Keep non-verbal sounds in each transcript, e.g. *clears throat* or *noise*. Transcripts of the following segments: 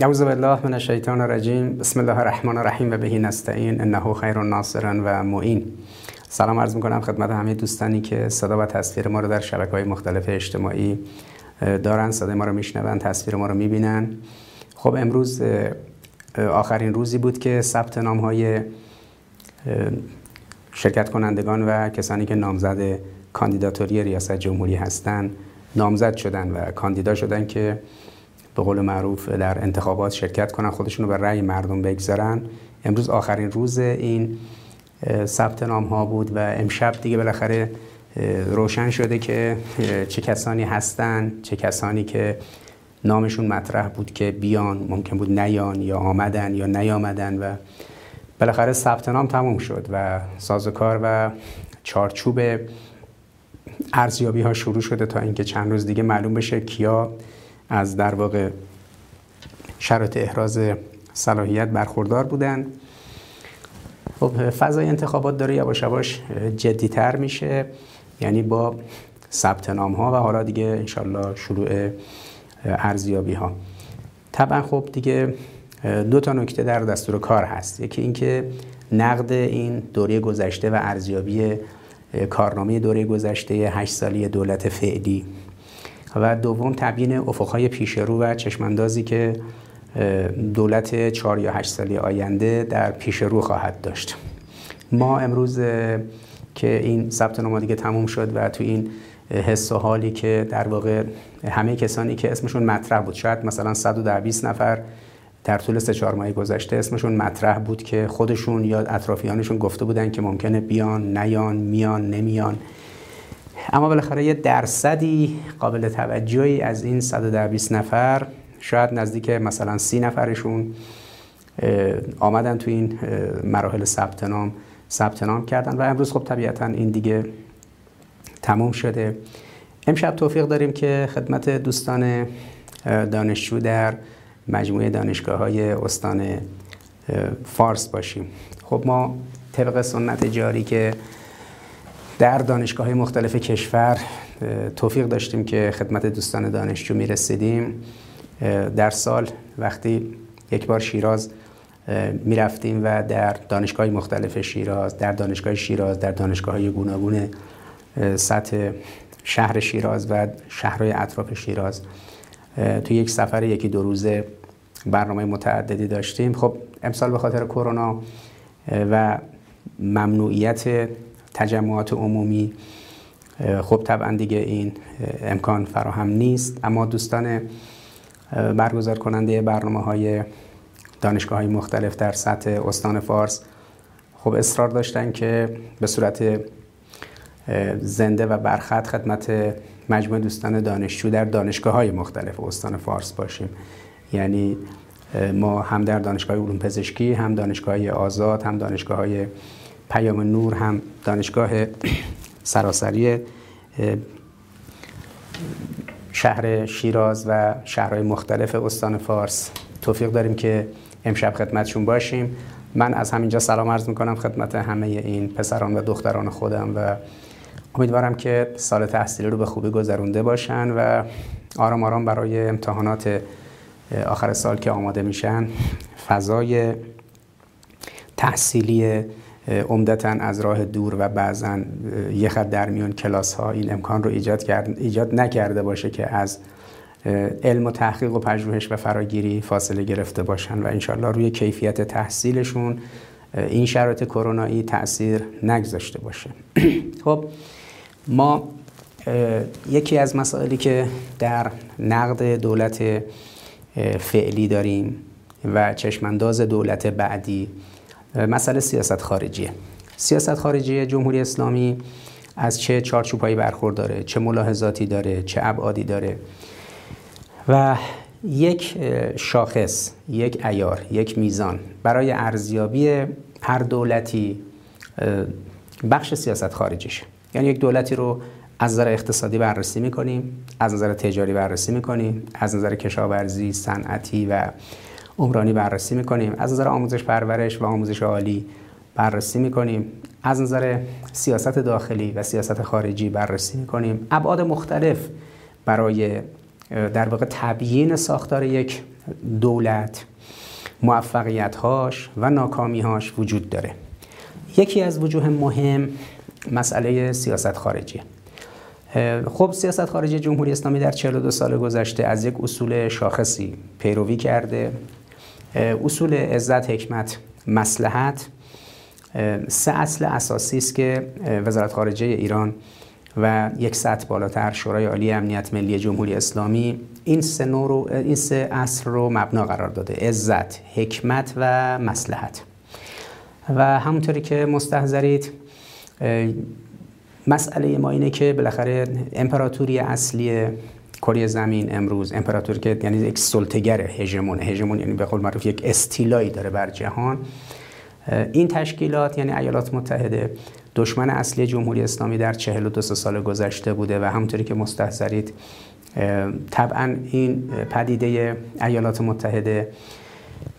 اعوذ بالله من الشیطان الرجیم. بسم الله الرحمن الرحیم و بهی نستعین. انه خیر ناصرا و معین. سلام عرض می‌کنم خدمت همه دوستانی که صدا و تصویر ما رو در شبکه های مختلف اجتماعی دارن. صدای ما رو میشنون تصویر ما رو می‌بینن. خب امروز آخرین روزی بود که ثبت نام های شرکت کنندگان و کسانی که نامزد کاندیداتوری ریاست جمهوری هستند نامزد شدن و کاندیدا شدن که به قول معروف در انتخابات شرکت کنن خودشون رو به رأی مردم بگذارن. امروز آخرین روز این ثبت نام ها بود و امشب دیگه بالاخره روشن شده که چه کسانی هستن چه کسانی که نامشون مطرح بود که بیان ممکن بود نیان یا آمدن یا نیامدن و بالاخره ثبت نام تموم شد و سازوکار و چارچوب ارزیابی ها شروع شده تا اینکه چند روز دیگه معلوم بشه کیا از در واقع شرط احراز صلاحیت برخوردار بودن. خب فضای انتخابات داره یواش یواش جدیتر میشه یعنی با ثبت نام ها و حالا دیگه انشالله شروع ارزیابی ها طبعا خب دیگه دو تا نکته در دستور کار هست. یکی اینکه نقد این دوره گذشته و ارزیابی کارنامه دوره گذشته 8 سالی دولت فعلی و دوم تبیین افقهای پیش رو و چشماندازی که دولت 4 یا 8 سالی آینده در پیش رو خواهد داشت. ما امروز که این ثبت نام دیگه تموم شد و تو این حس و حالی که در واقع همه کسانی که اسمشون مطرح بود شاید مثلا 120 نفر در طول سه چهار ماه گذشته اسمشون مطرح بود که خودشون یا اطرافیانشون گفته بودن که ممکنه بیان نیان میان نمیان. اما بالاخره یه درصدی قابل توجهی از این 120 نفر شاید نزدیک مثلا سی نفرشون آمدن تو این مراحل ثبت نام ثبت نام کردن و امروز خب طبیعتا این دیگه تموم شده. امشب توفیق داریم که خدمت دوستان دانشجو در مجموعه دانشگاه های استان فارس باشیم. خب ما طبق سنت جاری که در دانشگاه مختلف کشور توفیق داشتیم که خدمت دوستان دانشجو می رسیدیم در سال وقتی یک بار شیراز می رفتیم و در دانشگاه مختلف شیراز در دانشگاه شیراز در دانشگاه های گوناگون سطح شهر شیراز و شهرهای اطراف شیراز. تو یک سفر یکی دو روزه برنامه متعددی داشتیم. خب امسال به خاطر کرونا و ممنوعیت تجمعات عمومی خب طبعا دیگه این امکان فراهم نیست. اما دوستان برگزار کننده برنامه های دانشگاه های مختلف در سطح استان فارس خب اصرار داشتن که به صورت زنده و برخط خدمت مجموع دوستان دانشجو در دانشگاه های مختلف استان فارس باشیم. یعنی ما هم در دانشگاه علوم پزشکی هم دانشگاه آزاد هم دانشگاه های پیام نور هم دانشگاه سراسری شهر شیراز و شهرهای مختلف استان فارس. توفیق داریم که امشب خدمتشون باشیم. من از همینجا سلام عرض می‌کنم خدمت همه این پسران و دختران خودم و امیدوارم که سال تحصیلی رو به خوبی گذرونده باشن و آرام آرام برای امتحانات آخر سال که آماده میشن فضای تحصیلی عمدتا از راه دور و بعضا یه خط در میون کلاس ها این امکان رو ایجاد, کرد، ایجاد نکرده باشه که از علم و تحقیق و پژوهش و فراگیری فاصله گرفته باشن و انشالله روی کیفیت تحصیلشون این شرایط کرونایی تاثیر نگذاشته باشه. *clears throat* خب ما یکی از مسائلی که در نقد دولت فعلی داریم و چشمانداز دولت بعدی مسئله سیاست خارجیه سیاست خارجی جمهوری اسلامی از چه چارچوبهایی برخورداره چه ملاحظاتی داره چه ابعادی داره. و یک شاخص یک ایار یک میزان برای ارزیابی هر دولتی بخش سیاست خارجیشه یعنی یک دولتی رو از نظر اقتصادی بررسی می‌کنیم از نظر تجاری بررسی می‌کنیم از نظر کشاورزی صنعتی و عمرانی بررسی می‌کنیم. از نظر آموزش پرورش و آموزش عالی بررسی می‌کنیم. از نظر سیاست داخلی و سیاست خارجی بررسی می‌کنیم. ابعاد مختلف برای در واقع تبیین ساختار یک دولت موفقیتهاش و ناکامیهاش وجود داره. یکی از وجوه مهم مسئله سیاست خارجی. خب سیاست خارجی جمهوری اسلامی در 42 سال گذشته از یک اصول شاخصی پیروی کرده. اصول عزت حکمت مسلحت سه اصل اساسی است که وزارت خارجه ایران و یک سطح بالاتر شورای عالی امنیت ملی جمهوری اسلامی این سه رو این سه اصل رو مبنا قرار داده عزت حکمت و مسلحت و همونطوری که مستحضرید مسئله ما اینه که بالاخره امپراتوری اصلی کره زمین امروز. امپراتوری که یعنی یک سلطگر هژمون هژمون یعنی به قول معروف یک استیلایی داره بر جهان. این تشکیلات یعنی ایالات متحده دشمن اصلی جمهوری اسلامی در 42 سال گذشته بوده و همونطوری که مستحضرید طبعا این پدیده ایالات متحده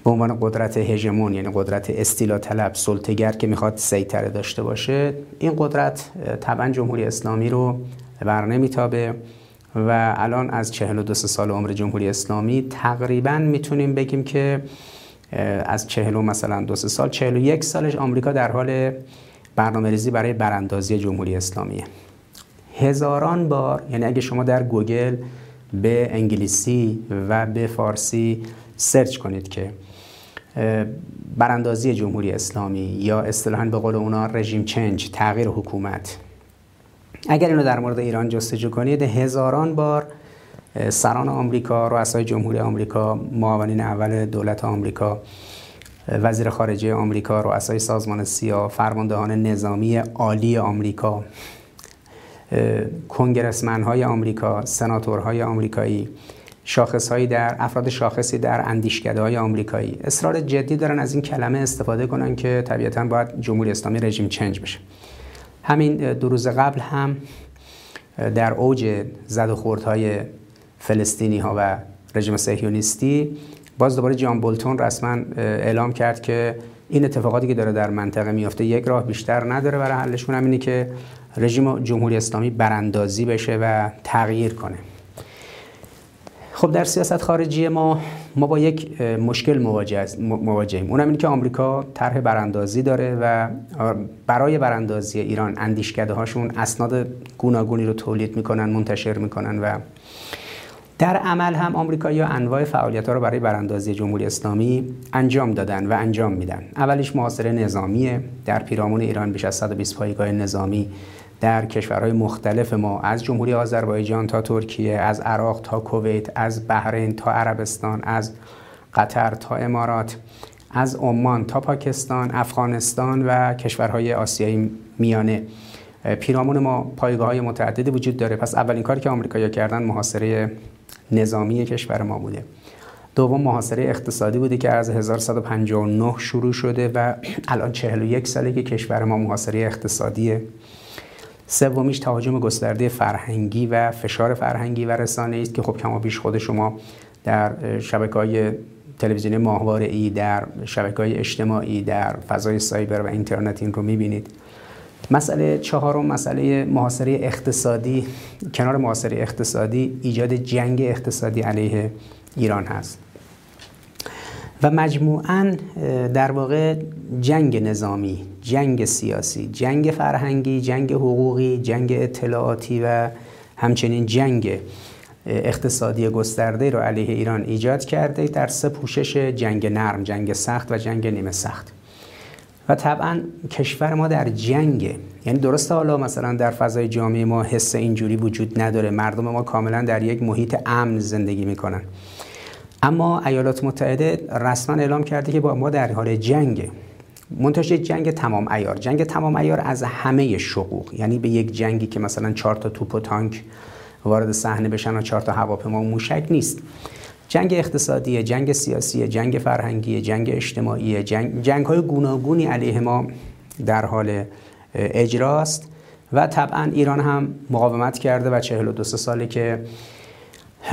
به عنوان قدرت هژمون یعنی قدرت استیلا طلب سلطگر که می‌خواد سیطره داشته باشه این قدرت طبعا جمهوری اسلامی رو بر نمیتابه. و الان از 42 سال عمر جمهوری اسلامی تقریبا می‌تونیم بگیم که از 40 مثلا دو سال 41 سالش آمریکا در حال برنامه ریزی برای براندازی جمهوری اسلامیه. هزاران بار یعنی اگه شما در گوگل به انگلیسی و به فارسی search کنید که براندازی جمهوری اسلامی یا اصطلاحا به قول اونا regime change تغییر حکومت اگر اینو در مورد ایران جستجو کنید هزاران بار سران آمریکا رؤسای جمهوری آمریکا معاونین اول دولت آمریکا وزیر خارجه آمریکا رؤسای سازمان سیا فرماندهان نظامی عالی آمریکا کنگرسمن های آمریکا سناتورهای آمریکایی شاخص در افراد شاخصی در اندیشکده های آمریکایی. اصرار جدی دارن از این کلمه استفاده کنن که طبیعتا باید جمهوری اسلامی رژیم چنج بشه. همین دو روز قبل هم در اوج زد و خوردهای فلسطینی ها و رژیم صهیونیستی باز دوباره جان بولتون رسما اعلام کرد که این اتفاقاتی که داره در منطقه میافته یک راه بیشتر نداره برای حلشون هم اینه که رژیم جمهوری اسلامی براندازی بشه و تغییر کنه. خب در سیاست خارجی ما ما با یک مشکل مواجهیم. اونم اینه که آمریکا طرح براندازی داره و برای براندازی ایران اندیشکده هاشون اسناد گوناگونی رو تولید می‌کنن منتشر می‌کنن و در عمل هم آمریکایی انواع فعالیت ها رو برای براندازی جمهوری اسلامی انجام دادن و انجام میدن. اولیش محاصره نظامیه. در پیرامون ایران بیش از 120 پایگاه نظامی در کشورهای مختلف ما از جمهوری آذربایجان تا ترکیه از عراق تا کویت از بحرین تا عربستان از قطر تا امارات از عمان تا پاکستان افغانستان و کشورهای آسیایی میانه. پیرامون ما پایگاه های متعددی وجود داره. پس اولین کاری که آمریکایی‌ها کردن محاصره نظامی کشور ما بوده. دوم محاصره اقتصادی بوده که از 1159 شروع شده و الان 41 ساله که کشور ما محاصره اقتصادیه سومیش تهاجم گسترده فرهنگی و فشار فرهنگی و رسانه است که خب کما بیش خود شما در شبکه های تلویزیونی ماهواره ای در شبکه های اجتماعی در فضای سایبر و اینترنت این رو می‌بینید. مسئله چهارم مسئله محاصره اقتصادی. کنار محاصره اقتصادی ایجاد جنگ اقتصادی علیه ایران هست. و مجموعا در واقع جنگ نظامی جنگ سیاسی جنگ فرهنگی جنگ حقوقی جنگ اطلاعاتی و همچنین جنگ اقتصادی گسترده رو علیه ایران ایجاد کرده در سه پوشش جنگ نرم جنگ سخت و جنگ نیمه سخت. و طبعا کشور ما در جنگه یعنی درسته حالا مثلا در فضای جامعه ما حس اینجوری وجود نداره مردم ما کاملا در یک محیط امن زندگی می‌کنن. اما ایالات متحده رسما اعلام کرده که با ما در حال جنگ. منتش جنگ تمام ایار. جنگ تمام ایار از همه شقوق. یعنی به یک جنگی که مثلا چهار تا توپ و تانک وارد صحنه بشن و چهار تا هواپیما و موشک نیست. جنگ اقتصادی جنگ سیاسی جنگ فرهنگی جنگ اجتماعی جنگ, جنگ های گوناگونی علیه ما در حال اجراست. و طبعا ایران هم مقاومت کرده و 42 ساله که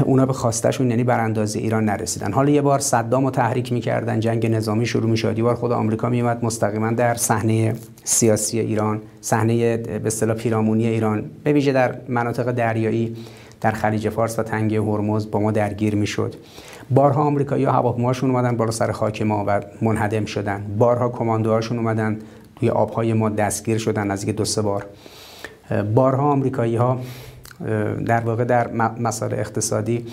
اونا به خواستشون یعنی براندازی ایران نرسیدن. حالا یه بار صدام رو تحریک می‌کردن جنگ نظامی شروع می‌شد. یه بار خود آمریکا میومد مستقیما در صحنه سیاسی ایران صحنه به اصطلاح پیرامونی ایران به ویژه در مناطق دریایی در خلیج فارس و تنگه هرمز با ما درگیر می‌شد. بارها آمریکایی هواپیماشون اومدن بالا سر خاک ما و منهدم شدن. بارها کماندوهاشون اومدن توی آبهای ما دستگیر شدن از دو سه بار. بارها آمریکایی ها در واقع در مسائل اقتصادی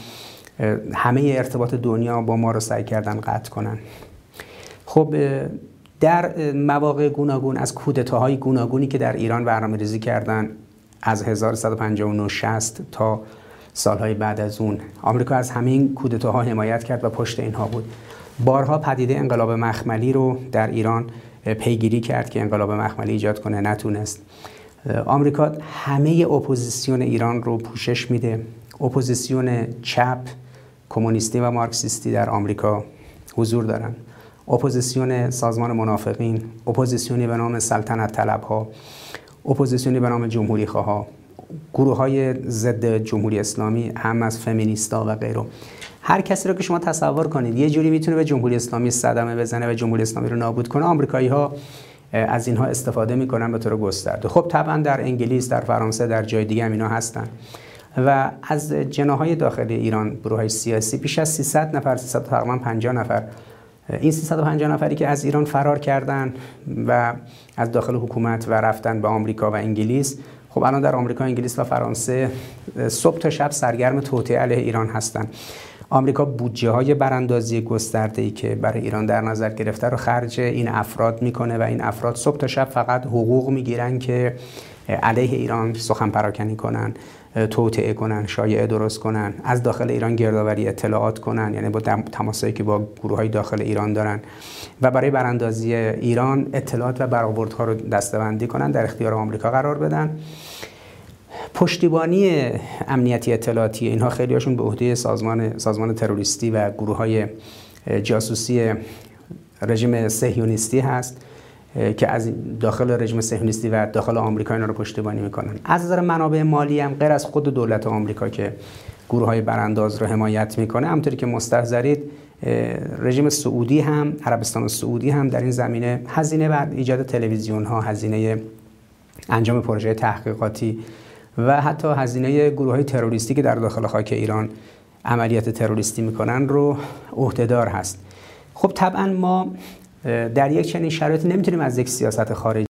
همه ارتباط دنیا با ما رو سعی کردن قطع کنن. خب در مواقع گوناگون از کودتاهای گوناگونی که در ایران برنامه ریزی کردن از 1159 60 تا سالهای بعد از اون آمریکا از همین کودتاها حمایت کرد و پشت اینها بود. بارها پدیده انقلاب مخملی رو در ایران پیگیری کرد که انقلاب مخملی ایجاد کنه نتونست. آمریکا همه اپوزیسیون ایران رو پوشش میده. اپوزیسیون چپ کمونیستی و مارکسیستی در آمریکا حضور دارن. اپوزیسیون سازمان منافقین اپوزیسیونی به نام سلطنت طلب ها اپوزیسیونی به نام جمهوری خواه گروه های ضد جمهوری اسلامی هم از فمینیستا و غیره هر کسی رو که شما تصور کنید یه جوری می‌تونه به جمهوری اسلامی صدمه بزنه و جمهوری اسلامی رو نابود کنه آمریکایی ها از اینها استفاده می‌کنن به طور گسترده. خب طبعا در انگلیس در فرانسه در جای دیگه هم اینا هستن. و از جناهای داخلی ایران گروه های سیاسی بیش از 300 نفر 300 تقریبا 50 نفر. این 350 نفری که از ایران فرار کردن و از داخل حکومت و رفتن به آمریکا و انگلیس خب الان در آمریکا انگلیس و فرانسه صبح تا شب سرگرم توطئه علیه ایران هستن. آمریکا بودجه های براندازی گسترده ای که برای ایران در نظر گرفته رو خرج این افراد می‌کنه و این افراد صبح تا شب فقط حقوق می‌گیرن که علیه ایران سخن پراکنی کنن توطعه کنن شایعه درست کنن از داخل ایران گردآوری اطلاعات کنن یعنی با تماسایی که با گروه های داخل ایران دارن. و برای براندازی ایران اطلاعات و برآوردها رو دستبندی کنن در اختیار آمریکا قرار بدن. پشتیبانی امنیتی اطلاعاتی اینها خیلی هاشون به عهده سازمان سازمان تروریستی و گروه های جاسوسی رژیم صهیونیستی هست که از داخل رژیم صهیونیستی و داخل آمریکا اینا رو پشتیبانی می‌کنن. از نظر منابع مالی هم غیر از خود دولت آمریکا که گروه های برانداز رو حمایت می‌کنه همطوری که مستحضرید رژیم سعودی هم عربستان سعودی هم در این زمینه هزینه بر ایجاد تلویزیون ها هزینه انجام پروژه تحقیقاتی و حتی هزینه گروه های تروریستی که در داخل خاک ایران عملیات تروریستی می‌کنن رو عهدهدار هست. خب طبعا ما در یک چنین شرایطی نمی‌تونیم از یک سیاست خارجی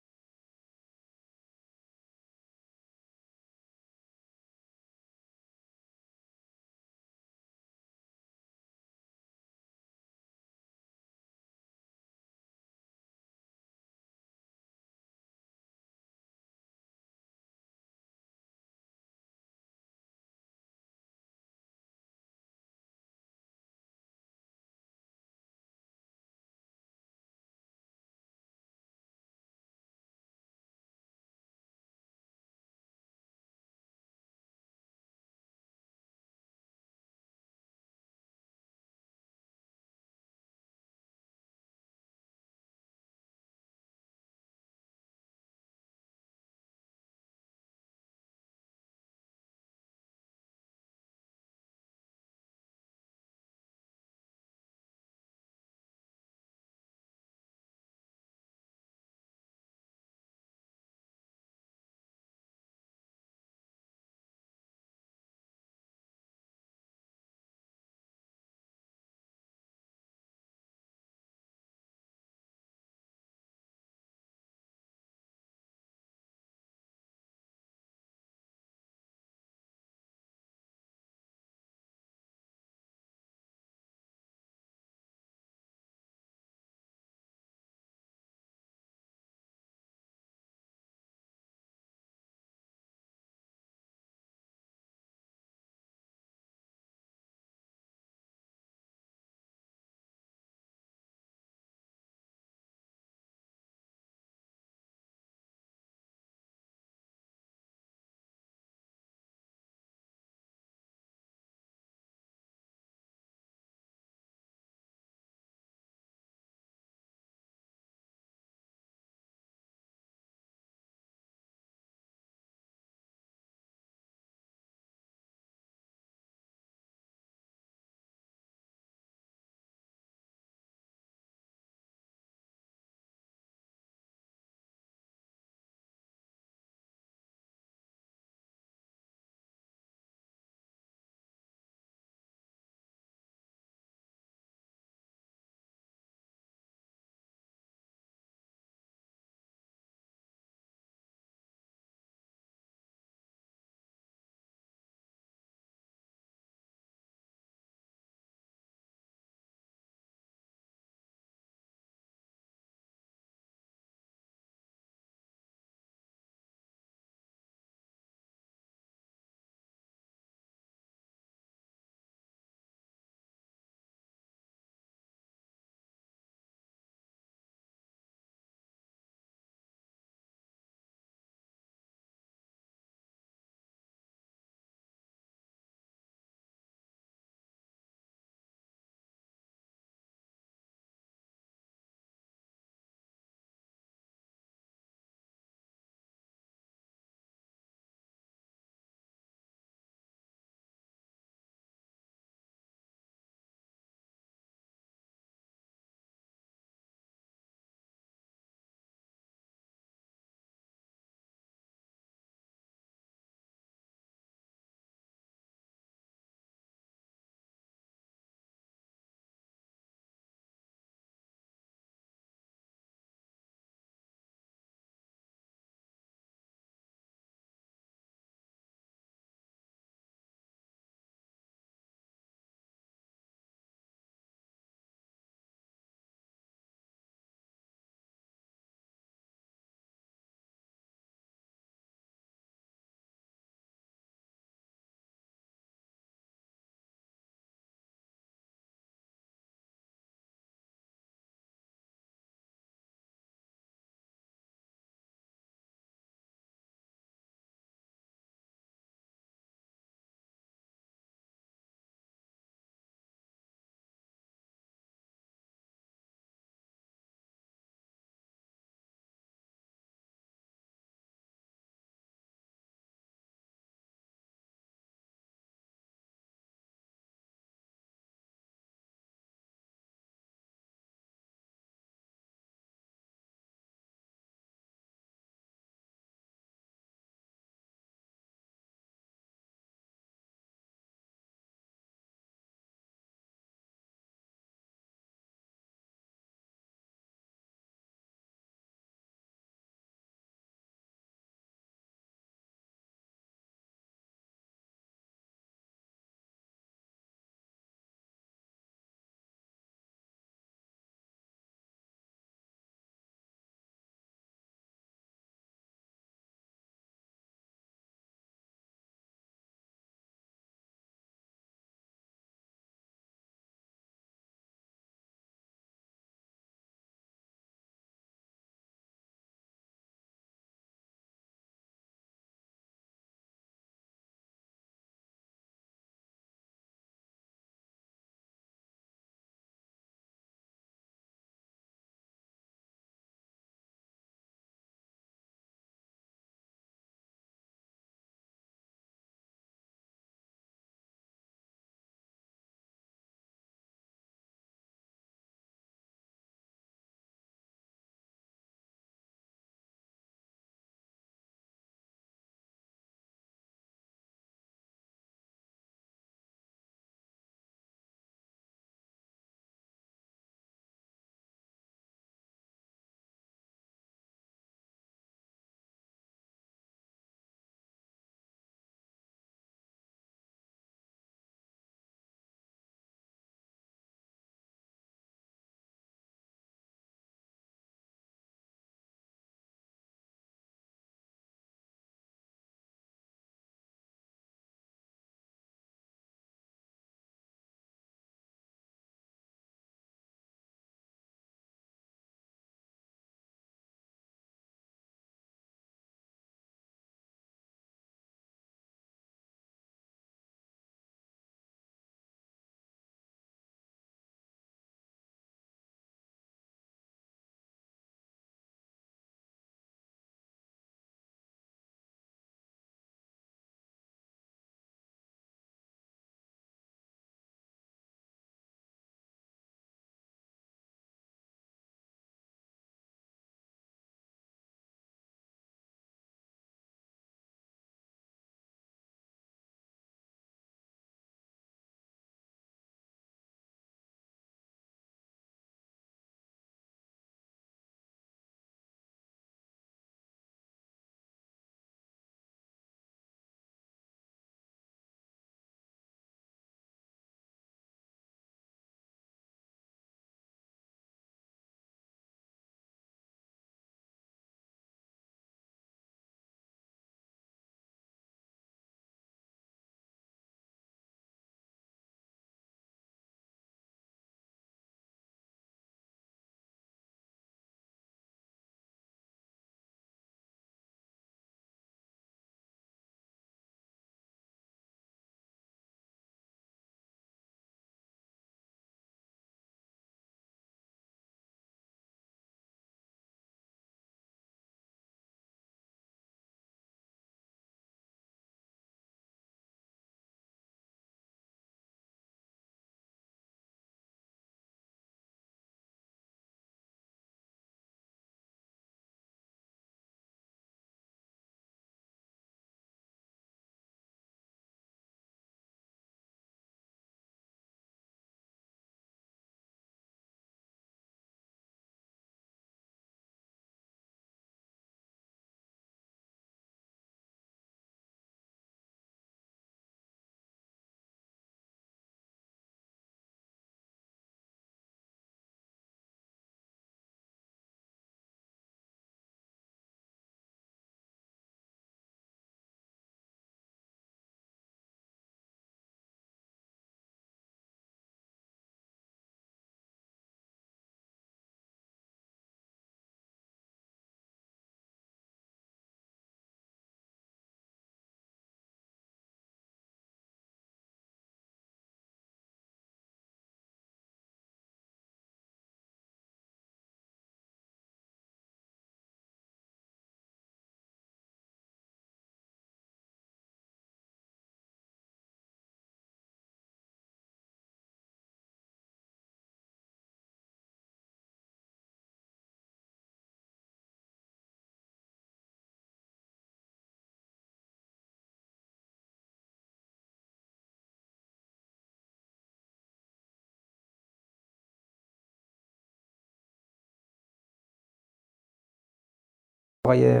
آقای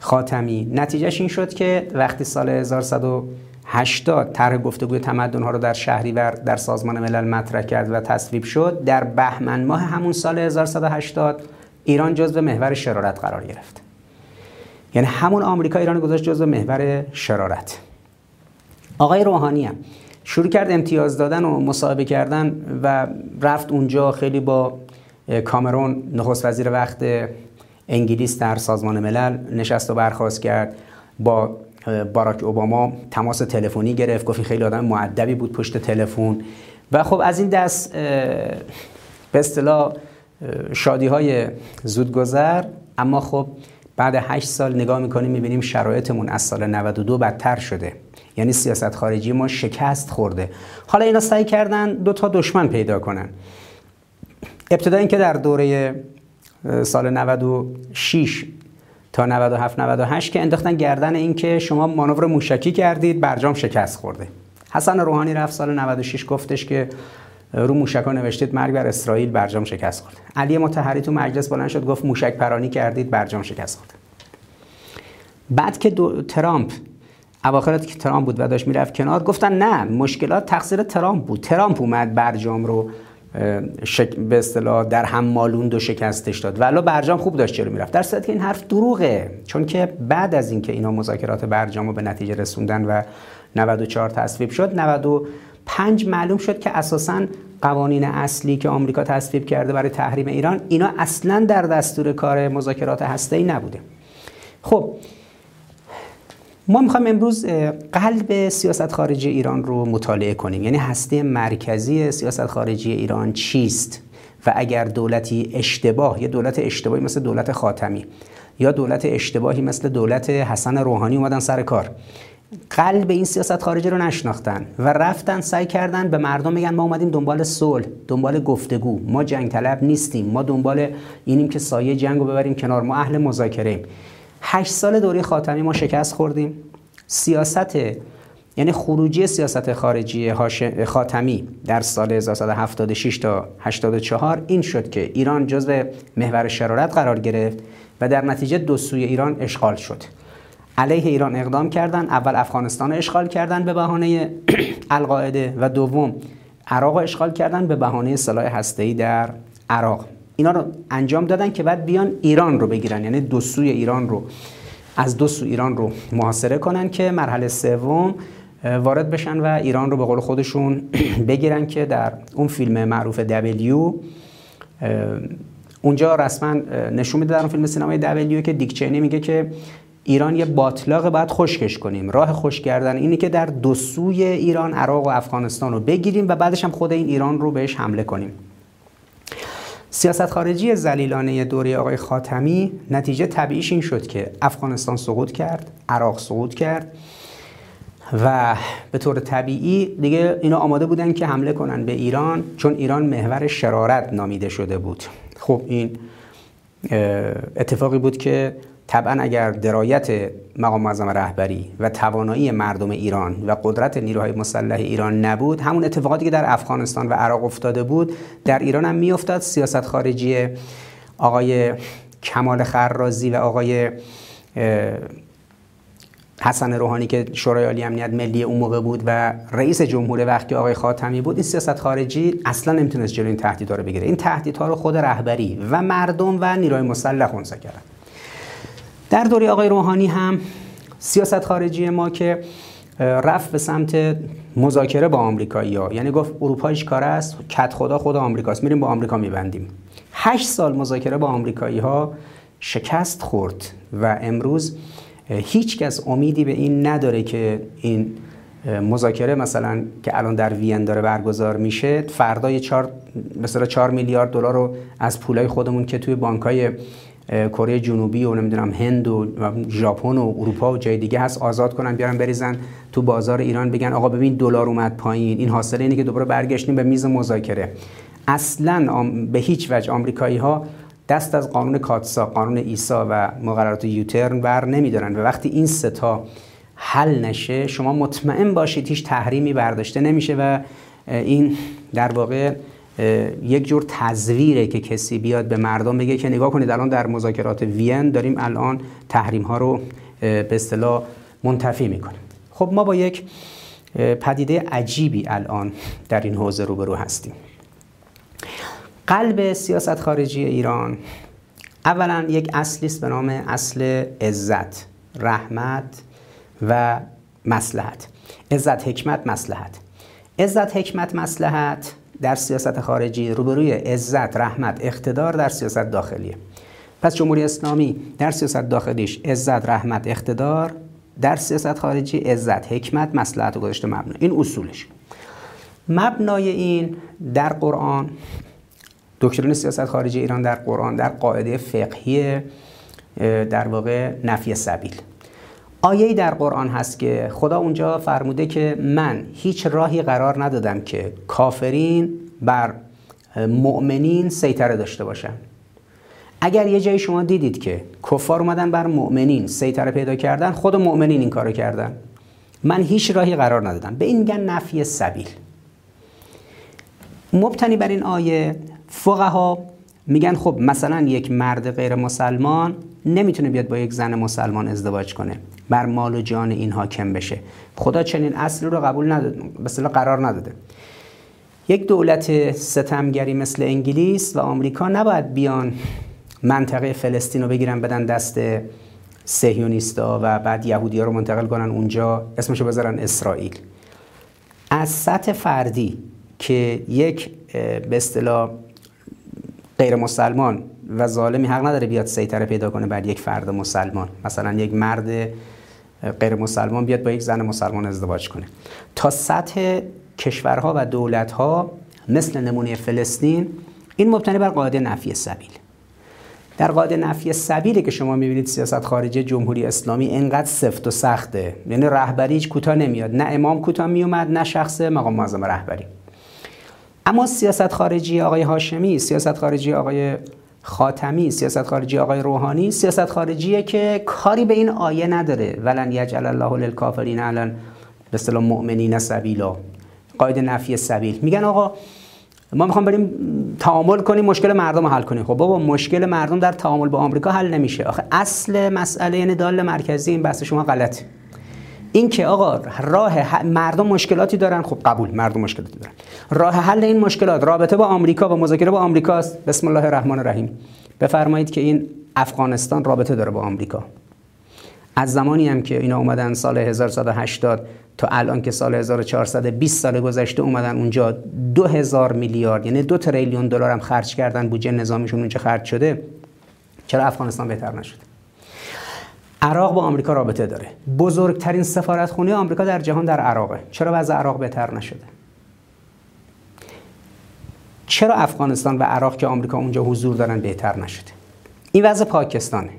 خاتمی. نتیجهش این شد که وقتی سال 1180 طرح گفتگوی تمدن ها رو در شهریور در سازمان ملل مطرح کرد و تصویب شد در بهمن ماه همون سال 1180 ایران جزو محور شرارت قرار گرفت. یعنی همون آمریکا ایران گذاشت جزو محور شرارت. آقای روحانی هم شروع کرد امتیاز دادن و مصاحبه کردن و رفت اونجا خیلی با کامرون نخست وزیر وقت انگلیس در سازمان ملل نشست و برخواست کرد. با باراک اوباما تماس تلفنی گرفت گفت خیلی آدم معدبی بود پشت تلفن. و خب از این دست به اصطلاح شادی های زودگذر. اما خب بعد هشت سال نگاه می‌کنیم می‌بینیم شرایطمون از سال 92 بدتر شده. یعنی سیاست خارجی ما شکست خورده. حالا اینا سعی کردن دو تا دشمن پیدا کنن. ابتدا اینکه در دوره سال 96 تا 97 98 که انداختن گردن اینکه شما مانور موشکی کردید برجام شکست خورده. حسن روحانی رفت سال 96 گفتش که رو موشکا نوشتید مرگ بر اسرائیل برجام شکست خورده. علی مطهری تو مجلس بلند شد گفت موشک پرانی کردید برجام شکست خورده. بعد که دو... ترامپ اواخرت که ترامپ بود و داشت می‌رفت کنار گفتن نه مشکلات تقصیر ترامپ بود. ترامپ اومد برجام رو شک... به اصطلاح در هم مالوند و شکستش داد. ولی برجام خوب داشت جلو می‌رفت. در صورتی که این حرف دروغه. چون که بعد از اینکه اینا مذاکرات برجام رو به نتیجه رسوندن و 94 تصویب شد 95 معلوم شد که اساسا قوانین اصلی که آمریکا تصویب کرده برای تحریم ایران اینا اصلا در دستور کار مذاکرات هسته‌ای نبوده. خب ما می‌خوایم امروز قلب سیاست خارجی ایران رو مطالعه کنیم. یعنی هسته مرکزی سیاست خارجی ایران چیست؟ و اگر دولتی اشتباه یه دولت اشتباهی مثل دولت خاتمی یا دولت اشتباهی مثل دولت حسن روحانی اومدن سر کار قلب این سیاست خارجی رو نشناختن و رفتن سعی کردن به مردم بگن ما اومدیم دنبال صلح دنبال گفتگو. ما جنگ طلب نیستیم. ما دنبال اینیم که سایه جنگ رو ببریم کنار. ما اهل مذاکره هشت سال دوره خاتمی ما شکست خوردیم. سیاست یعنی خروجی سیاست خارجی خاتمی در سال 1976 تا 84 این شد که ایران جزو محور شرارت قرار گرفت و در نتیجه دو سوی ایران اشغال شد. علیه ایران اقدام کردند اول افغانستان رو اشغال کردند به بهانه *clears throat* القاعده و دوم عراق اشغال کردند به بهانه سلاح هسته‌ای در عراق. اینا رو انجام دادن که بعد بیان ایران رو بگیرن. یعنی دو سوی ایران رو از دو سو ایران رو محاصره کنن که مرحله سوم وارد بشن و ایران رو به قول خودشون *clears throat* بگیرن که در اون فیلم معروف دبلیو اونجا رسما نشون میده در اون فیلم سینمای دبلیو که دیکچینی میگه که ایران یه باطلاق باید خشکش کنیم. راه خوش کردن اینی که در دو سوی ایران عراق و افغانستان رو بگیریم و بعدش هم خود این ایران رو بهش حمله کنیم. سیاست خارجی زلیلانه دوره آقای خاتمی نتیجه طبیعیش این شد که افغانستان سقوط کرد عراق سقوط کرد و به طور طبیعی دیگه اینا آماده بودن که حمله کنن به ایران چون ایران محور شرارت نامیده شده بود. خب این اتفاقی بود که طبعا اگر درایت مقام معظم رهبری و توانایی مردم ایران و قدرت نیروهای مسلح ایران نبود همون اتفاقاتی که در افغانستان و عراق افتاده بود در ایران هم میافتاد. سیاست خارجی آقای کمال خرازی و آقای حسن روحانی که شورای عالی امنیت ملی اون موقع بود و رئیس جمهور وقتی آقای خاتمی بود این سیاست خارجی اصلا نمی‌تونست جلوی این تهدیدها رو بگیره. این تهدیدها رو خود رهبری و مردم و نیروهای مسلح خونسا کردن. در دوره آقای روحانی هم سیاست خارجی ما که رفت به سمت مذاکره با آمریکایی ها یعنی گفت اروپا هیچ کار است کت خدا خود آمریکاست. میریم با آمریکا میبندیم. هشت سال مذاکره با آمریکایی ها شکست خورد و امروز هیچ کس امیدی به این نداره که این مذاکره مثلا که الان در وین داره برگزار میشه فردا 4 مثلا 4 میلیارد دلار رو از پولای خودمون که توی بانکای کره جنوبی و نمی‌دونم هند و ژاپن و اروپا و جای دیگه هست آزاد کنن بیارن بریزن تو بازار ایران بگن آقا ببین دلار اومد پایین. این حاصل اینه که دوباره برگشتیم به میز مذاکره. اصلا به هیچ وجه آمریکایی ها دست از قانون کاتسا قانون ایسا و مقررات یوترن بر نمیدارن و وقتی این ستا حل نشه شما مطمئن باشید هیچ تحریمی برداشته نمیشه و این در واقع یک جور تزویره که کسی بیاد به مردم بگه که نگاه کنید الان در مذاکرات وین داریم الان تحریم ها رو به اصطلاح منتفی می‌کنیم. خب ما با یک پدیده عجیبی الان در این حوزه روبرو هستیم. قلب سیاست خارجی ایران اولا یک اصلی است به نام اصل عزت رحمت و مسلحت عزت حکمت مسلحت عزت حکمت مسلحت در سیاست خارجی روبروی عزت رحمت اقتدار در سیاست داخلیه. پس جمهوری اسلامی در سیاست داخلیش عزت رحمت اقتدار در سیاست خارجی عزت حکمت مسلحت گذاشته مبنا. این اصولش. مبنای این در قرآن دکترین سیاست خارجی ایران در قرآن در قاعده فقهی در واقع نفی سبیل. آیه در قرآن هست که خدا اونجا فرموده که من هیچ راهی قرار ندادم که کافرین بر مؤمنین سیطره داشته باشن. اگر یه جایی شما دیدید که کفار اومدن بر مؤمنین سیطره پیدا کردن خود مؤمنین این کارو کردن. من هیچ راهی قرار ندادم. به این میگن نفی سبیل. مبتنی بر این آیه فقها میگن خب مثلا یک مرد غیر مسلمان نمی‌تونه بیاد با یک زن مسلمان ازدواج کنه. بر مال و جان این حاکم بشه. خدا چنین اصلی رو قبول نداده مثلا قرار نداده. یک دولت ستمگری مثل انگلیس و آمریکا نباید بیان منطقه فلسطین رو بگیرن بدن دست سهیونیستا و بعد یهودی ها رو منتقل کنن اونجا. اسمشو بذارن اسرائیل. از سطح فردی که یک به اصطلاح غیر مسلمان و ظالمی حق نداره بیاد سیطره پیدا کنه بر یک فرد مسلمان. مثلا یک مرد غیر مسلمان بیاد با یک زن مسلمان ازدواج کنه. تا سطح کشورها و دولتها مثل نمونه فلسطین این مبتنی بر قاعده نفی سبیل. در قاعده نفی سبیلی که شما می‌بینید سیاست خارجی جمهوری اسلامی انقدر سفت و سخته. یعنی رهبری هیچ کوتاه نمیاد. نه امام کوتاه میومد نه شخص مقام معظم رهبری. اما سیاست خارجی آقای هاشمی سیاست خارجی آقای خاتمی سیاست خارجی آقای روحانی. سیاست خارجیه که کاری به این آیه نداره. ولن یجعل الله للکافرین علن به اصطلاح مؤمنین سبیلا. قاعده نفی سبیل. میگن آقا ما می‌خوام بریم تعامل کنیم مشکل مردم حل کنیم. خب بابا مشکل مردم در تعامل با آمریکا حل نمیشه. آخه اصل مسئله یعنی دال مرکزی این بحث شما غلطه. این که آقا راه مردم مشکلاتی دارن خب قبول مردم مشکلاتی دارن. راه حل این مشکلات رابطه با آمریکا و مذاکره با آمریکا است. بسم الله الرحمن الرحیم. بفرمایید که این افغانستان رابطه داره با آمریکا. از زمانی هم که اینا اومدن سال 1180 تا الان که سال 1420 سال گذشته اومدن اونجا 2000 میلیارد یعنی دو تریلیون دلار هم خرج کردن بودجه نظامیشون اونجا خرج شده. چرا افغانستان بهتر نشده عراق با آمریکا رابطه داره. بزرگترین سفارتخونه آمریکا در جهان در عراقه. چرا وضع عراق بهتر نشده؟ چرا افغانستان و عراق که آمریکا اونجا حضور دارن بهتر نشده؟ این وضع پاکستانه.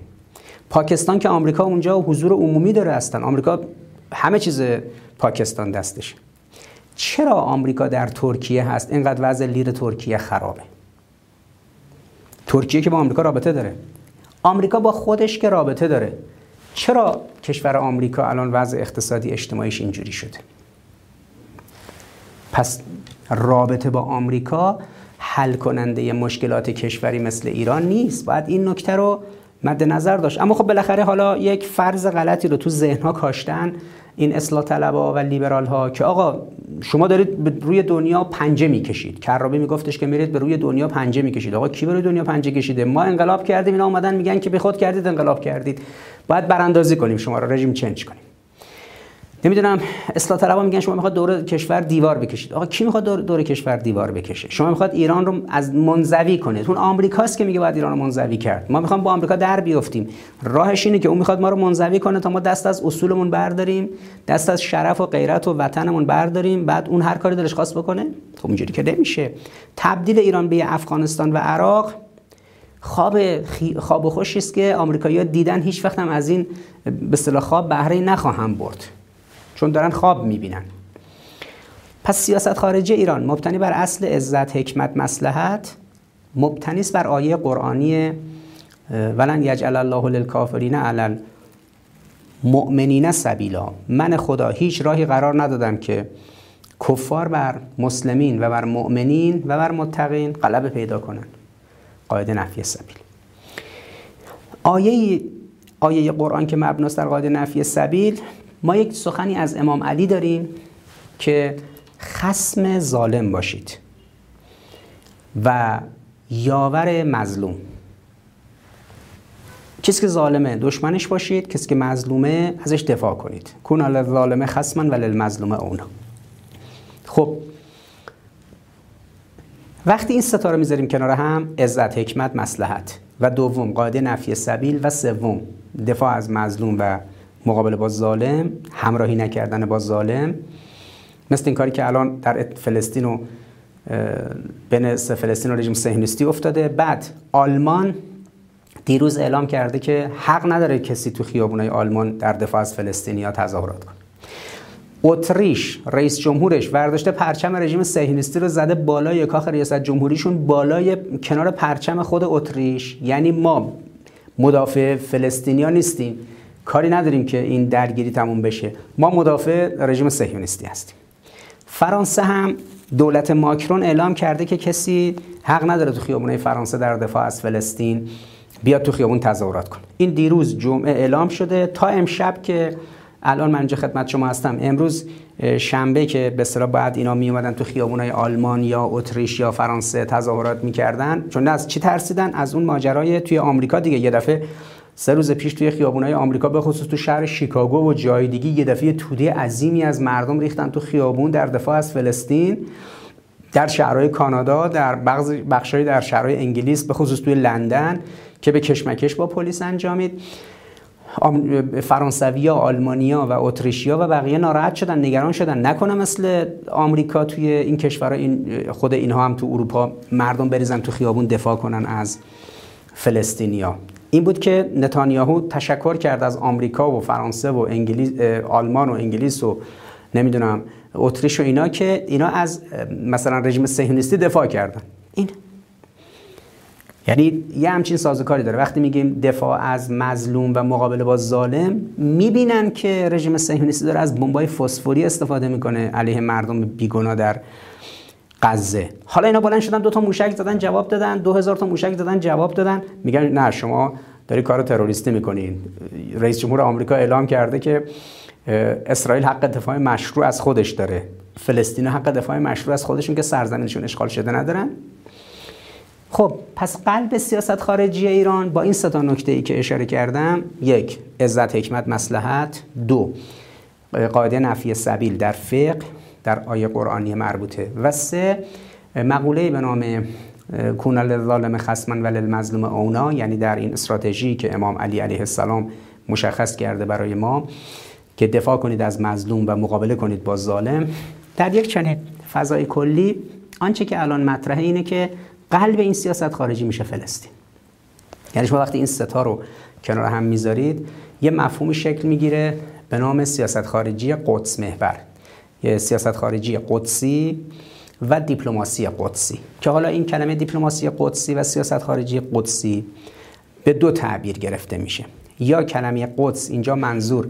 پاکستان که آمریکا اونجا حضور عمومی داره هستن. آمریکا همه چیز پاکستان دستش. چرا آمریکا در ترکیه هست؟ اینقدر وضع لیر ترکیه خرابه. ترکیه که با آمریکا رابطه داره. آمریکا با خودش که رابطه داره. چرا کشور آمریکا الان وضع اقتصادی اجتماعیش اینجوری شده؟ پس رابطه با آمریکا حل کننده مشکلات کشوری مثل ایران نیست. باید این نکته رو مد نظر داشت. اما خب بالاخره حالا یک فرض غلطی رو تو ذهنها کاشتن این اصلاح طلبها و لیبرال ها که آقا شما دارید به روی دنیا پنجه می‌کشید. کرابی میگفتش که میرید به روی دنیا پنجه می‌کشید. آقا کی به روی دنیا پنجه کشیده؟ ما انقلاب کردیم اینا اومدن میگن که به خود کردید انقلاب کردید. باید براندازی کنیم شما رو رژیم چنج کنیم. نمی‌دونم اصلاح طلبا میگن شما می‌خواد دور کشور دیوار بکشید. آقا کی می‌خواد دور, دور کشور دیوار بکشه؟ شما می‌خواد ایران رو از منزوی کنه اون آمریکاست که میگه باید ایران رو منزوی کرد. ما می‌خوام با آمریکا در بیافتیم. راهش اینه که اون می‌خواد ما رو منزوی کنه تا ما دست از اصولمون برداریم دست از شرف و غیرت و وطنمون برداریم بعد اون هر کاری دلش خواست بکنه. خب اینجوری که نمیشه. تبدیل ایران به افغانستان و عراق خواب. خواب خوشی است که آمریکایی‌ها دیدن هیچ وقت هم از این به اصطلاح خواب بهره نخواهم برد. چون دارن خواب می‌بینن. پس سیاست خارجی ایران مبتنی بر اصل عزت حکمت مسلحت مبتنی است بر آیه قرآنی ولن یجعل الله للکافرین علی مؤمنین سبیلا. من خدا هیچ راهی قرار ندادم که کفار بر مسلمین و بر مؤمنین و بر متقین غلبه پیدا کنند قاعده نفی سبیل. آیه آیه قرآن که مبناست در قاعده نفی سبیل ما یک سخنی از امام علی داریم که خسم ظالم باشید و یاور مظلوم. کسی که ظالمه دشمنش باشید. کسی که مظلومه ازش دفاع کنید. کون علی ظالمه خصما ولی المظلومه اونا خب وقتی این ستاره می‌ذاریم کنار هم عزت حکمت مسلحت و دوم قاعده نفی سبیل. و سوم دفاع از مظلوم و مقابله با ظالم همراهی نکردن با ظالم. مثل این کاری که الان در فلسطین و بین فلسطین و رژیم صهیونیستی افتاده. بعد آلمان دیروز اعلام کرده که حق نداره کسی تو خیابونای آلمان در دفاع از فلسطینیا تظاهرات کنه. اتریش رئیس جمهورش ورداشته پرچم رژیم صهیونیستی رو زده بالای کاخ ریاست جمهوریشون بالای کنار پرچم خود اتریش. یعنی ما مدافع فلسطینیا نیستیم. کاری نداریم که این درگیری تموم بشه. ما مدافع رژیم صهیونیستی هستیم. فرانسه هم دولت ماکرون اعلام کرده که کسی حق نداره تو خیابونای فرانسه در دفاع از فلسطین بیاد تو خیابون تظاهرات کنه. این دیروز جمعه اعلام شده. تا امشب که الان من اینجا خدمت شما هستم امروز شنبه که به اصطلاح بعد اینا می اومدن تو خیابونای آلمان یا اتریش یا فرانسه تظاهرات می‌کردن چون از چی ترسیدن؟ از اون ماجرای توی آمریکا دیگه. یه دفعه سه روز پیش توی خیابونای آمریکا به خصوص تو شهر شیکاگو و جای دیگه یه دفعه توده عظیمی از مردم ریختن تو خیابون در دفاع از فلسطین در شهرهای کانادا در بخشای در شهرهای انگلیس به خصوص توی لندن که به کشمکش با پلیس انجامید. فرانسویا، آلمانیا و اتریشیا و بقیه ناراحت شدن نگران شدن. نکنه مثل آمریکا توی این کشورها این خود اینها هم تو اروپا مردم بریزن تو خیابون دفاع کنن از فلسطینیا این بود که نتانیاهو تشکر کرد از آمریکا و فرانسه و انگلیس آلمان و انگلیس و نمی‌دونم اتریش و اینا که اینا از مثلا رژیم صهیونیستی دفاع کردن. این. یعنی یه همچین سازوکاری داره. وقتی میگیم دفاع از مظلوم و مقابله با ظالم می‌بینن که رژیم صهیونیستی داره از بمبای فسفوری استفاده می‌کنه علیه مردم بیگناه در غزه. حالا اینا بلند شدن دو تا موشک زدن جواب دادن. دو هزار تا موشک زدن جواب دادن. میگن نه شما داری کار تروریستی می‌کنین رئیس جمهور آمریکا اعلام کرده که اسرائیل حق دفاع مشروع از خودش داره. فلسطین حق دفاع مشروع از خودشون که سرزمینشون اشغال شده ندارن. خب پس قلب سیاست خارجی ایران با این سه تا نکته ای که اشاره کردم یک عزت حکمت مسلحت دو قاعده نفی سبیل در فقه. در آیه قرآنی مربوطه. و سه مقوله به نام کون للظالم خصما و للمظلوم اونا یعنی در این استراتژی که امام علی علیه السلام مشخص کرده برای ما که دفاع کنید از مظلوم و مقابله کنید با ظالم. در یک چنین فضای کلی آنچه که الان مطرحه اینه که قلب این سیاست خارجی میشه فلسطین. یعنی شما وقتی این ستا رو کنار هم می‌ذارید یه مفهومی شکل می‌گیره به نام سیاست خارجی قدس محور. سیاست خارجی قدسی و دیپلماسی قدسی که حالا این کلمه دیپلماسی قدسی و سیاست خارجی قدسی به دو تعبیر گرفته میشه. یا کلمه قدس اینجا منظور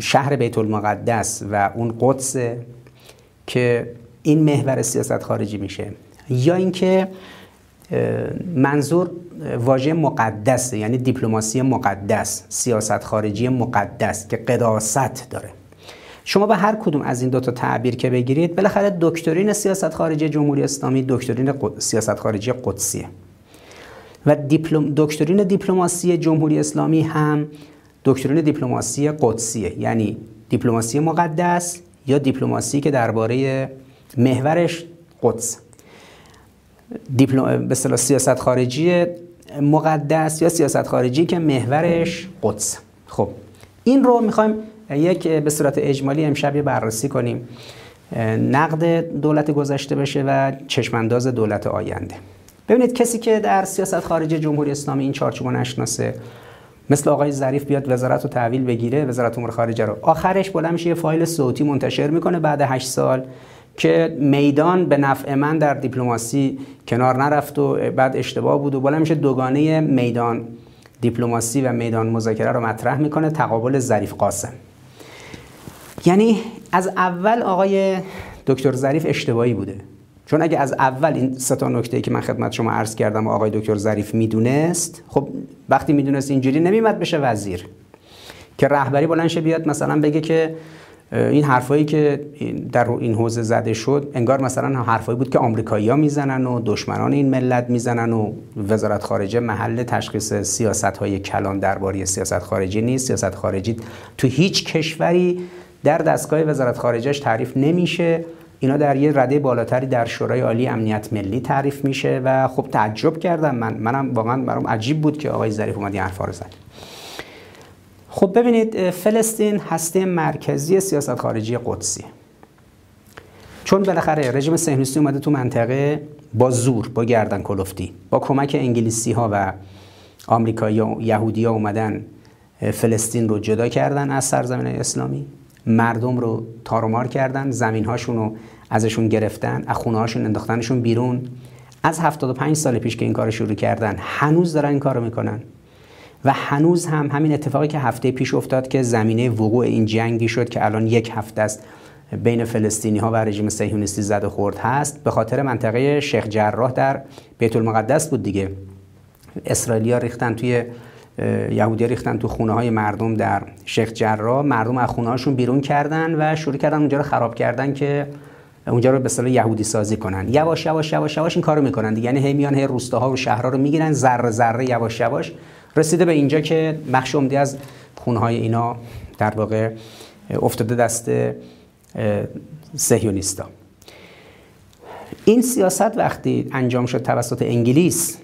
شهر بیت المقدس و اون قدس که این محور سیاست خارجی میشه. یا اینکه منظور واژه مقدسه یعنی دیپلماسی مقدس سیاست خارجی مقدس که قداست داره. شما به هر کدوم از این دو تا تعبیر که بگیرید بالاخره دکترین سیاست خارجی جمهوری اسلامی دکترین سیاست خارجی قدسیه. و دیپلم... دکترین دیپلماسی جمهوری اسلامی هم دکترین دیپلماسی قدسیه. یعنی دیپلماسی مقدس یا دیپلماسی که درباره محورش قدس. دیپلم... به سیاست خارجی مقدس یا سیاست خارجی که محورش قدس. خب این رو می‌خوایم یک به صورت اجمالی امشب بررسی کنیم. نقد دولت گذشته بشه و چشمانداز دولت آینده. ببینید کسی که در سیاست خارجی جمهوری اسلامی این چارچوب نشناسه مثل آقای ظریف بیاد وزارت رو تحویل بگیره وزارت امور خارجه رو. آخرش بلند میشه یه فایل صوتی منتشر می‌کنه بعد 8 سال که میدان به نفع من در دیپلماسی کنار نرفت و بعد اشتباه بود و بالا میشه دوگانه میدان دیپلماسی و میدان مذاکره رو مطرح می‌کنه تقابل ظریف قاسم. یعنی از اول آقای دکتر ظریف اشتباهی بوده. چون اگه از اول این سه تا نکته که من خدمت شما عرض کردم آقای دکتر ظریف می‌دونست خب وقتی می‌دونست اینجوری نمیمد بشه وزیر. که رهبری بلند بیاد مثلا بگه که این حرفایی که در این حوزه زده شد انگار مثلا حرفایی بود که آمریکایی‌ها می‌زنن و دشمنان این ملت می‌زنن و وزارت خارجه محل تشخیص سیاست های کلان درباره سیاست خارجی نیست. سیاست خارجی تو هیچ کشوری در دستگاه وزارت خارجهش تعریف نمیشه. اینا در یه رده بالاتری در شورای عالی امنیت ملی تعریف میشه و خب تعجب کردم من. منم واقعا برام عجیب بود که آقای ظریف اومد این حرفا رو زد. خب ببینید فلسطین هسته مرکزی سیاست خارجی قدسی. چون بالاخره رژیم صهیونیستی اومده تو منطقه با زور با گردن کلفتی با کمک انگلیسی ها و آمریکایی و یهودی اومدن فلسطین رو جدا کردن از سرزمین اسلامی. مردم رو تارومار کردن زمین هاشون رو ازشون گرفتن از خونه هاشون انداختنشون بیرون. از 75 سال پیش که این کار شروع کردن هنوز دارن این کارو می‌کنن. و هنوز هم همین اتفاقی که هفته پیش افتاد که زمینه وقوع این جنگی شد که الان یک هفته است بین فلسطینی ها و رژیم صهیونیستی زده خورد هست. به خاطر منطقه شیخ جراح در بیت المقدس بود دیگه. اسرائیلیا ریختن توی یهودی ریختن تو خونه های مردم در شیخ جراح. مردم از خونه هاشون بیرون کردن و شروع کردن اونجا رو خراب کردن که اونجا رو به اصطلاح یهودی سازی کنن. یواش یواش یواش یواش این کارو می‌کنن یعنی هی میان هی روستاها و شهرها رو می‌گیرن ذره ذره یواش یواش. رسیده به اینجا که بخش عمده از خونهای اینا در واقع افتاده دست سهیونیستا این سیاست وقتی انجام شد توسط انگلیس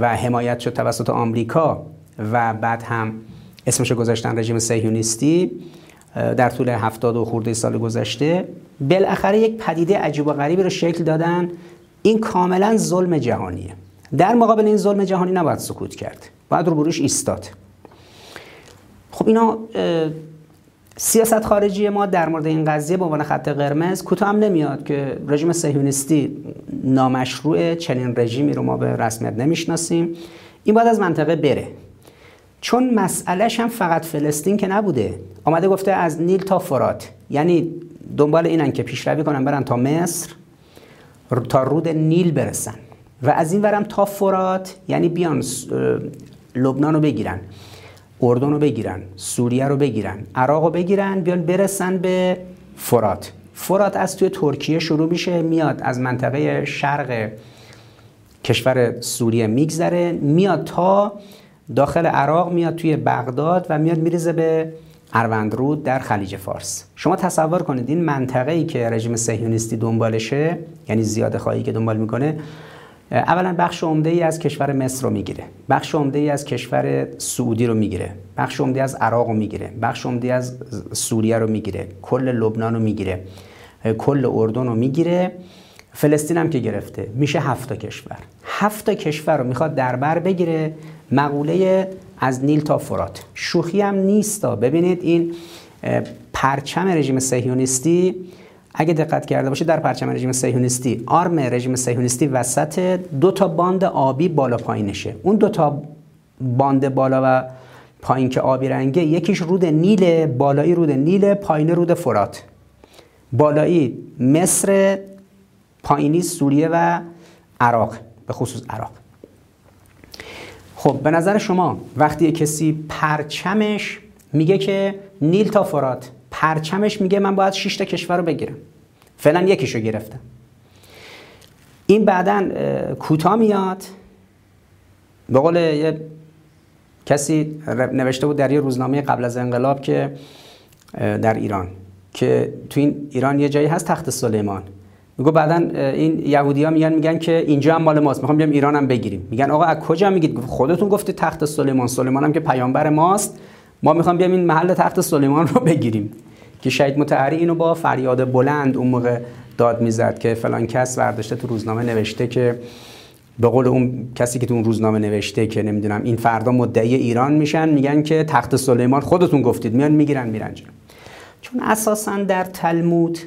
و حمایت شد توسط آمریکا و بعد هم اسمش گذاشتن رژیم سهیونیستی در طول هفتاد و خورده سال گذشته. بالاخره یک پدیده عجیب و غریبی رو شکل دادن. این کاملا ظلم جهانیه. در مقابل این ظلم جهانی نباید سکوت کرد. باید رو بروش ایستاد. خب اینا سیاست خارجی ما در مورد این قضیه به عنوان خط قرمز کوتاه هم نمیاد که رژیم صهیونیستی نامشروع چنین رژیمی رو ما به رسمیت نمی‌شناسیم. این باید از منطقه بره. چون مسئلهش هم فقط فلسطین که نبوده. آمده گفته از نیل تا فرات. یعنی دنبال اینن که پیشروی کنن برن تا مصر تا رود نیل برسن. و از این ورم تا فرات یعنی بیان لبنان رو بگیرن اردن رو بگیرن سوریه رو بگیرن عراق رو بگیرن بیان برسن به فرات. فرات از توی ترکیه شروع میشه میاد از منطقه شرق کشور سوریه میگذره میاد تا داخل عراق میاد توی بغداد و میاد میریزه به اروندرود در خلیج فارس. شما تصور کنید این منطقه ای که رژیم صهیونیستی دنبالشه یعنی زیاده خواهی که دنبال می‌کنه اولا بخش عمده ای از کشور مصر رو می‌گیره. بخش عمده ای از کشور سعودی رو می‌گیره. بخش عمده از عراق رو می‌گیره. بخش عمده از سوریه رو می‌گیره. کل لبنان رو می‌گیره. کل اردن رو می‌گیره. فلسطین هم که گرفته. میشه هفت کشور. هفت کشور رو می‌خواد در بر بگیره مقوله از نیل تا فرات. شوخی هم نیستا ببینید این پرچم رژیم صهیونیستی اگه دقت کرده باشه در پرچم رژیم صهیونیستی آرم رژیم صهیونیستی وسط دو تا باند آبی بالا پایینشه اون دو تا باند بالا و پایین که آبی رنگه یکیش رود نیل بالایی رود نیل پایین رود فرات. بالایی مصر پایینی سوریه و عراق به خصوص عراق. خب به نظر شما وقتی کسی پرچمش میگه که نیل تا فرات پرچمش میگه من باید 6 تا کشور رو بگیرم. فعلا یکیشو گرفتم. این بعدا کوتاه میاد. به قول یه کسی نوشته بود در یه روزنامه قبل از انقلاب که در ایران که تو این ایران یه جایی هست تخت سلیمان. میگو بعدا این یهودی ها میگن میگن که اینجا هم مال ماست می‌خوام بیام ایران هم بگیریم. میگن آقا از کجا میگید؟ خودتون گفته تخت سلیمان. سلیمان هم که پیامبر ماست. ما می‌خوام بیام این محل تخت سلیمان رو بگیریم. که شهید متحری اینو با فریاد بلند اون موقع داد می‌زد که فلان کس برداشته تو روزنامه نوشته که به قول اون کسی که تو اون روزنامه نوشته که نمی‌دونم این فردا مدعی ایران میشن میگن که تخت سلیمان خودتون گفتید. میان می‌گیرن میرن چون اساسا در تلمود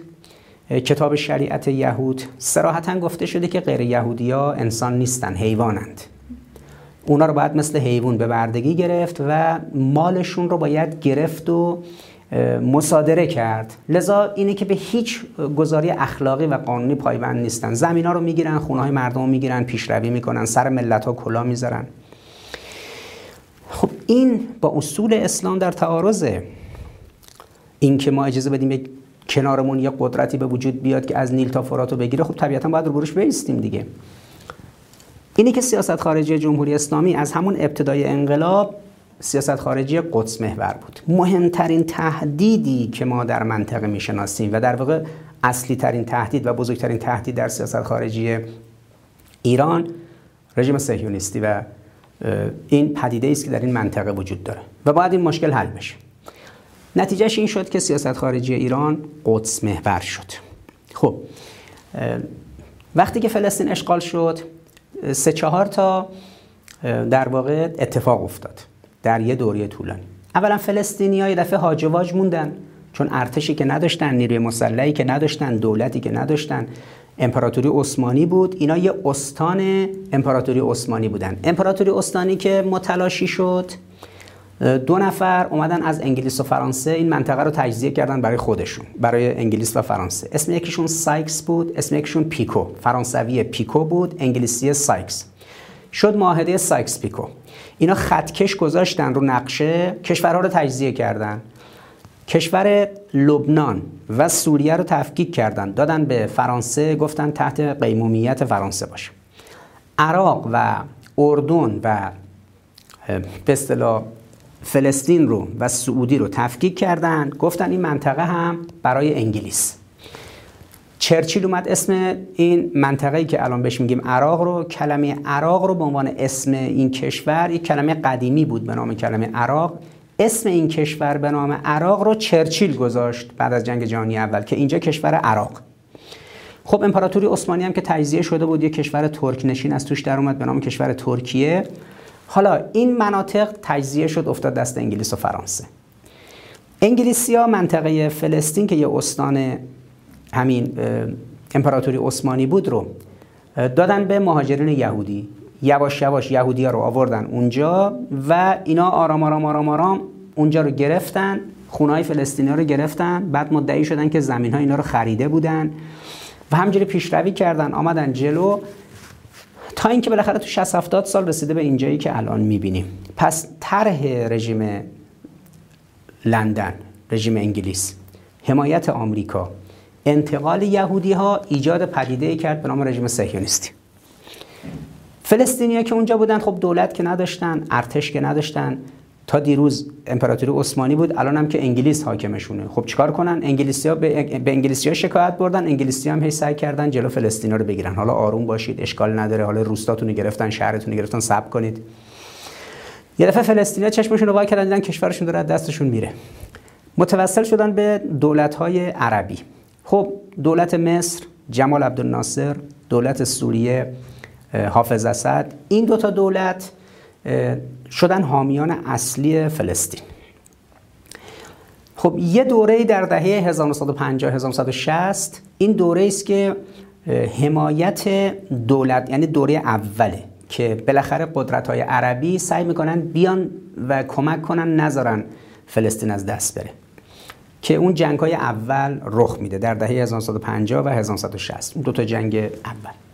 کتاب شریعت یهود سراحتا گفته شده که غیر یهودی ها انسان نیستن حیوانند. اونا رو باید مثل حیوان به بردگی گرفت و مالشون رو باید گرفت و مصادره کرد. لذا اینه که به هیچ گذاری اخلاقی و قانونی پایبند نیستن. زمین ها رو می‌گیرن خونه های مردم رو می‌گیرن پیشروی می‌کنن سر ملت ها کلا می‌ذارن. خب این با اصول اسلام در تعارضه. این که ما اجازه بدیم یک کنارمون یه قدرتی به وجود بیاد که از نیل تا فرات رو بگیره خب طبیعتا باید رو بروش بیستیم دیگه. اینی که سیاست خارجی جمهوری اسلامی از همون ابتدای انقلاب سیاست خارجی قدس محور بود. مهمترین تهدیدی که ما در منطقه می‌شناسیم و در واقع اصلی ترین تهدید و بزرگترین تهدید در سیاست خارجی ایران رژیم صهیونیستی و این پدیده است که در این منطقه وجود داره و باید این مشکل حل بشه. نتیجهش این شد که سیاست خارجی ایران قدس محور شد. خب وقتی که فلسطین اشغال شد سه چهار تا در واقع اتفاق افتاد در یه دوره طولانی. اولا فلسطینی ها یه دفعه هاج و واج موندن چون ارتشی که نداشتن نیروی مسلحی که نداشتن دولتی که نداشتن امپراتوری عثمانی بود. اینا یه استان امپراتوری عثمانی بودن. امپراتوری عثمانی که متلاشی شد. دو نفر اومدن از انگلیس و فرانسه این منطقه رو تجزیه کردن برای خودشون برای انگلیس و فرانسه. اسم یکیشون سایکس بود اسم یکیشون پیکو. فرانسوی پیکو بود انگلیسی سایکس. شد معاهده سایکس پیکو. اینا خطکش گذاشتن رو نقشه کشورها رو تجزیه کردن. کشور لبنان و سوریه رو تفکیک کردن. دادن به فرانسه گفتن تحت قیمومیت فرانسه باشه. عراق و اردن و به اصطلاح فلسطین رو و سعودی رو تفکیک کردن. گفتن این منطقه هم برای انگلیس. چرچیل اومد اسم این منطقه‌ای که الان بهش میگیم عراق رو. کلمه عراق رو به عنوان اسم این کشور یک کلمه قدیمی بود به نام کلمه عراق. اسم این کشور به نام عراق رو چرچیل گذاشت بعد از جنگ جهانی اول که اینجا کشور عراق. خب امپراتوری عثمانی هم که تجزیه شده بود یک کشور ترک نشین از توش در اومد به نام کشور ترکیه. حالا این مناطق تجزیه شد افتاد دست انگلیس و فرانسه. انگلیسی ها منطقه فلسطین که یه استان همین امپراتوری عثمانی بود رو دادن به مهاجرین یهودی. یواش یواش یهودی ها رو آوردن اونجا و اینا آرام آرام آرام آرام اونجا رو گرفتن خونه های فلسطینی رو گرفتن. بعد مدعی شدن که زمین ها اینا رو خریده بودن و همجوری پیشروی کردن. آمدن جلو. تا اینکه بالاخره تو 60 70 سال رسیده به اینجایی که الان می‌بینیم. پس طرح رژیم لندن رژیم انگلیس حمایت آمریکا انتقال یهودی ها ایجاد پدیده کرد به نام رژیم صهیونیستی. فلسطینیا که اونجا بودن خب دولت که نداشتن ارتش که نداشتن تا دیروز امپراتوری عثمانی بود الان هم که انگلیس حاکمشونه. خب چیکار کنن؟ انگلیسی‌ها به, به انگلیسی‌ها شکایت بردن انگلیسی هم هی سعی کردن جلو فلسطینا رو بگیرن. حالا آروم باشید اشکال نداره. حالا روستاتون رو گرفتن شهرتون رو گرفتن صبر کنید. یه دفعه فلسطینیا چشمشون رو وا کردن دیدن کشورشون داره دستشون میره. متوسل شدن به دولت‌های عربی. خب دولت مصر جمال عبدالناصر دولت سوریه حافظ اسد این دوتا دولت شدن حامیان اصلی فلسطین. خب یه دوره در دهه 1950 1960 این دوره است که حمایت دولت یعنی دوره اوله که بالاخره قدرت های عربی سعی می‌کنن بیان و کمک کنن نذارن فلسطین از دست بره. که اون جنگ های اول رخ میده در دهه 1950 و 1960 اون دو تا جنگ اول.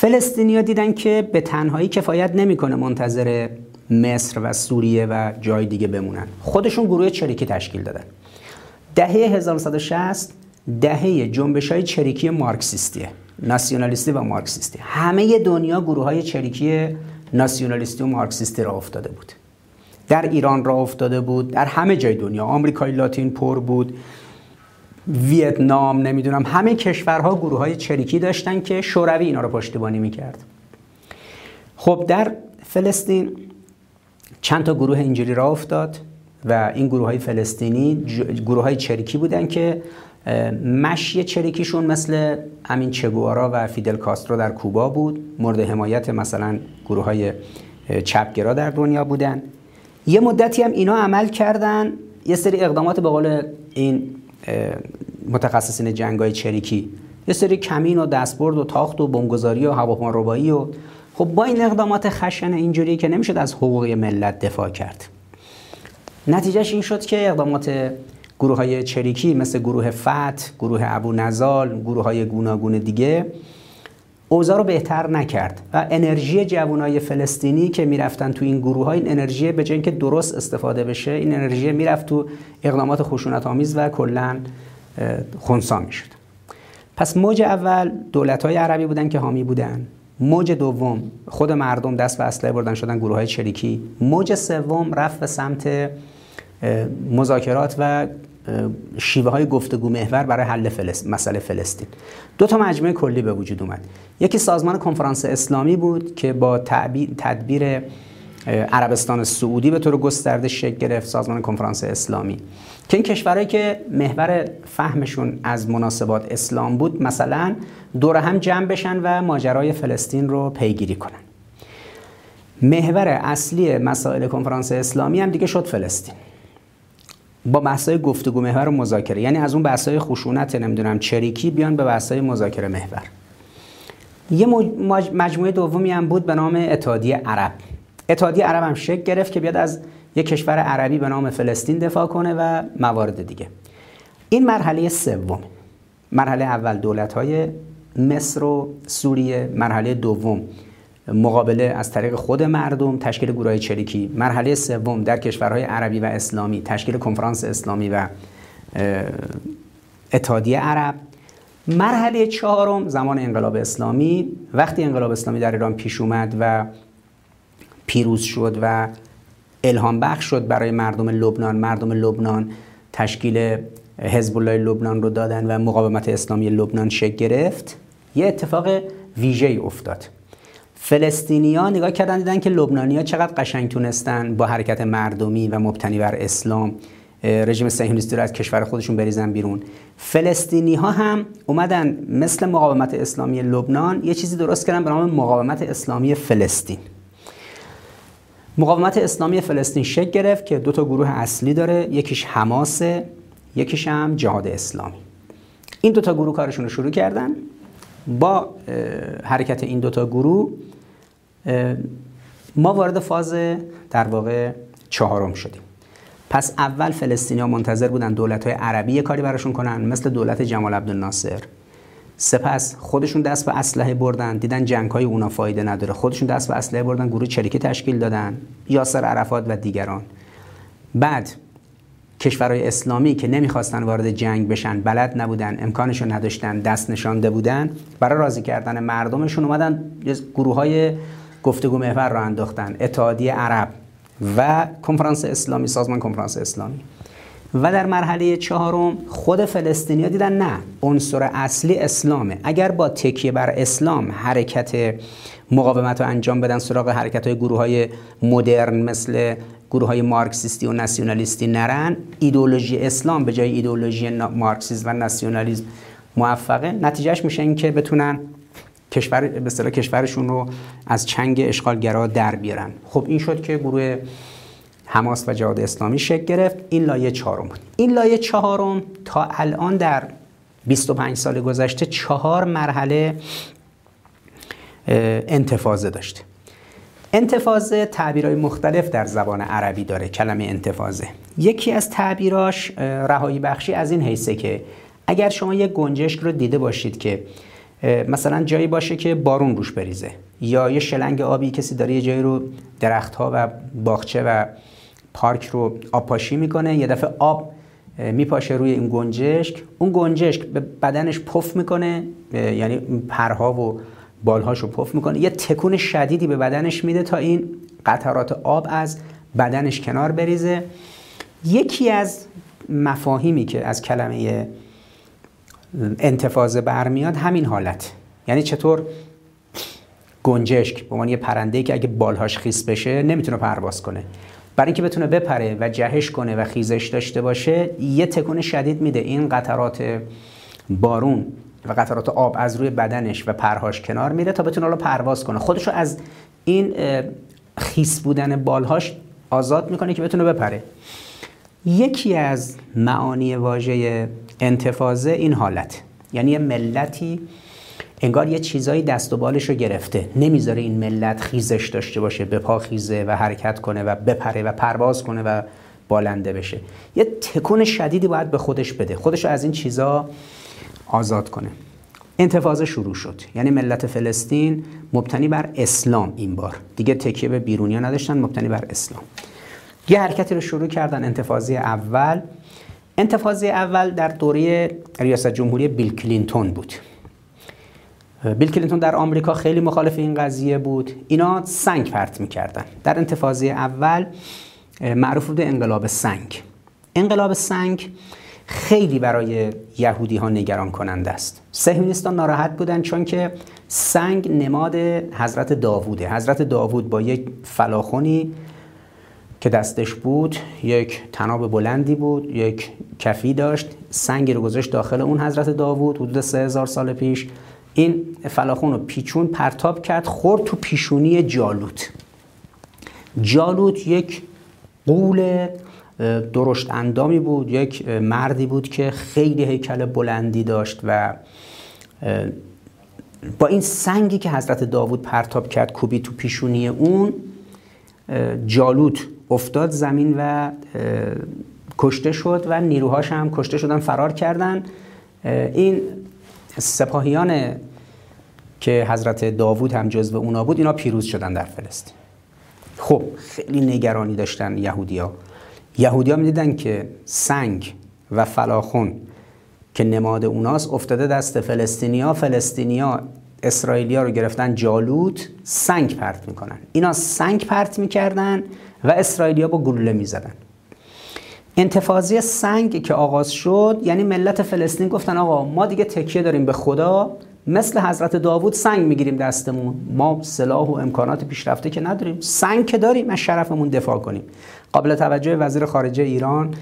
فلسطینیا دیدن که به تنهایی کفایت نمی‌کنه منتظر مصر و سوریه و جای دیگه بمونن. خودشون گروه چریکی تشکیل دادن. دهه 1960 دهه جنبش های چریکی مارکسیستیه ناسیونالیستی و مارکسیستی. همه دنیا گروه های چریکی ناسیونالیستی و مارکسیستی را افتاده بود. در ایران را افتاده بود در همه جای دنیا. آمریکای لاتین پر بود. ویتنام نمی‌دونم همه کشورها گروه های چریکی داشتن که شوروی اینا رو پشتیبانی می‌کرد. خب در فلسطین چند تا گروه اینجوری را افتاد و این گروه های فلسطینی گروه های چریکی بودن که مشی چریکیشون مثل همین چگوارا و فیدل کاسترو در کوبا بود. مورد حمایت مثلا گروه های چپگرا در دنیا بودن. یه مدتی هم اینا عمل کردن. یه سری اقدامات به قول این متخصصین جنگ های چریکی. یه سری کمین و دستبرد و تاخت و بمبگذاری و هواپیما ربایی و خب با این اقدامات خشن اینجوری که نمی‌شد از حقوق ملت دفاع کرد. نتیجهش این شد که اقدامات گروه های چریکی مثل گروه فت، گروه ابو نزال، گروه های گوناگون دیگه اوضاع رو بهتر نکرد و انرژی جوانای فلسطینی که می‌رفتن تو این گروه های این انرژی به جای که درست استفاده بشه این انرژی می‌رفت تو اقدامات خشونت آمیز و کلا خونسا می‌شد. پس موج اول دولت های عربی بودن که حامی بودن. موج دوم خود مردم دست به اسلحه بردن شدن گروه های چریکی. موج سوم رفت به سمت مذاکرات و شیوه های گفتگو محور برای حل فلسط... مسئله فلسطین. دو تا مجموعه کلی به وجود اومد. یکی سازمان کنفرانس اسلامی بود که با تدبیر عربستان سعودی به طور گسترده شکل گرفت سازمان کنفرانس اسلامی. که این کشورهایی که محور فهمشون از مناسبات اسلام بود مثلا دور هم جمع بشن و ماجرای فلسطین رو پیگیری کنن. محور اصلی مسائل کنفرانس اسلامی هم دیگه شد فلسطین. با بحث‌های گفتگو محور و مذاکره. یعنی از اون بحث‌های خشونت نمی‌دونم چریکی بیان به بحث‌های مذاکره محور. یه مجموعه دومی هم بود به نام اتحادیه عرب. اتحادیه عرب هم شکل گرفت که بیاد از یک کشور عربی به نام فلسطین دفاع کنه و موارد دیگه. این مرحله سوم. مرحله اول دولت‌های مصر و سوریه. مرحله دوم. مقابله از طریق خود مردم تشکیل گروه چریکی. مرحله سوم در کشورهای عربی و اسلامی تشکیل کنفرانس اسلامی و اتحادیه عرب. مرحله چهارم زمان انقلاب اسلامی. وقتی انقلاب اسلامی در ایران پیش اومد و پیروز شد و الهام بخش شد برای مردم لبنان مردم لبنان تشکیل حزب الله لبنان رو دادن و مقاومت اسلامی لبنان شکل گرفت یه اتفاق ویژه‌ای افتاد. فلسطینیا نگاه کردن دیدن که لبنانیا چقدر قشنگ تونستن با حرکت مردمی و مبتنی بر اسلام رژیم صهیونیستی رو از کشور خودشون بریزن بیرون. فلسطینی ها هم اومدن مثل مقاومت اسلامی لبنان یه چیزی درست کردن به نام مقاومت اسلامی فلسطین. مقاومت اسلامی فلسطین شکل گرفت که دو تا گروه اصلی داره یکیش حماسه یکیش هم جهاد اسلامی. این دو تا گروه کارشون رو شروع کردن. با حرکت این دوتا گروه ما وارد فاز در واقع چهارم شدیم. پس اول فلسطینی ها منتظر بودن دولت های عربی کاری براشون کنن مثل دولت جمال عبدالناصر. سپس خودشون دست به اسلحه بردن دیدن جنگ های اونا فایده نداره. خودشون دست به اسلحه بردن گروه چریکی تشکیل دادن یاسر عرفات و دیگران. بعد کشورهای اسلامی که نمی‌خواستن وارد جنگ بشن بلد نبودن امکانشو نداشتن دست نشانده بودن برای راضی کردن مردمشون اومدن گروه های گفتگو محور را انداختن اتحادیه عرب و کنفرانس اسلامی سازمان کنفرانس اسلامی. و در مرحله چهارم خود فلسطینیا دیدن نه عنصر اصلی اسلامه. اگر با تکیه بر اسلام حرکت مقاومت رو انجام بدن سراغ حرکت های گروه های مدرن مثل گروه های مارکسیستی و ناسیونالیستی نرن ایدولوژی اسلام به جای ایدولوژی مارکسیسم و ناسیونالیسم موفقه. نتیجهش میشه این که بتونن کشور به اصطلاح کشورشون رو از چنگ اشغالگرا در بیارن. خب این شد که گروه حماس و جهاد اسلامی شکل گرفت. این لایه چهارم. بود این لایه چهارم تا الان در 25 سال گذشته چهار مرحله انتفاضه داشته. انتفاضه تعبیرهای مختلف در زبان عربی داره کلمه انتفاضه. یکی از تعبیراش رهایی بخشی از این حیثه که اگر شما یک گنجشک رو دیده باشید که مثلا جایی باشه که بارون روش بریزه یا یه شلنگ آبی کسی داره یه جایی رو درختها و باغچه و پارک رو آب پاشی می‌کنه یه دفعه آب میپاشه روی این گنجشک اون گنجشک به بدنش پف می‌کنه یعنی پرها و بالهاشو پف می‌کنه. یه تکون شدیدی به بدنش میده تا این قطرات آب از بدنش کنار بریزه. یکی از مفاهیمی که از کلمه انتفاضه برمیاد همین حالت. یعنی چطور گنجشک به عنوان یه پرنده که اگه بالهاش خیس بشه نمی‌تونه پرواز کنه. برای اینکه بتونه بپره و جهش کنه و خیزش داشته باشه یه تکون شدید میده. این قطرات بارون و قطرات آب از روی بدنش و پرهاش کنار میره تا بتونه حالا پرواز کنه. خودشو از این خیس بودن بالهاش آزاد می‌کنه که بتونه بپره. یکی از معانی واژه انتفاضه این حالت. یعنی یه ملتی انگار یه چیزایی دست و بالش رو گرفته. نمی‌ذاره این ملت خیزش داشته باشه به پا خیزه و حرکت کنه و بپره و پرواز کنه و بالنده بشه. یه تکون شدیدی باید به خودش بده. خودش از این چیزا آزاد کنه. انتفاضه شروع شد. یعنی ملت فلسطین مبتنی بر اسلام این بار. دیگه تکیه به بیرونیا نداشتن مبتنی بر اسلام. یه حرکتی رو شروع کردن انتفاضه اول. انتفاضه اول در دوره ریاست جمهوری بیل کلینتون بود. بیل کلینتون در آمریکا خیلی مخالف این قضیه بود. اینا سنگ پرت می‌کردن. در انتفاضه اول معروف بود انقلاب سنگ. انقلاب سنگ خیلی برای یهودی ها نگران کننده است. سهیونیستان ناراحت بودن چون که سنگ نماد حضرت داووده. حضرت داوود با یک فلاخونی که دستش بود یک تناب بلندی بود یک کفی داشت سنگی رو گذاشت داخل اون حضرت داوود حدود سه هزار سال پیش. این فلاخون رو پیچون پرتاب کرد خورد تو پیشونی جالوت. جالوت یک قول درشت اندامی بود یک مردی بود که خیلی هیکل بلندی داشت و با این سنگی که حضرت داوود پرتاب کرد کوبی تو پیشونی اون جالوت افتاد زمین و کشته شد و نیروهاش هم کشته شدن فرار کردن. این سپاهیان که حضرت داوود هم جزو اونا بود اینا پیروز شدن در فلسطین. خب خیلی نگرانی داشتن یهودیا یهودیا می‌دیدن که سنگ و فلاخون که نماد اوناست افتاده دست فلسطینیا فلسطینیا اسرائیلیا رو گرفتن جالوت سنگ پرت می‌کنن. اینا سنگ پرت می‌کردن و اسرائیلیا با گلوله می‌زدن. انتفاضی سنگ که آغاز شد یعنی ملت فلسطین گفتن آقا ما دیگه تکیه داریم به خدا مثل حضرت داوود سنگ می‌گیریم دستمون. ما سلاح و امکانات پیشرفته که نداریم. سنگ که داریم از شرفمون دفاع کنیم. قابل توجه وزیر خارجه ایران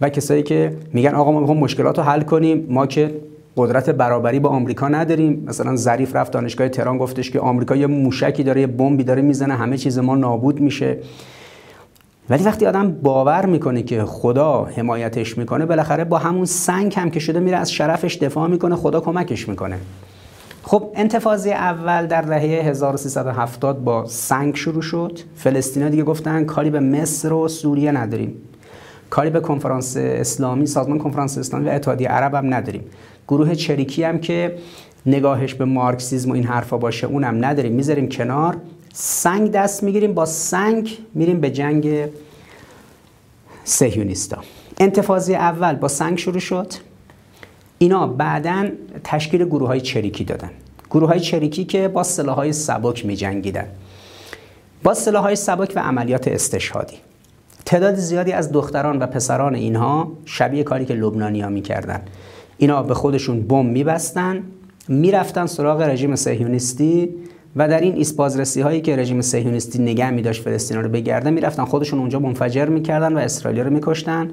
و کسایی که میگن آقا ما می‌خوام مشکلات رو حل کنیم ما که قدرت برابری با آمریکا نداریم. مثلا ظریف رفت دانشگاه تهران گفتش که آمریکا یه موشکی داره یه بمبی داره می‌زنه همه چیز ما نابود میشه. ولی وقتی آدم باور می‌کنه که خدا حمایتش می‌کنه بالاخره با همون سنگ هم که شده میره از شرفش دفاع می‌کنه خدا کمکش می‌کنه. خب انتفاضه اول در دهه 1370 با سنگ شروع شد. فلسطینا دیگه گفتن کاری به مصر و سوریه نداریم. کاری به کنفرانس اسلامی سازمان کنفرانس اسلامی و اتحادیه عرب هم نداریم. گروه چریکی هم که نگاهش به مارکسیزم و این حرفا باشه اونم نداریم. می‌ذاریم کنار. سنگ دست می‌گیریم با سنگ میریم به جنگ سهیونیستا انتفاضه اول با سنگ شروع شد. اینا بعدا تشکیل گروه های چریکی دادن. گروه های چریکی که با سلاح های سبک می جنگیدن با سلاح های سبک و عملیات استشهادی. تعداد زیادی از دختران و پسران اینها شبیه کاری که لبنانی ها می‌کردن. اینا به خودشون بم میبستن می‌رفتن سراغ رژیم سهیونیستی و در این ایست هایی که رژیم سهیونیستی نگه می داشت فلسطین رو بگرده می‌رفتن خودشون اونجا منفجر می‌کردن و اسرائیل رو میکشتن.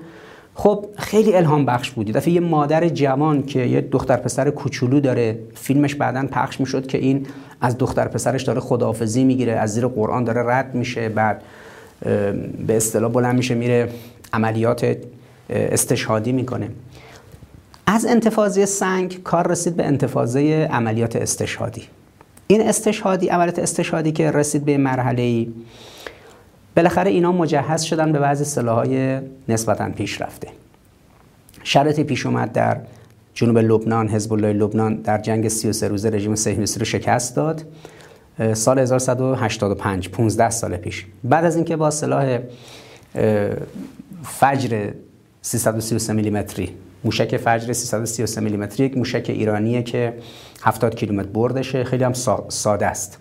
خب خیلی الهام بخش بودی دفعه یه مادر جوان که یه دختر پسر کوچولو داره فیلمش بعدا پخش می‌شد که این از دختر پسرش داره خداحافظی می‌گیره از زیر قرآن داره رد میشه بعد به اصطلاح بلند میشه میره عملیات استشهادی می‌کنه. از انتفاضه سنگ کار رسید به انتفاضه عملیات استشهادی. این استشهادی عملیات استشهادی که رسید به مرحله ای بالاخره اینا مجهز شدن به بعضی سلاحهای نسبتا پیشرفته. شرطی پیش اومد در جنوب لبنان حزب الله لبنان در جنگ 33 روزه رژیم صهیونیستی رو شکست داد. سال 1185 15 سال پیش. بعد از اینکه با سلاح فجر 333 میلیمتری موشک فجر 333 میلیمتری یک موشک ایرانیه که 70 کیلومتر بردشه خیلی هم ساده است.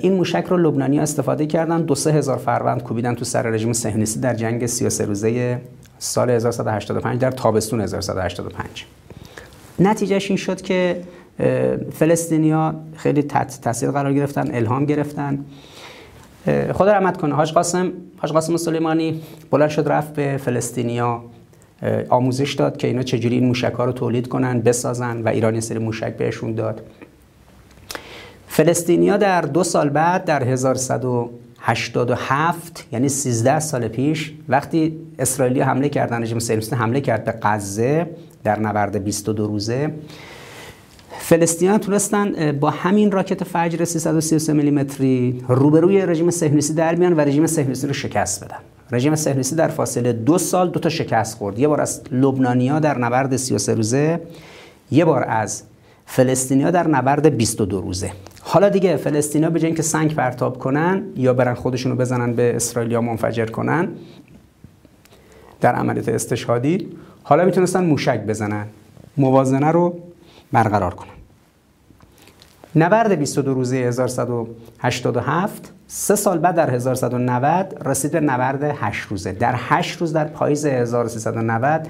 این موشک رو لبنانی استفاده کردن دو سه هزار فروند کوبیدن تو سر رژیم صهیونیستی در جنگ 33 روزه سال 1185 در تابستون 1185 نتیجهش این شد که فلسطینیا خیلی تاثیر قرار گرفتن الهام گرفتن. خدا رحمت کنه حاج قاسم حاج قاسم سلیمانی بلند شد رفت به فلسطینیا آموزش داد که اینا چجوری این موشک ها رو تولید کنن بسازن و ایرانی سری موشک بهشون داد. فلسطینیا در دو سال بعد در 1187 یعنی 13 سال پیش وقتی اسرائیلی حمله کردن رژیم صهیونیستی حمله کرد به غزه در نبرد 22 روزه فلسطینیان تونستن با همین راکت فجر 333 میلیمتری روبروی رژیم صهیونیستی در میان و رژیم صهیونیستی رو شکست بدن. رژیم صهیونیستی در فاصله دو سال دو تا شکست خورد. یه بار از لبنانیا در نبرد 33 روزه یه بار از فلسطینیا در نبرد 22 روزه. حالا دیگه فلسطینیا به جای اینکه سنگ پرتاب کنن یا برن خودشونو بزنن به اسرائیلیا منفجر کنن در عملیات استشهادی حالا می‌تونستن موشک بزنن موازنه رو برقرار کنن. نبرد 22 روزه 1187 سه سال بعد در 1190 رسید به نبرد 8 روزه. در 8 روز در پاییز 1390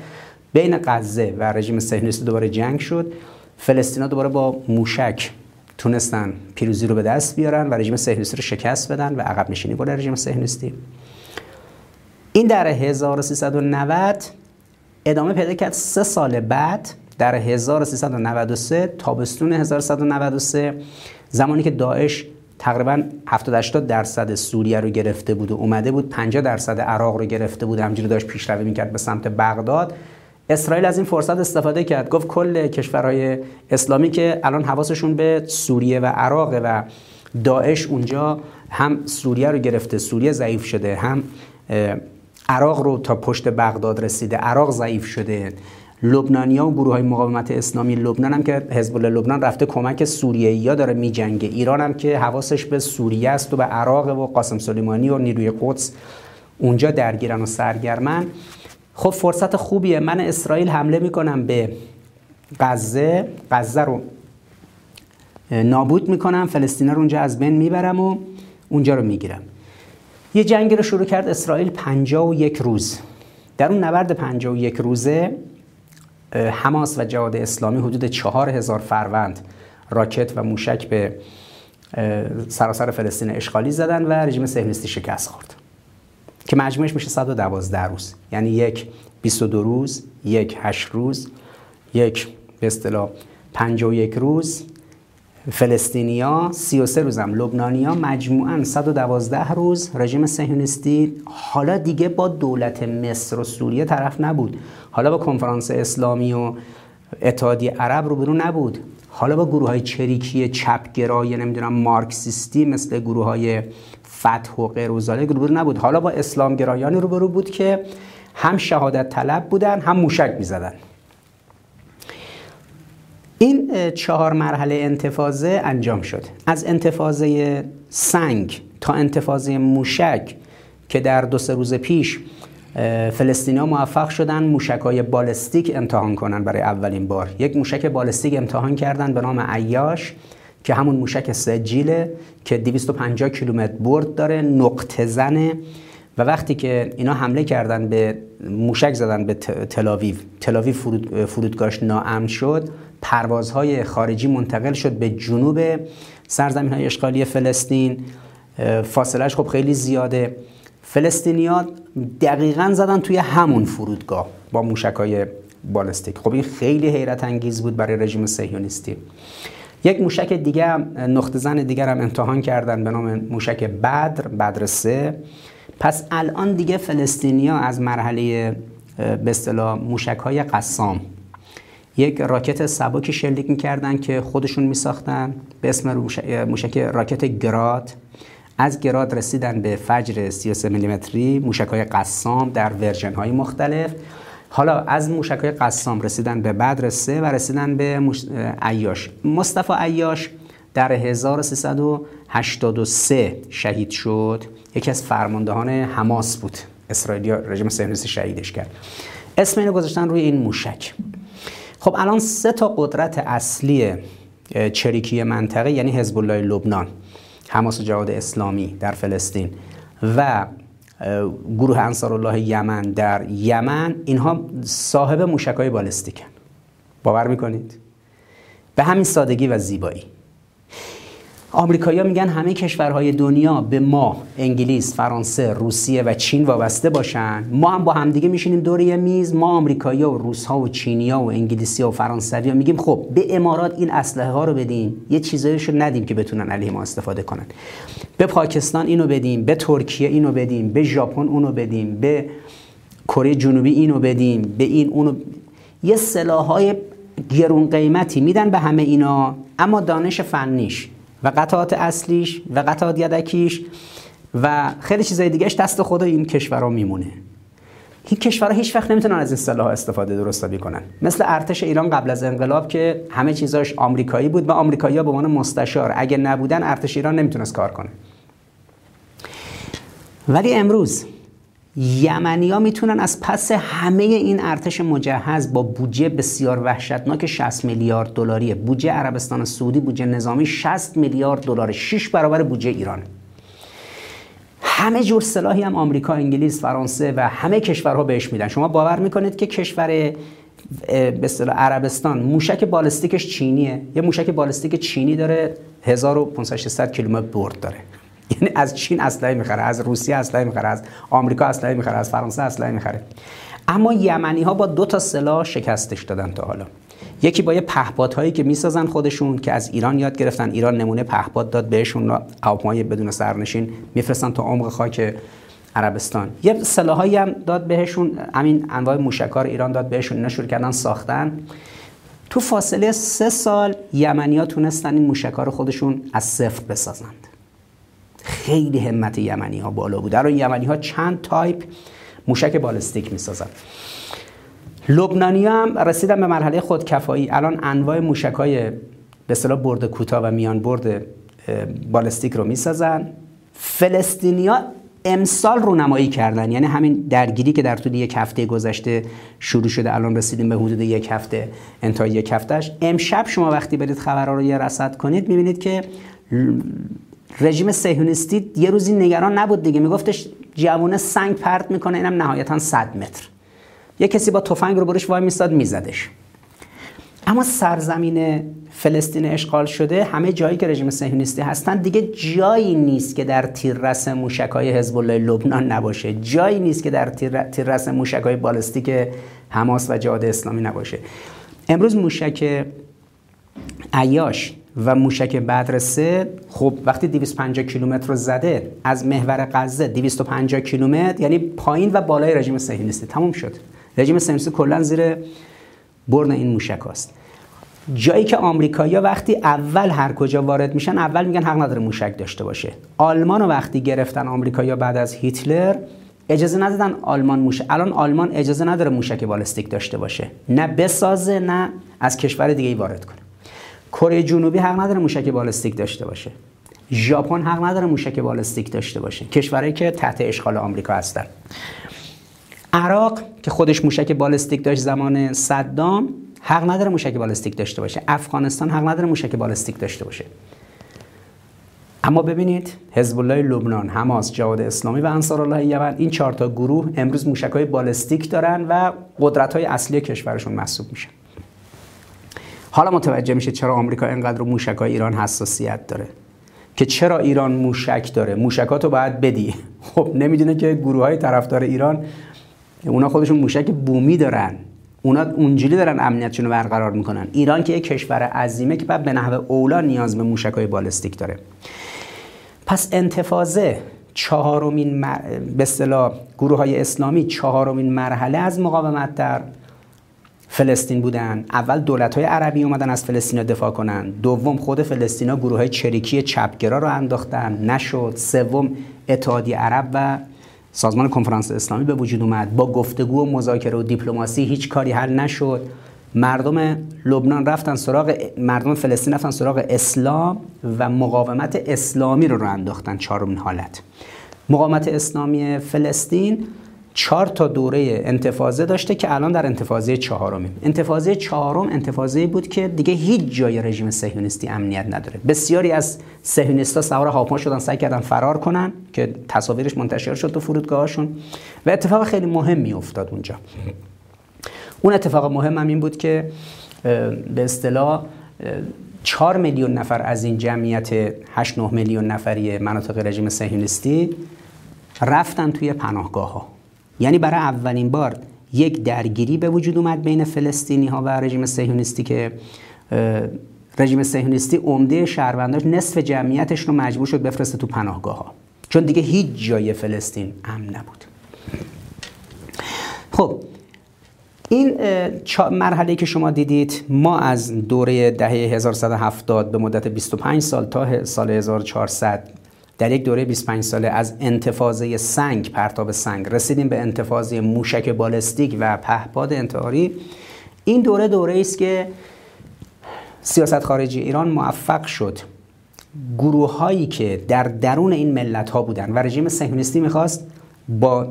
بین غزه و رژیم صهیونیستی دوباره جنگ شد. فلسطینا دوباره با موشک تونستن پیروزی رو به دست بیارن و رژیم صهیونیستی رو شکست بدن و عقب نشینی کنه رژیم صهیونیستی. این در 1390 ادامه پیدا کرد. سه سال بعد در 1393 تابستون 1193 زمانی که داعش تقریبا 70 80 درصد سوریه رو گرفته بود و اومده بود 50 درصد عراق رو گرفته بود. همجوری داشت پیشروی می‌کرد به سمت بغداد. اسرائیل از این فرصت استفاده کرد. گفت کل کشورهای اسلامی که الان حواسشون به سوریه و عراق و داعش اونجا هم سوریه رو گرفته سوریه ضعیف شده هم عراق رو تا پشت بغداد رسیده عراق ضعیف شده. لبنانیا و گروه های مقاومت اسلامی لبنان هم که حزب الله لبنان رفته کمک سوریه یا داره میجنگه. ایران هم که حواسش به سوریه است و به عراق و قاسم سلیمانی و نیروی قدس اونجا درگیرن و سرگرمن. خب فرصت خوبیه. من اسرائیل حمله می‌کنم به غزه. غزه رو نابود می‌کنم. فلسطین رو اونجا از بین می‌برم و اونجا رو می‌گیرم. یه جنگی رو شروع کرد اسرائیل 51 روز. در اون نبرد 51 روزه حماس و جهاد اسلامی حدود 4000 فروند راکت و موشک به سراسر فلسطین اشغالی زدن و رژیم صهیونیستی شکست خورد. که مجموعش میشه 112 روز. یعنی یک 22 روز یک 8 روز یک به اصطلاح 51 روز. فلسطینیا 33 روزم لبنانیا مجموعا 112 روز. رژیم صهیونیستی حالا دیگه با دولت مصر و سوریه طرف نبود. حالا با کنفرانس اسلامی و اتحادیه عرب روبرو نبود. حالا با گروه های چریکی چپگرای نمی‌دونم مارکسیستی مثل گروه های فتح و غیر روبرو نبود. حالا با اسلام گرایانی روبرو بود که هم شهادت طلب بودن هم موشک می‌زدن. این چهار مرحله انتفاضه انجام شد. از انتفاضه سنگ تا انتفاضه موشک که در دو سه روز پیش فلسطینیا موفق شدن موشک های بالستیک امتحان کنن برای اولین بار. یک موشک بالستیک امتحان کردن به نام عیاش. که همون موشک سجیله که 250 کیلومتر برد داره نقطه زنه و وقتی که اینا حمله کردن به موشک زدن به تلاویو تلاویو فرود، فرودگاهش ناامن شد. پروازهای خارجی منتقل شد به جنوب سرزمین های اشغالی فلسطین. فاصلهش خب خیلی زیاده. فلسطینیان دقیقا زدن توی همون فرودگاه با موشک های بالستیک. خب این خیلی حیرت انگیز بود برای رژیم صهیونیستی. یک موشک دیگه نقطه زن دیگر هم امتحان کردن به نام موشک بدر بدر سه. پس الان دیگه فلسطینیا از مرحله به اصطلاح موشک های قسام. یک راکت سبکی شلیک می‌کردن که خودشون میساختن به اسم موشک راکت گراد. از گراد رسیدن به فجر 33 میلیمتری موشک های قسام در ورژن های مختلف. حالا از موشک های قسام رسیدن به بدر سه و رسیدن به. عیاش. مصطفی عیاش در 1383 شهید شد. یکی از فرماندهان حماس بود. اسرائیلیا رژیم صهیونیستی شهیدش کرد. اسم اینو گذاشتن روی این موشک. خب الان سه تا قدرت اصلی چریکی منطقه یعنی حزب الله لبنان حماس و جهاد اسلامی در فلسطین و گروه انصار الله یمن در یمن اینها صاحب موشک های بالستیکن. باور می‌کنید؟ به همین سادگی و زیبایی. آمریکایی‌ها میگن همه کشورهای دنیا به ما انگلیس، فرانسه، روسیه و چین وابسته باشن. ما هم با همدیگه میشینیم دور یه میز. ما آمریکایی‌ها و روس‌ها و چینی‌ها و انگلیسی‌ها و فرانسوی‌ها میگیم خب به امارات این اسلحه ها رو بدیم. یه چیزایشو ندیم که بتونن علیه ما استفاده کنن. به پاکستان اینو بدیم به ترکیه اینو بدیم به ژاپن اونو بدیم به کره جنوبی اینو بدیم به این اونو. یه سلاح‌های گرون قیمتی میدن به همه اینا اما دانش فنیش. و قطعات اصلیش و قطعات یدکیش و خیلی چیزای دیگهش دست خود این کشورها میمونه. این کشورها هیچ وقت نمی‌تونن از این سلاح استفاده درست کنن مثل ارتش ایران قبل از انقلاب که همه چیزاش آمریکایی بود و آمریکایی‌ها به عنوان مستشار. اگه نبودن ارتش ایران نمی‌تونست کار کنه. ولی امروز یمنی ها می‌تونن از پس همه این ارتش مجهز با بودجه بسیار وحشتناک 60 میلیارد دلاری بودجه عربستان سعودی بودجه نظامی 60 میلیارد دلار 6 برابر بودجه ایران. همه جور سلاحی هم آمریکا، انگلیس، فرانسه و همه کشورها بهش میدن. شما باور می‌کنید که کشور به عربستان موشک بالستیکش چینیه. یه موشک بالستیک چینی داره 1500 کیلومتر برد داره. *laughs* یعنی از چین اسلحه می‌خره از روسیه اسلحه می‌خره از آمریکا اسلحه می‌خره از فرانسه اسلحه می‌خره. اما یمنی ها با دو تا سلاح شکستش دادن تا حالا. یکی با یه پهپاد هایی که می‌سازن خودشون که از ایران یاد گرفتن. ایران نمونه پهپاد داد بهشون هواپیمای بدون سرنشین میفرستن تا عمق خاک عربستان. یه سلاحایی هم داد بهشون. همین انواع موشکار ایران داد بهشون. اینا شروع کردن ساختن. تو فاصله سه سال یمنی ها تونستن این موشکار خودشون از صفر بسازند. خیلی همت یمنی ها بالا بود در یمنی ها چند تایپ موشک بالستیک می‌سازن. لبنانی هم رسیدن به مرحله خودکفایی. الان انواع موشک های به اصطلاح برد کوتاه و میان برد بالستیک رو می‌سازن. فلسطینیا امسال رو نمایی کردن. یعنی همین درگیری که در طول یک هفته گذشته شروع شده الان رسیدیم به حدود یک هفته انتهای یک هفتهش امشب شما وقتی برید خبرها رو یه رصد کنید می‌بینید که رژیم سهیونیستی یه روزی نگران نبود دیگه. میگفتش جوونه سنگ پرت می‌کنه اینم نهایتا 100 متر. یه کسی با تفنگ رو برش وای میستاد میزدش. اما سرزمین فلسطین اشغال شده همه جایی که رژیم صهیونیستی هستن دیگه جایی نیست که در تیررس موشکای حزب الله لبنان نباشه. جایی نیست که در تیررس موشکای بالستیک حماس و جهاد اسلامی نباشه. امروز موشک عیاش و موشک بدر سه خب وقتی 250 کیلومتر رو زده از محور غزه 250 کیلومتر یعنی پایین و بالای رژیم صهیونیستی. تموم شد. رژیم صهیونیستی کلا زیر برن این موشک هست جایی که آمریکایی‌ها وقتی اول هر کجا وارد میشن اول میگن حق نداره موشک داشته باشه. آلمان وقتی گرفتن آمریکایی‌ها بعد از هیتلر اجازه ندادن آلمان موشک الان آلمان اجازه نداره موشک بالستیک داشته باشه. نه بسازه نه از کشور دیگه ای وارد کنه. کره جنوبی حق نداره موشک بالستیک داشته باشه. ژاپن حق نداره موشک بالستیک داشته باشه. کشورهایی که تحت اشغال آمریکا هستن. عراق که خودش موشک بالستیک داشت زمان صدام حق نداره موشک بالستیک داشته باشه. افغانستان حق نداره موشک بالستیک داشته باشه. اما ببینید حزب الله لبنان، حماس، جهاد اسلامی و انصار الله یمن این چهار تا گروه امروز موشک های بالستیک دارن و قدرت های اصلی کشورشون محسوب میشن. حالا متوجه میشه چرا آمریکا اینقدر رو موشک های ایران حساسیت داره. که چرا ایران موشک داره؟ موشکاتو باید بدی. *laughs* خب نمی‌دونه که گروه های طرفدار ایران اونا خودشون موشک بومی دارن. اونا اونجوری دارن امنیتشون رو برقرار می‌کنن. ایران که یک کشور عظیمه که بعد به نحو اولا نیاز به موشک های بالستیک داره. پس انتفاضه چهارمین مر... به اصطلاح گروه های اسلامی چهارمین مرحله از مقاومت در فلسطین بودن. اول دولت های عربی اومدن از فلسطین دفاع کنن. دوم خود فلسطینا گروه های چریکی چپگرا رو انداختن. نشد. سوم اتحادیه عرب و سازمان کنفرانس اسلامی به وجود اومد. با گفتگو و مذاکره و دیپلماسی هیچ کاری حل نشد. مردم لبنان رفتن سراغ مردم فلسطین رفتن سراغ اسلام و مقاومت اسلامی رو رو انداختن. چهارمین حالت. مقاومت اسلامی فلسطین چهار تا دوره انتفاضه داشته که الان در انتفاضه چهارمیم. انتفاضه چهارم انتفاضه بود که دیگه هیچ جای رژیم صهیونیستی امنیت نداره. بسیاری از صهیونیستا سوار هاپما شدن سعی کردن فرار کنن که تصاویرش منتشر شد تو فرودگاهشون. و اتفاق خیلی مهمی افتاد اونجا. اون اتفاق مهم هم این بود که به اصطلاح 4 میلیون نفر از این جمعیت 8 9 میلیون نفری مناطق رژیم صهیونیستی رفتن توی پناهگاه ها یعنی برای اولین بار یک درگیری به وجود اومد بین فلسطینی ها و رژیم صهیونیستی که رژیم صهیونیستی عمده شهرونداش نصف جمعیتش رو مجبور شد بفرسته تو پناهگاه ها چون دیگه هیچ جای فلسطین امن نبود. خب این مرحله که شما دیدید ما از دوره دهه 1170 به مدت 25 سال تا سال 1400 در یک دوره 25 ساله از انتفاضه سنگ پرتاب سنگ رسیدیم به انتفاضه موشک بالستیک و پهپاد انتحاری. این دوره دوره است که سیاست خارجی ایران موفق شد. گروه هایی که در درون این ملت ها بودن و رژیم صهیونیستی می‌خواست با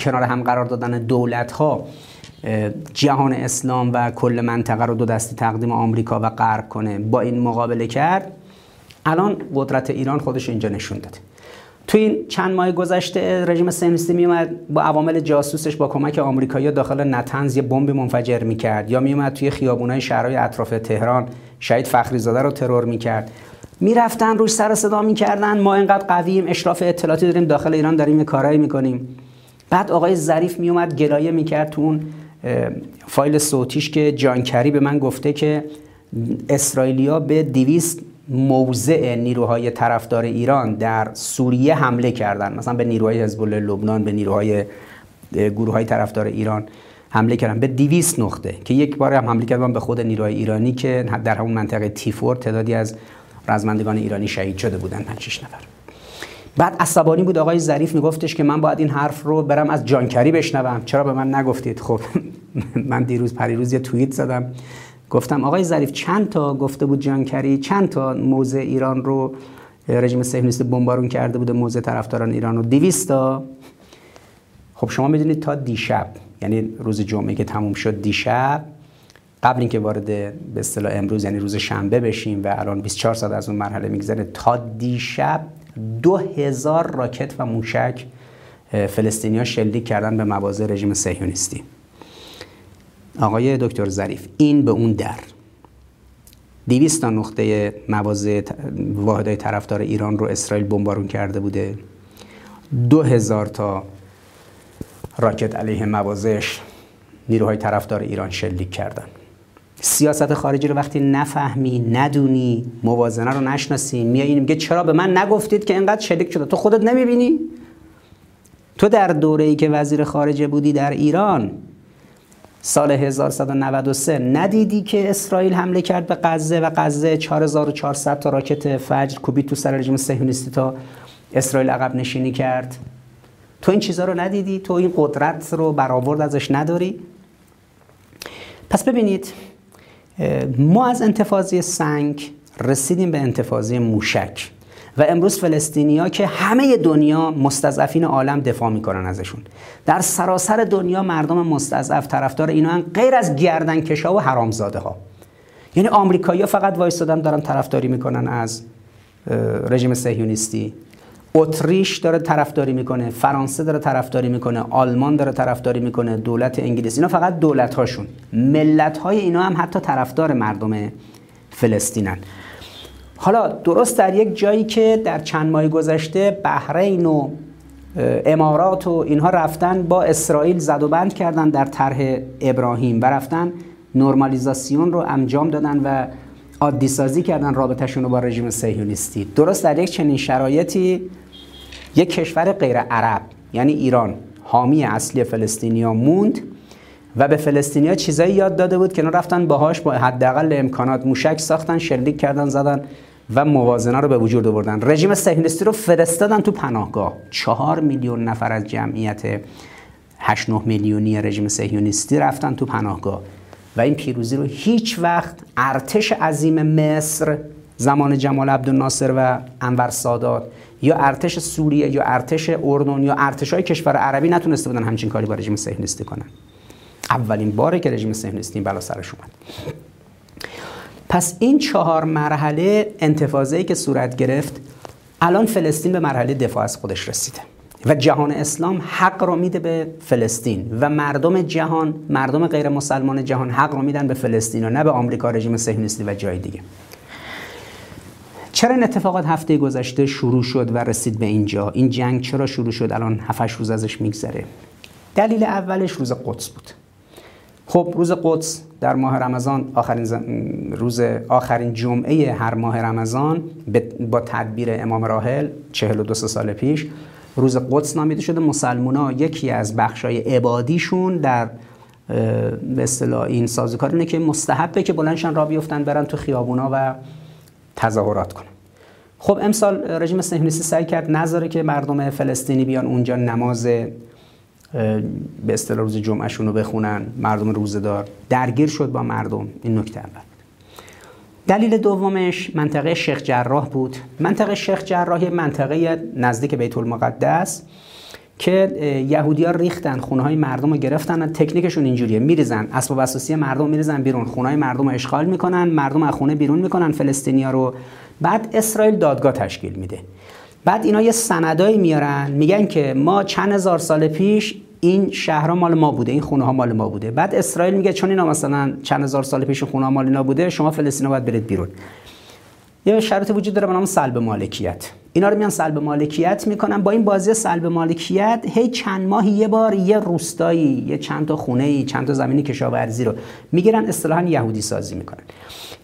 کنار هم قرار دادن دولت ها جهان اسلام و کل منطقه رو دو دستی تقدیم آمریکا و غرب کنه با این مقابله کرد. الان قدرت ایران خودش اینجا نشون داده. تو این چند ماه گذشته رژیم صهیونیستی میومد با عوامل جاسوسش با کمک آمریکایی داخل نتنز یه بمب منفجر می‌کرد. یا میومد توی خیابونای شهرهای اطراف تهران شهید فخری زاده رو ترور می‌کرد. می‌رفتن روش سر صدا می‌کردن ما اینقدر قویم اشراف اطلاعاتی داریم داخل ایران داریم کارایی می‌کنیم. بعد آقای ظریف میومد گلایه می‌کرد تو اون فایل صوتیش که جانکری به من گفته که اسرائیلیا به 200 موضع نیروهای طرفدار ایران در سوریه حمله کردن. مثلا به نیروهای حزب الله لبنان به نیروهای گروه های طرفدار ایران حمله کردن. به 200 نقطه که یک بار هم حمله کردن به خود نیروهای ایرانی که در همون منطقه تیفور تعدادی از رزمندگان ایرانی شهید شده بودن 5 نفر. بعد عصبانی بود. آقای ظریف میگفتش که من باید این حرف رو برم از جانکری بشنوم. چرا به من نگفتید؟ خب *laughs* من دیروز پریروز یه توییت زدم. گفتم آقای ظریف چند تا گفته بود جانکری؟ چند تا موضع ایران رو رژیم صهیونیستی بمبارون کرده بوده موضع طرفداران ایران رو؟ 200 تا. خب شما می‌دونید تا دیشب یعنی روز جمعه که تموم شد دیشب قبل اینکه وارد به اصطلاح امروز یعنی روز شنبه بشیم و الان 24 ساعت از اون مرحله میگذره تا دیشب دو هزار راکت و موشک فلسطینیا شلیک کردن به مواضع رژیم صهیونیستی. آقای دکتر ظریف این به اون در. 200 تا نقطه مواضع واحدهای طرفدار ایران رو اسرائیل بمبارون کرده بوده. دو هزار تا راکت علیه مواضعش نیروهای طرفدار ایران شلیک کردن. سیاست خارجی رو وقتی نفهمی ندونی موازنه رو نشناسی میای میگه چرا به من نگفتید که اینقدر شلیک شده؟ تو خودت نمی‌بینی؟ تو در دوره ای که وزیر خارجه بودی در ایران سال 1193 ندیدی که اسرائیل حمله کرد به غزه و غزه 4400 تا راکت فجر کوبید تو سر رژیم صهیونیستی تا اسرائیل عقب نشینی کرد؟ تو این چیزها رو ندیدی؟ تو این قدرت رو برآورد ازش نداری؟ پس ببینید ما از انتفاضی سنگ رسیدیم به انتفاضی موشک. و امروز فلسطینیا که همه دنیا مستضعفین عالم دفاع می‌کنن ازشون. در سراسر دنیا مردم مستضعف طرفدار اینا غیر از گردنکشا و حرامزاده ها یعنی آمریکایی‌ها فقط وایستادن دارن طرفداری می‌کنن از رژیم صهیونیستی. اتریش داره طرفداری می‌کنه فرانسه داره طرفداری می‌کنه آلمان داره طرفداری می‌کنه دولت انگلیس. اینا فقط دولت هاشون ملت های اینا هم حتی طرفدار مردم فلسطینن. حالا درست در یک جایی که در چند ماه گذشته بحرین و امارات و اینها رفتن با اسرائیل زد و بند کردن در طرح ابراهیم و رفتن نرمالیزاسیون رو انجام دادن و عادی سازی کردن رابطهشون رو با رژیم صهیونیستی. درست در یک چنین شرایطی یک کشور غیر عرب یعنی ایران حامی اصلی فلسطینیا موند و به فلسطینیا چیزایی یاد داده بود که رفتن باهاش با حداقل امکانات موشک ساختن شلیک کردن زدن. و موازنه رو به وجود آوردن. رژیم صهیونیستی رو فرستادن تو پناهگاه. چهار میلیون نفر از جمعیت 8 9 میلیونی رژیم صهیونیستی رفتن تو پناهگاه. و این پیروزی رو هیچ وقت ارتش عظیم مصر زمان جمال عبدالناصر و انور سادات یا ارتش سوریه یا ارتش اردن یا ارتش های کشور عربی نتونسته بودن همچین کاری با رژیم صهیونیستی کنن. اولین باره که رژیم صهیونیستی بلا سرش اومد. پس این چهار مرحله انتفاضه‌ای که صورت گرفت الان فلسطین به مرحله دفاع از خودش رسیده و جهان اسلام حق رو میده به فلسطین و مردم جهان مردم غیر مسلمان جهان حق رو میدن به فلسطین و نه به آمریکا رژیم صهیونیستی و جای دیگه. چرا این اتفاقات هفته گذشته شروع شد و رسید به اینجا؟ این جنگ چرا شروع شد؟ الان 7 روز ازش میگذره. دلیل اولش روز قدس بود. خب روز قدس در ماه رمضان آخرین روز آخرین جمعه هر ماه رمضان با تدبیر امام راحل 42 سال پیش روز قدس نامیده شده. مسلمونا یکی از بخشای عبادیشون در به اصطلاح این سازوکار اینه که مستحبه که بلندشن را بیفتن برن تو خیابونا و تظاهرات کنن. خب امسال رژیم صهیونیستی سعی کرد نذاره که مردم فلسطینی بیان اونجا نماز به اصطلاح روز جمعهشون رو بخونن مردم روزدار درگیر شد با مردم. این نکته اول. دلیل دومش منطقه شیخ جراح بود. منطقه شیخ جراح منطقه نزدیک بیت المقدس که یهودیا ریختن خونه های مردم رو گرفتن تکنیکشون اینجوریه. میریزن اسباب اساسی مردم میریزن بیرون. خونه های مردم رو اشغال می‌کنن مردم از خونه بیرون می‌کنن فلسطینیا رو. بعد اسرائیل دادگاه تشکیل میده. بعد اینا یه سندایی میارن میگن که ما چند هزار سال پیش این شهرها مال ما بوده این خونه ها مال ما بوده. بعد اسرائیل میگه چون اینا مثلا چند هزار سال پیش خونه ها مال اینا بوده شما فلسطین باید برید بیرون. یه شرط وجود داره به نام سلب مالکیت. اینا رو میان سلب مالکیت می‌کنن. با این بازی سلب مالکیت هی چند ماهی یه بار یه روستایی یه چند تا خونه ای چند تا زمینی کشاورزی رو می‌گیرن اصطلاحا یهودی سازی می‌کنن.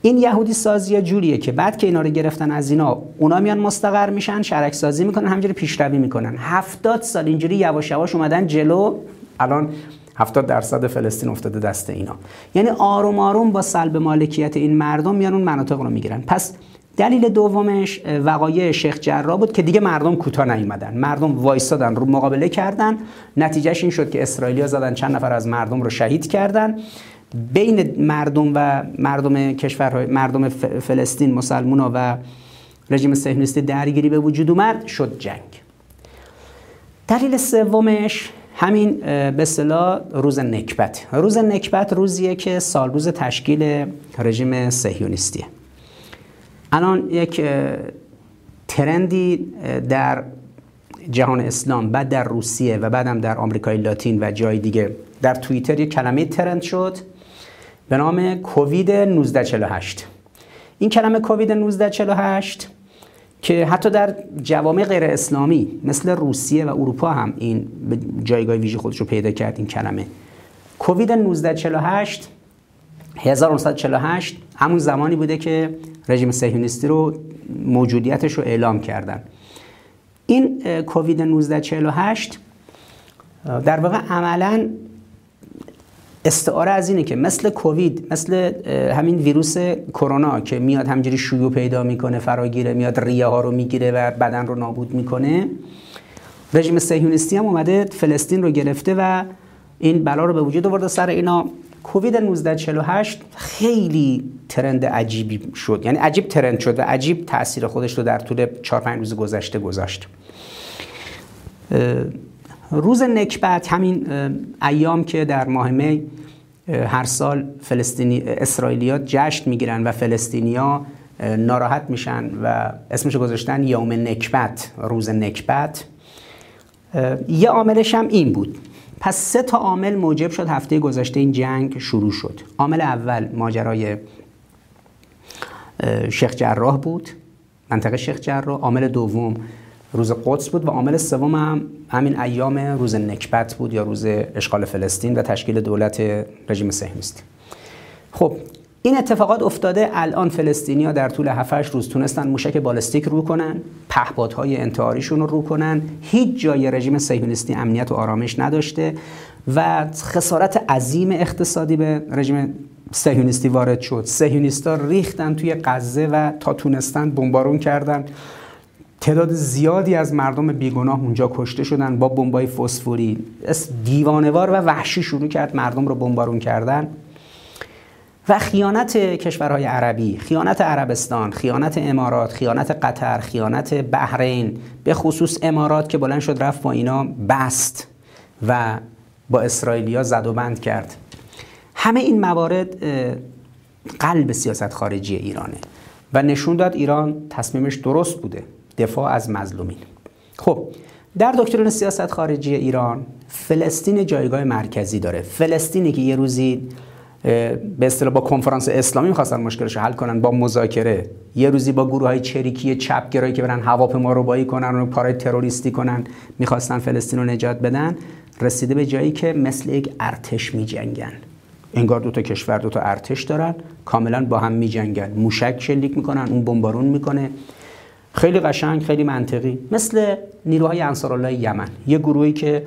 این یهودی سازی جوریه که بعد که اینا رو گرفتن از اینا اونا میان مستقر میشن شرک سازی می‌کنن همینجوری پیشروی می‌کنن. 70 سال اینجوری یواش یواش اومدن جلو. الان 70 درصد فلسطین افتاده دست اینا. یعنی آروم آروم با سلب مالکیت این مردم میان اون مناطق رو می‌گیرن. پس دلیل دومش وقایع شیخ جرا بود که دیگه مردم کوتاه نیومدن. مردم وایستادن رو مقابله کردن. نتیجهش این شد که اسرائیلیا زدن چند نفر از مردم رو شهید کردن. بین مردم و مردم کشورهای مردم فلسطین مسلمونا و رژیم صهیونیستی درگیری به وجود اومد شد جنگ. دلیل سومش همین به اصطلاح روز نکبت. روز نکبت روزیه که سال روز تشکیل رژیم صهیونیستیه. الان یک ترندی در جهان اسلام بعد در روسیه و بعدم در آمریکای لاتین و جای دیگه. در توییتر یک کلمه ترند شد. به نام کووید 1948 این کلمه کووید 1948 که حتی در جوامع غیر اسلامی مثل روسیه و اروپا هم این جایگاه ویژه خودش رو پیدا کرد این کلمه. کووید 1948 1948 همون زمانی بوده که رژیم صهیونیستی رو موجودیتش رو اعلام کردن. این کووید 1948 در واقع عملا استعاره از اینه که مثل کووید مثل همین ویروس کرونا که میاد همجوری شیوع پیدا می‌کنه فراگیره میاد ریه ها رو می‌گیره و بدن رو نابود می‌کنه رژیم صهیونیستی هم اومده فلسطین رو گرفته و این بلا رو به وجود آورده. سر اینا کووید 1948 خیلی ترند عجیبی شد. یعنی عجیب ترند شد و عجیب تاثیر خودش رو در طول 4 5 روز گذشته گذاشت. روز نکبت همین ایام که در ماه می هر سال فلسطینی اسرائیلیات جشن می‌گیرن و فلسطینیا ناراحت میشن و اسمش گذاشتن یوم نکبت روز نکبت. یه عاملش هم این بود. پس سه تا عامل موجب شد هفته گذشته این جنگ شروع شد. عامل اول ماجرای شیخ جراح بود منطقه شیخ جراح. عامل دوم روز قدس بود و عامل سوم هم همین ایام روز نکبت بود یا روز اشغال فلسطین و تشکیل دولت رژیم صهیونیستی خب این اتفاقات افتاده الان فلسطینیا در طول 7 روز تونستن موشک بالستیک رو کنن پهپادهای انتحاریشون رو رو کنن. هیچ جای رژیم صهیونیستی امنیت و آرامش نداشته و خسارت عظیم اقتصادی به رژیم صهیونیستی وارد شد. صهیونیستا ریختن توی غزه و تا تونستن بمبارون کردن. تعداد زیادی از مردم بیگناه اونجا کشته شدن با بمبای فسفوری. دیوانوار و وحشی شروع کرد مردم رو بمبارون کردن. و خیانت کشورهای عربی خیانت عربستان خیانت امارات خیانت قطر خیانت بحرین به خصوص امارات که بلند شد رفت با اینا بست و با اسرائیلیا زد و بند کرد. همه این موارد قلب سیاست خارجی ایرانه و نشون داد ایران تصمیمش درست بوده دفاع از مظلومین. خب در دکترین سیاست خارجی ایران فلسطین جایگاه مرکزی داره. فلسطینی که یه روزی به اصطلاح با کنفرانس اسلامی می‌خواستن مشکلش رو حل کنن با مذاکره. یه روزی با گروه های چریکی چپگرایی که برن هواپیما رو بایی کنن و کارهای تروریستی کنن می‌خواستن فلسطین رو نجات بدن رسیده به جایی که مثل یک ارتش میجنگن. انگار دو تا کشور دو تا ارتش دارن کاملا با هم میجنگن. موشک شلیک می‌کنن اون بمبارون می‌کنه. خیلی قشنگ خیلی منطقی. مثل نیروهای انصارالله یمن. یه گروهی که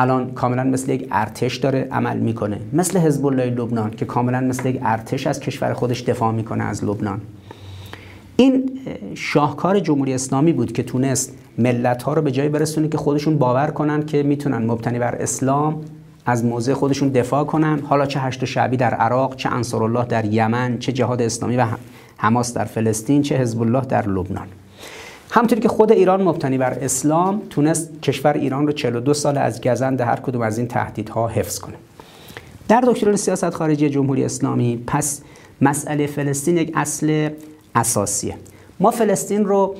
الان کاملا مثل یک ارتش داره عمل می‌کنه. مثل حزب الله لبنان که کاملا مثل یک ارتش از کشور خودش دفاع می‌کنه از لبنان. این شاهکار جمهوری اسلامی بود که تونست ملت ها رو به جایی برسونه که خودشون باور کنن که می‌تونن مبتنی بر اسلام از موضع خودشون دفاع کنن. حالا چه هشت شعبی در عراق چه انصارالله در یمن چه جهاد اسلامی و حماس در فلسطین چه حزب الله در لبنان. همطوری که خود ایران مبتنی بر اسلام تونست کشور ایران رو 42 سال از گزند هر کدوم از این تهدیدها حفظ کنه. در دکترین سیاست خارجی جمهوری اسلامی پس مسئله فلسطین یک اصل اساسیه. ما فلسطین رو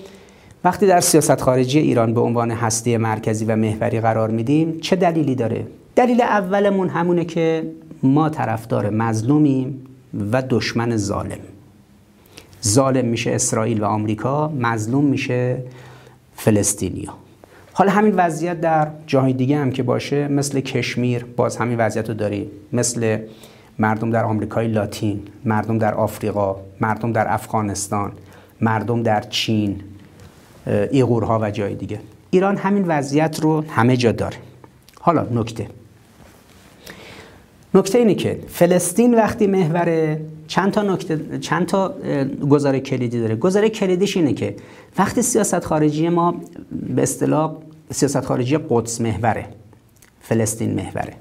وقتی در سیاست خارجی ایران به عنوان هسته مرکزی و محوری قرار میدیم چه دلیلی داره؟ دلیل اولمون همونه که ما طرفدار مظلومیم و دشمن ظالم ظالم میشه اسرائیل و آمریکا مظلوم میشه فلسطینیا. حالا همین وضعیت در جاهای دیگه هم که باشه مثل کشمیر باز همین وضعیت رو داریم. مثل مردم در آمریکای لاتین مردم در آفریقا مردم در افغانستان مردم در چین ایغورها و جای دیگه. ایران همین وضعیت رو همه جا داره. حالا نکته. نکته اینه که فلسطین وقتی محور چند تا نکته چند تا گزاره کلیدی داره. گزاره کلیدیش اینه که وقتی سیاست خارجی ما به اصطلاح سیاست خارجی قدس محوره فلسطین محوره.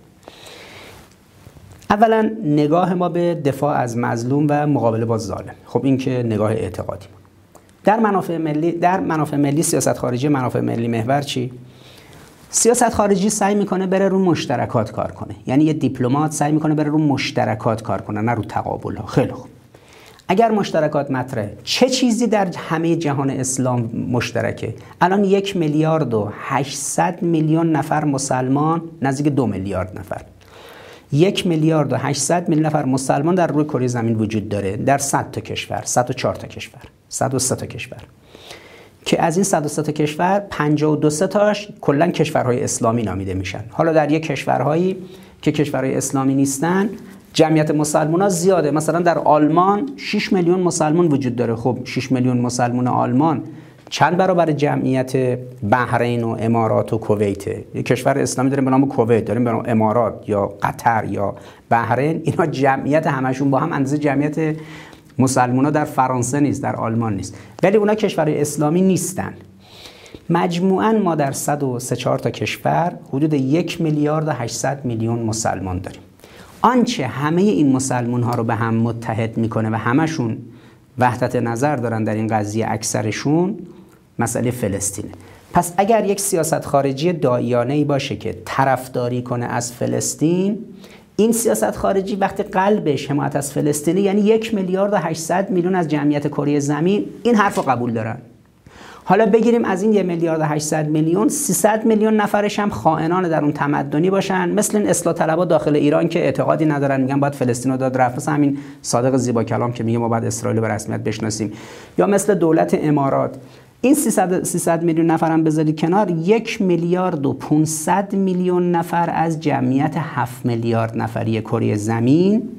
اولا نگاه ما به دفاع از مظلوم و مقابله با ظالم. خب این که نگاه اعتقادی. در منافع ملی در منافع ملی سیاست خارجی منافع ملی محور چی؟ سیاست خارجی سعی می‌کنه بره رو مشترکات کار کنه. یعنی یه دیپلمات سعی می‌کنه بره رو مشترکات کار کنه نه رو تقابل ها خیلی خوب. اگر مشترکات مطرحه چه چیزی در همه جهان اسلام مشترکه؟ الان یک میلیارد و 800 میلیون نفر مسلمان نزدیک دو میلیارد نفر. یک میلیارد و 800 میلیون نفر مسلمان در روی کره زمین وجود داره در 100 تا کشور 104 تا کشور 103 تا کشور. که از این 103 تا کشور 52 تاش کلا کشورهای اسلامی نامیده میشن. حالا در یک کشورهایی که کشورهای اسلامی نیستن جمعیت مسلمان ها زیاده. مثلا در آلمان 6 میلیون مسلمان وجود داره. خب 6 میلیون مسلمان آلمان چند برابر جمعیت بحرین و امارات و کویت؟ یک کشور اسلامی داریم به نام کویت داریم به نام امارات یا قطر یا بحرین. اینا جمعیت همشون با هم اندازه جمعیت مسلمان در فرانسه نیست در آلمان نیست. ولی اونا کشور اسلامی نیستن. مجموعا ما در 103 تا کشور حدود یک میلیارد و 800 میلیون مسلمان داریم. آنچه همه این مسلمان ها رو به هم متحد می‌کنه و همشون وحدت نظر دارن در این قضیه اکثرشون مسئله فلسطینه. پس اگر یک سیاست خارجی دایانه ای باشه که طرفداری کنه از فلسطین این سیاست خارجی وقتی قلبش حمایت از فلسطینی یعنی یک میلیارد و 800 میلیون از جمعیت کره زمین این حرف رو قبول دارن. حالا بگیریم از این یک میلیارد و 800 میلیون 300 میلیون نفرش هم خائنان در اون تمدنی باشن مثل این اصلاح طلبا داخل ایران که اعتقادی ندارن میگن باید فلسطین رو داد رفت. مثل همین صادق زیبا کلام که میگه ما باید اسرائیل به رسمیت بشناسیم. یا مثل دولت امارات. این 300, 300 میلیون نفر هم بذارید کنار یک میلیارد و 500 میلیون نفر از جمعیت 7 میلیارد نفری کره زمین.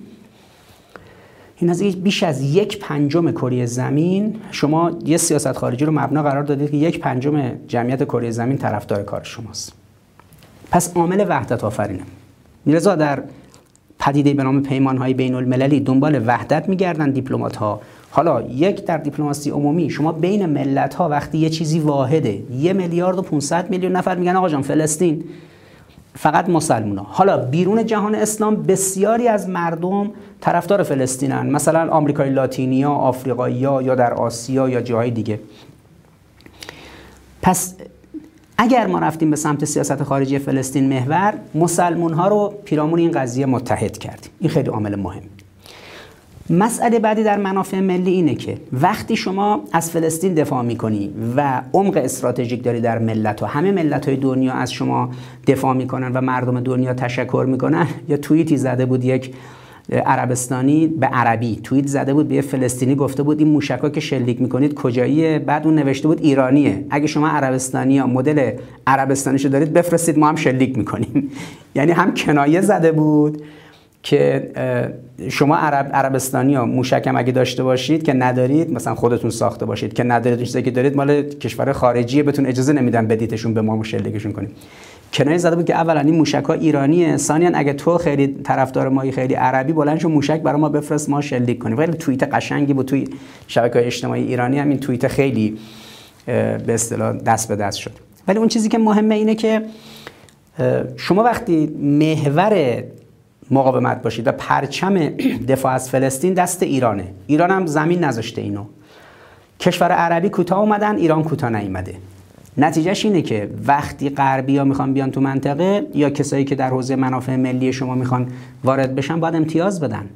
این از بیش از یک پنجم کره زمین. شما یه سیاست خارجی رو مبنا قرار دادید که یک پنجم جمعیت کره زمین طرفدار کار شماست. پس عامل وحدت آفرینه. میرزا در پدیده به نام پیمان های بین المللی دنبال وحدت میگردن دیپلمات ها حالا یک در دیپلماسی عمومی شما بین ملت ها وقتی یه چیزی واحده یه میلیارد و 500 میلیون نفر میگن آقا جان فلسطین فقط مسلمان ها. حالا بیرون جهان اسلام بسیاری از مردم طرفدار فلسطینن. مثلا آمریکای لاتینیا آفریقایی یا در آسیا یا جاهای دیگه. پس اگر ما رفتیم به سمت سیاست خارجی فلسطین محور مسلمون ها رو پیرامون این قضیه متحد کردیم. این خیلی عامل مهم. مسئله بعدی در منافع ملی اینه که وقتی شما از فلسطین دفاع می‌کنی و عمق استراتژیک داری در ملت و همه ملت های دنیا از شما دفاع می‌کنن و مردم دنیا تشکر می‌کنن یا توییتی زده بود یک عربستانی به عربی توییت زده بود به یه فلسطینی گفته بود این موشکا که شلیک می‌کنید کجاییه؟ بعد اون نوشته بود ایرانیه. اگه شما عربستانی یا مدل عربستانیشو دارید بفرستید ما هم شلیک می‌کنیم. *laughs* یعنی هم کنایه زده بود. که شما عرب عربستانی ها موشک اگه داشته باشید که ندارید مثلا خودتون ساخته باشید که ندارید چیزی که دارید مال کشور خارجیه بهتون اجازه نمیدن بدیتشون به ما مشلگشون کنیم کنایه زده بود که اولا این موشک ها ایرانیه ثانیا اگه تو خیلی طرفدار مایی خیلی عربی بلند شو موشک برای ما بفرست ما شلیک کنیم. خیلی توییت قشنگی بود توی شبکه اجتماعی ایرانی هم این توییت خیلی به اصطلاح دست به دست شد. ولی اون چیزی که مهمه اینه که شما وقتی محور مقاومت باشید و پرچم دفاع از فلسطین دست ایرانه. ایران هم زمین نذاشته اینو. کشور عربی کوتاه اومدن ایران کوتاه نیومده. نتیجهش اینه که وقتی غربی ها می‌خوان بیان تو منطقه یا کسایی که در حوزه منافع ملی شما می‌خوان وارد بشن باید امتیاز بدن.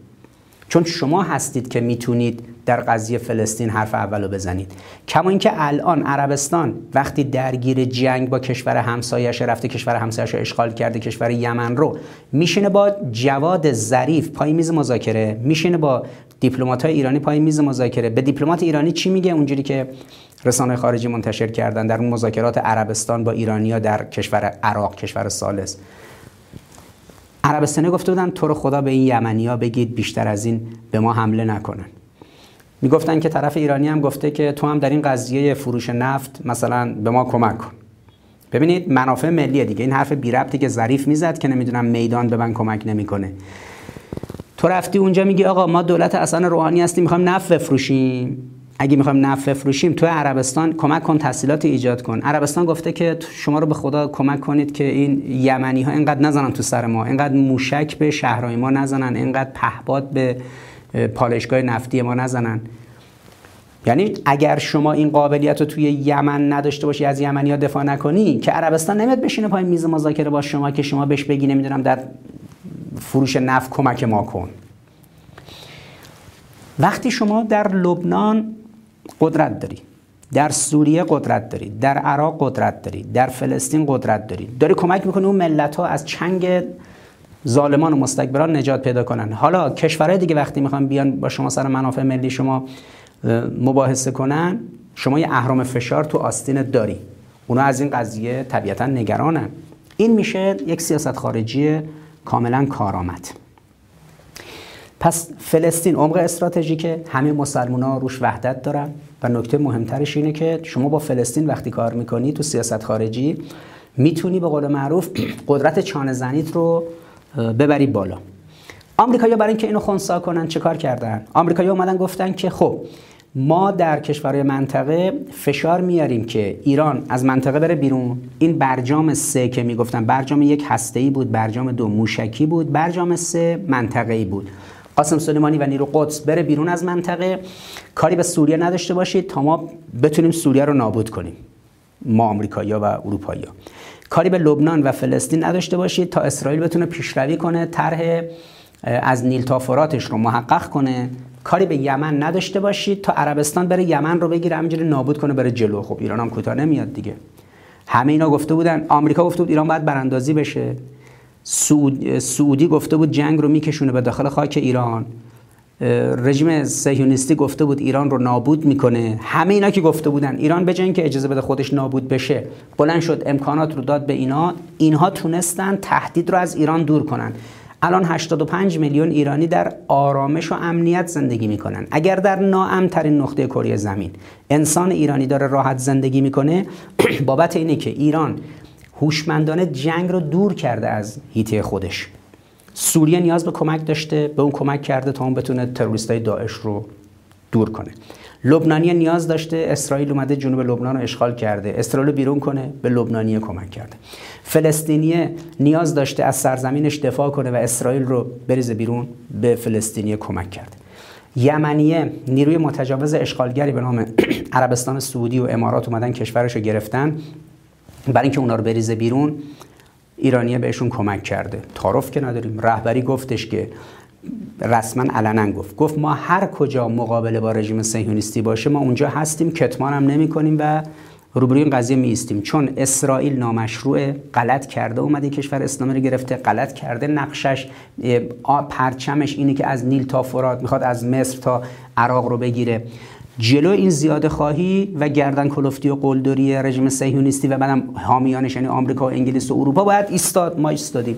چون شما هستید که می‌تونید در قضیه فلسطین حرف اولو بزنید. کما اینکه الان عربستان وقتی درگیر جنگ با کشور همسایش رفته کشور همسایش رو اشغال کرده کشور یمن رو میشینه با جواد ظریف پای میز مذاکره میشینه با دیپلمات های ایرانی پای میز مذاکره. به دیپلمات ایرانی چی میگه؟ اونجوری که رسانه خارجی منتشر کردن در مذاکرات عربستان با ایرانیا در کشور عراق کشور سالس عربستانی گفته بودن تو رو خدا به این یمنیا بگید بیشتر از این به ما حمله نکنن. می‌گفتن که طرف ایرانی هم گفته که تو هم در این قضیه فروش نفت مثلا به ما کمک کن. ببینید منافع ملی دیگه. این حرف بی ربطی که ظریف می‌زد که نمی‌دونم میدان به من کمک نمی‌کنه. تو رفتی اونجا میگی آقا ما دولت اصلا روحانی هستیم می‌خوایم نفت بفروشیم. اگه می‌خوایم نفت بفروشیم تو عربستان کمک کن تحصیلات ایجاد کن. عربستان گفته که شما رو به خدا کمک کنید که این یمنی ها اینقدر نزنن تو سر ما اینقدر موشک به شهرهای ما نزنن اینقدر پهباد به پالشگاه نفتی ما نزنن. یعنی اگر شما این قابلیت رو توی یمن نداشته باشی از یمنی دفاع نکنی که عربستان نمیاد بشینه پای میز مذاکره با شما که شما بهش بگی نمی‌دونم در فروش نفت کمک ما کن. وقتی شما در لبنان قدرت داری در سوریه قدرت داری در عراق قدرت داری در فلسطین قدرت داری داری کمک می‌کنی اون ملت ها از چنگ ظالمان و مستکبران نجات پیدا کنن. حالا کشورهای دیگه وقتی می‌خوان بیان با شما سر منافع ملی شما مباحثه کنن شما یه اهرام فشار تو آستین داری. اونا از این قضیه طبیعتا نگرانن. این میشه یک سیاست خارجی کاملا کارآمد. پس فلسطین عمق استراتژیکه. همه مسلمان ها روش وحدت دارن و نکته مهمترش اینه که شما با فلسطین وقتی کار می‌کنی تو سیاست خارجی می‌تونی به قول معروف *clears throat* قدرت چانه زنیت رو ببری بالا. آمریکایی‌ها برای اینکه اینو خونسا کنن چه کار کردن؟ آمریکایی‌ها اومدن گفتن که خب ما در کشورهای منطقه فشار میاریم که ایران از منطقه بره بیرون. این برجام سه که می‌گفتن برجام یک هسته‌ای بود برجام دو موشکی بود برجام سه منطقه‌ای بود. قاسم سلیمانی و نیرو قدس بره بیرون از منطقه. کاری به سوریه نداشته باشید تا ما بتونیم سوریه رو نابود کنیم. ما آمریکایی‌ها و اروپایی‌ها. کاری به لبنان و فلسطین نداشته باشید تا اسرائیل بتونه پیشروی کنه طرح از نیل تا فراتش رو محقق کنه. کاری به یمن نداشته باشید تا عربستان بره یمن رو بگیره همینجوری نابود کنه بره جلو. خب ایران هم کوتاه نمیاد دیگه. همه اینا گفته بودن. آمریکا گفته بود ایران باید براندازی بشه. سعود، سعودی گفته بود جنگ رو میکشونه به داخل خاک ایران. رژیم سهیونیستی گفته بود ایران رو نابود می‌کنه. همه اینا که گفته بودن ایران به که اجازه بده خودش نابود بشه بلند شد امکانات رو داد به اینا. اینها تونستن تهدید رو از ایران دور کنن. الان 85 میلیون ایرانی در آرامش و امنیت زندگی می‌کنن. اگر در ناامترین نقطه کره زمین انسان ایرانی داره راحت زندگی می‌کنه *clears throat* بابت اینه که ایران هوشمندانه جنگ رو دور کرده از هیته خودش. سوریه نیاز به کمک داشته به اون کمک کرده تا اون بتونه تروریستای داعش رو دور کنه. لبنانی نیاز داشته اسرائیل اومده جنوب لبنان رو اشغال کرده اسرائیل بیرون کنه به لبنانی کمک کرده. فلسطینی نیاز داشته از سرزمینش دفاع کنه و اسرائیل رو بریزه بیرون به فلسطینی کمک کرده. یمنیه نیروی متجاوز اشغالگری به نام *clears throat* عربستان سعودی و امارات اومدن کشورش رو گرفتن. برای اینکه اونا رو بریزه بیرون ایرانیه بهشون کمک کرده. تعارف که نداریم. رهبری گفتش که رسما علنا گفت. گفت ما هر کجا مقابله با رژیم صهیونیستی باشه ما اونجا هستیم کتمان هم نمی کنیم و روبروی این قضیه میستیم چون اسرائیل نامشروع غلط کرده اومده کشور اسلامی رو گرفته غلط کرده. نقشش پرچمش اینه که از نیل تا فرات می‌خواد از مصر تا عراق رو بگیره. جلو این زیاده خواهی و گردن کلفتی و قلدری رژیم صهیونیستی و بعدم حامیانش یعنی آمریکا و انگلیس و اروپا باید ایستاد ما ایستادیم.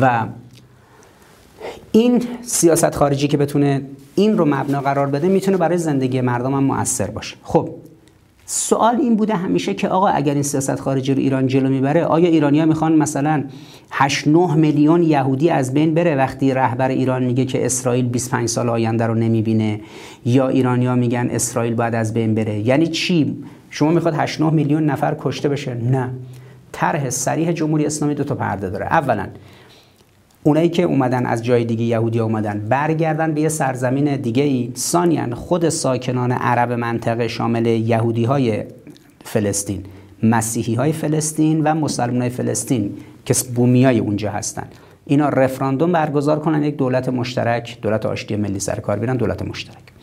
و این سیاست خارجی که بتونه این رو مبنا قرار بده می‌تونه برای زندگی مردم هم مؤثر باشه. خب سوال این بوده همیشه که آقا اگر این سیاست خارجی رو ایران جلو می‌بره آیا ایرانیا می‌خوان مثلا 8 9 میلیون یهودی از بین بره وقتی رهبر ایران میگه که اسرائیل 25 سال آینده رو نمی‌بینه؟ یا ایرانیا میگن اسرائیل باید از بین بره. یعنی چی؟ شما می‌خواد 8 9 میلیون نفر کشته بشه؟ نه. طرح صریح جمهوری اسلامی دو تا پرده داره. اولا اونایی که اومدن از جای دیگه یهودی اومدن برگردن به یه سرزمین دیگه ای. ثانیا خود ساکنان عرب منطقه شامل یهودی های فلسطین مسیحی های فلسطین و مسلمان های فلسطین که بومی های اونجا هستن. اینا رفراندوم برگزار کنن یک دولت مشترک دولت آشتی ملی سرکار بیرن دولت مشترک.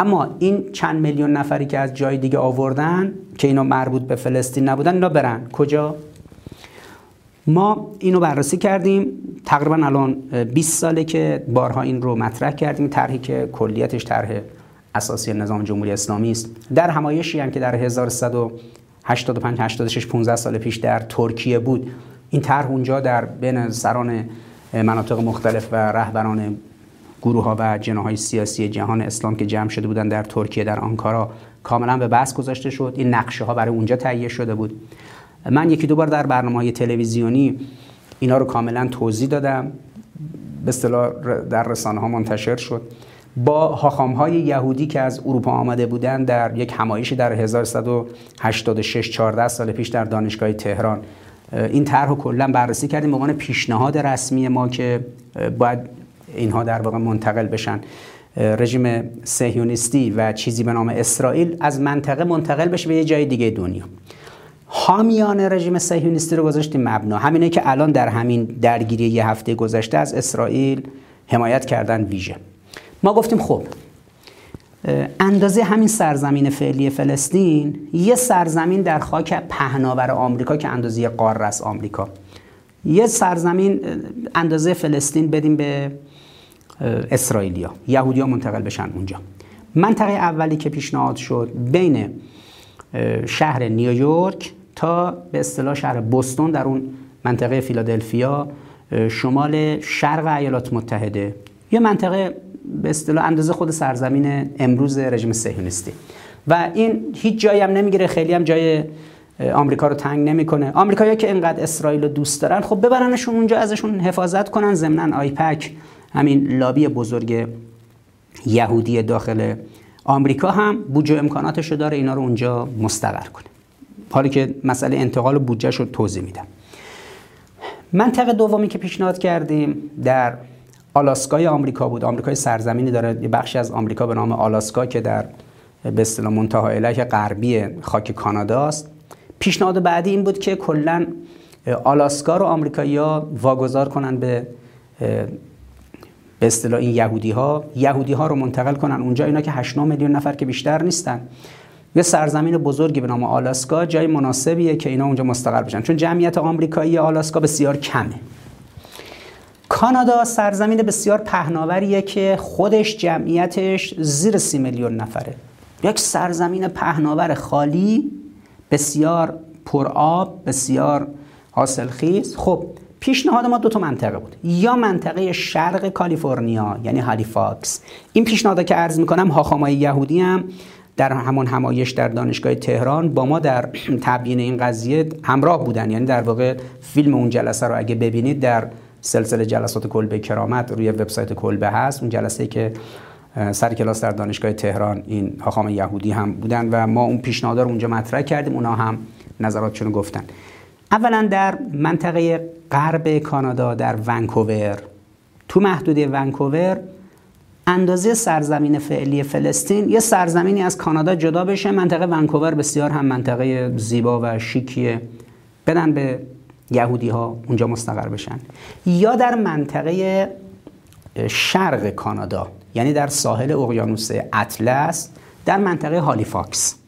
اما این چند میلیون نفری که از جای دیگه آوردن که اینا مربوط به فلسطین نبودن اینا برن. کجا؟ ما اینو بررسی کردیم. تقریبا الان 20 ساله که بارها این رو مطرح کردیم. طرحی که کلیتش طرح اساسی نظام جمهوری اسلامی است. در همایشی هم که در 1185 86 15 سال پیش در ترکیه بود. این طرح اونجا در بین سران مناطق مختلف و رهبران گروه ها و جناهای سیاسی جهان اسلام که جمع شده بودن در ترکیه در آنکارا کاملا به بس گذاشته شد. این نقشه ها برای اونجا تهیه شده بود. من یکی دو بار در برنامه های تلویزیونی اینا رو کاملا توضیح دادم. به اصطلاح در رسانه ها منتشر شد. با هاخام های یهودی که از اروپا آمده بودن در یک همایشی در 1186 14 سال پیش در دانشگاه تهران. این طرح کلا بررسی کردیم. به عنوان پیشنهاد رسمی ما که باید اینها در واقع منتقل بشن. رژیم سهیونیستی و چیزی به نام اسرائیل از منطقه منتقل بشه به یه جای دیگه دنیا. حامیان رژیم صهیونیستی رو گذاشتیم مبنا. همینه که الان در همین درگیری یه هفته گذشته از اسرائیل حمایت کردن ویژه. ما گفتیم خب اندازه همین سرزمین فعلی فلسطین یه سرزمین در خاک پهناور آمریکا که اندازه قاره است آمریکا. یه سرزمین اندازه فلسطین بدیم به اسرائیلیا. یهودیا منتقل بشن اونجا. منطقه اولی که پیشنهاد شد بین شهر نیویورک تا به اصطلاح شهر بوستون در اون منطقه فیلادلفیا شمال شرق ایالات متحده. یه منطقه به اصطلاح اندازه خود سرزمین امروز رژیم صهیونیستی. و این هیچ جایی هم نمی‌گیره خیلی هم جای آمریکا رو تنگ نمی‌کنه. آمریکایی‌ها که اینقدر اسرائیل رو دوست دارن خب ببرنشون اونجا ازشون حفاظت کنن ضمن آیپک همین لابی بزرگ یهودی داخل آمریکا هم بودجه امکاناتش رو داره اینا رو اونجا مستقر کنه. حالی که مسئله انتقال بودجهش رو توضیح میدم. منطقه دومی که پیشنهاد کردیم در آلاسکای آمریکا بود. آمریکای سرزمینی داره یه بخشی از آمریکا به نام آلاسکا که در به اصطلاح منتهای علیه غربی خاک کانادا است. پیشنهاد بعدی این بود که کلا آلاسکا رو آمریکایی‌ها واگذار کنن به به اصطلاح این یهودی ها یهودی ها رو منتقل کنن اونجا. اینا که 8 میلیون نفر که بیشتر نیستن. یه سرزمین بزرگی به نام آلاسکا جای مناسبیه که اینا اونجا مستقر بشن. چون جمعیت آمریکایی آلاسکا بسیار کمه. کانادا سرزمین بسیار پهناوریه که خودش جمعیتش زیر سی میلیون نفره. یک سرزمین پهناور خالی بسیار پرآب بسیار حاصلخیز. خب پیشنهاد ما دو تا منطقه بود. یا منطقه شرق کالیفرنیا یعنی هالیفاکس. این پیشنهاد که عرض می‌کنم هاخامای یهودی هم در همون همایش در دانشگاه تهران با ما در تبیین این قضیه همراه بودن. یعنی در واقع فیلم اون جلسه رو اگه ببینید در سلسله جلسات کلبه کرامت روی وبسایت کلبه هست. اون جلسه که سر کلاس در دانشگاه تهران این هاخام یهودی هم بودن و ما اون پیشنهاد رو اونجا مطرح کردیم. اونا هم نظراتشون رو گفتن. اولا در منطقه غرب کانادا در ونکوور. تو محدوده ونکوور اندازه سرزمین فعلی فلسطین یه سرزمینی از کانادا جدا بشه. منطقه ونکوور بسیار هم منطقه زیبا و شیکیه. بدن به یهودی ها اونجا مستقر بشن. یا در منطقه شرق کانادا یعنی در ساحل اقیانوس اطلس در منطقه هالیفاکس.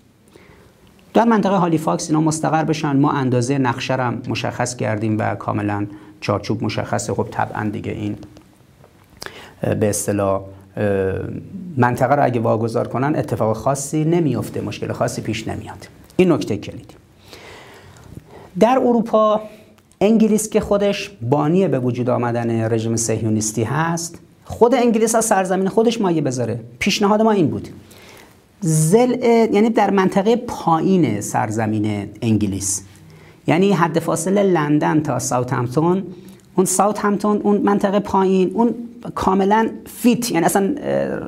در منطقه هالیفاکس اینا مستقر بشن. ما اندازه نقشه هم مشخص کردیم و کاملا چارچوب مشخصه. خب طبعا دیگه این به اصطلاح منطقه رو اگه واگذار کنن اتفاق خاصی نمیفته. مشکل خاصی پیش نمیاد. این نکته کلیدی. در اروپا انگلیس که خودش بانی به وجود آمدن رژیم صهیونیستی هست خود انگلیس از سرزمین خودش مایه بذاره. پیشنهاد ما این بود. زل یعنی در منطقه پایین سرزمین انگلیس. یعنی حد فاصله لندن تا ساوت همپتون اون ساوت همپتون اون منطقه پایین اون کاملا fit یعنی اصلا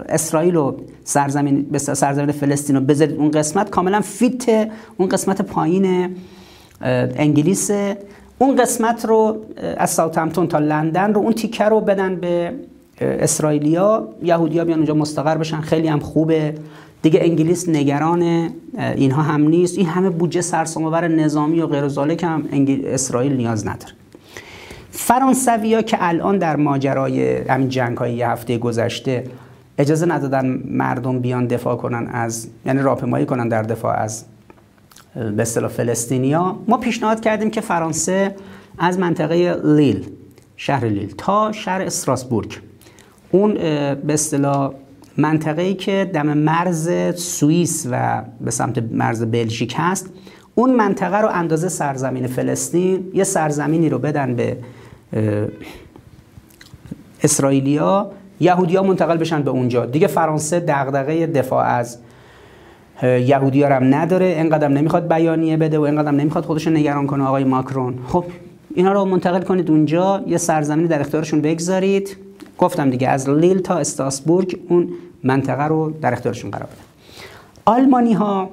اسرائیل و سرزمین سرزمین فلسطین رو بذارید اون قسمت کاملا fit اون قسمت پایین انگلیس. اون قسمت رو از ساوت تا لندن رو اون تیکه رو بدن به اسرائیلیا. یهودیا بیان اونجا مستقر بشن خیلی هم خوبه. دیگه انگلیس نگران اینها هم نیست. این همه بودجه سرسام‌آور نظامی و غیر هم اسرائیل نیاز نداره. فرانسوی ها که الان در ماجرای همین جنگ های یه هفته گذشته اجازه ندادن مردم بیان دفاع کنن از یعنی راهپیمایی کنن در دفاع از به اصطلاح فلسطینیا ما پیشنهاد کردیم که فرانسه از منطقه لیل شهر لیل تا شهر استراسبورگ. اون به اصطلاح منطقه‌ای که دم مرز سوئیس و به سمت مرز بلژیک هست اون منطقه رو اندازه سرزمین فلسطین یه سرزمینی رو بدن به اسرائیلیا یهودیا منتقل بشن به اونجا. دیگه فرانسه دغدغه دفاع از یهودیا هم نداره. اینقدر نمی‌خواد بیانیه بده و اینقدر نمی‌خواد خودش نگران کنه آقای ماکرون. خب اینا رو منتقل کنید اونجا یه سرزمینی در اختیارشون بگذارید. گفتم دیگه از لیل تا استاسبورگ اون منطقه رو در اختیارشون قرار بده آلمانی ها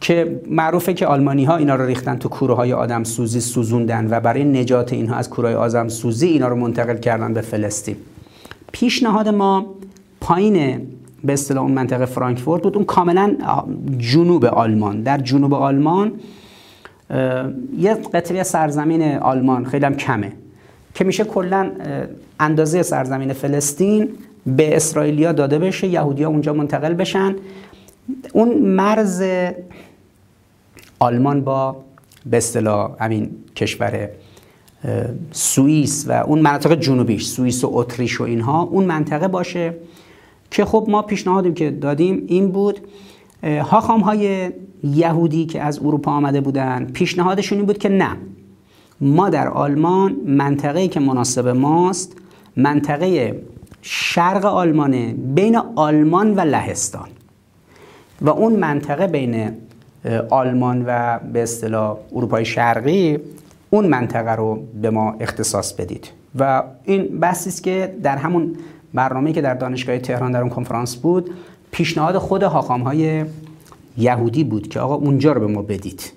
که معروفه که آلمانی ها اینا رو ریختن تو کوره های آدم سوزی سوزوندن و برای نجات اینها از کوره آدم سوزی اینا رو منتقل کردن به فلسطین. پیشنهاد ما پایین به اصطلاح اون منطقه فرانکفورت بود. اون کاملا جنوب آلمان در جنوب آلمان یه قطعه سرزمین آلمان خیلی هم کمه که میشه کلا اندازه سرزمین فلسطین به اسرائیلیا داده بشه یهودیا اونجا منتقل بشن. اون مرز آلمان با به اصطلاح همین کشور سوئیس و اون مناطق جنوبیش سوئیس و اتریش و اینها اون منطقه باشه. که خب ما پیشنهادیم که دادیم این بود. هاخام های یهودی که از اروپا آمده بودن پیشنهادشون این بود که نه. ما در آلمان منطقه‌ای که مناسب ماست منطقه شرق آلمانه بین آلمان و لهستان. و اون منطقه بین آلمان و به اصطلاح اروپای شرقی اون منطقه رو به ما اختصاص بدید. و این بحثی است که در همون برنامه‌ای که در دانشگاه تهران در اون کنفرانس بود پیشنهاد خود های یهودی بود که آقا اونجا رو به ما بدید.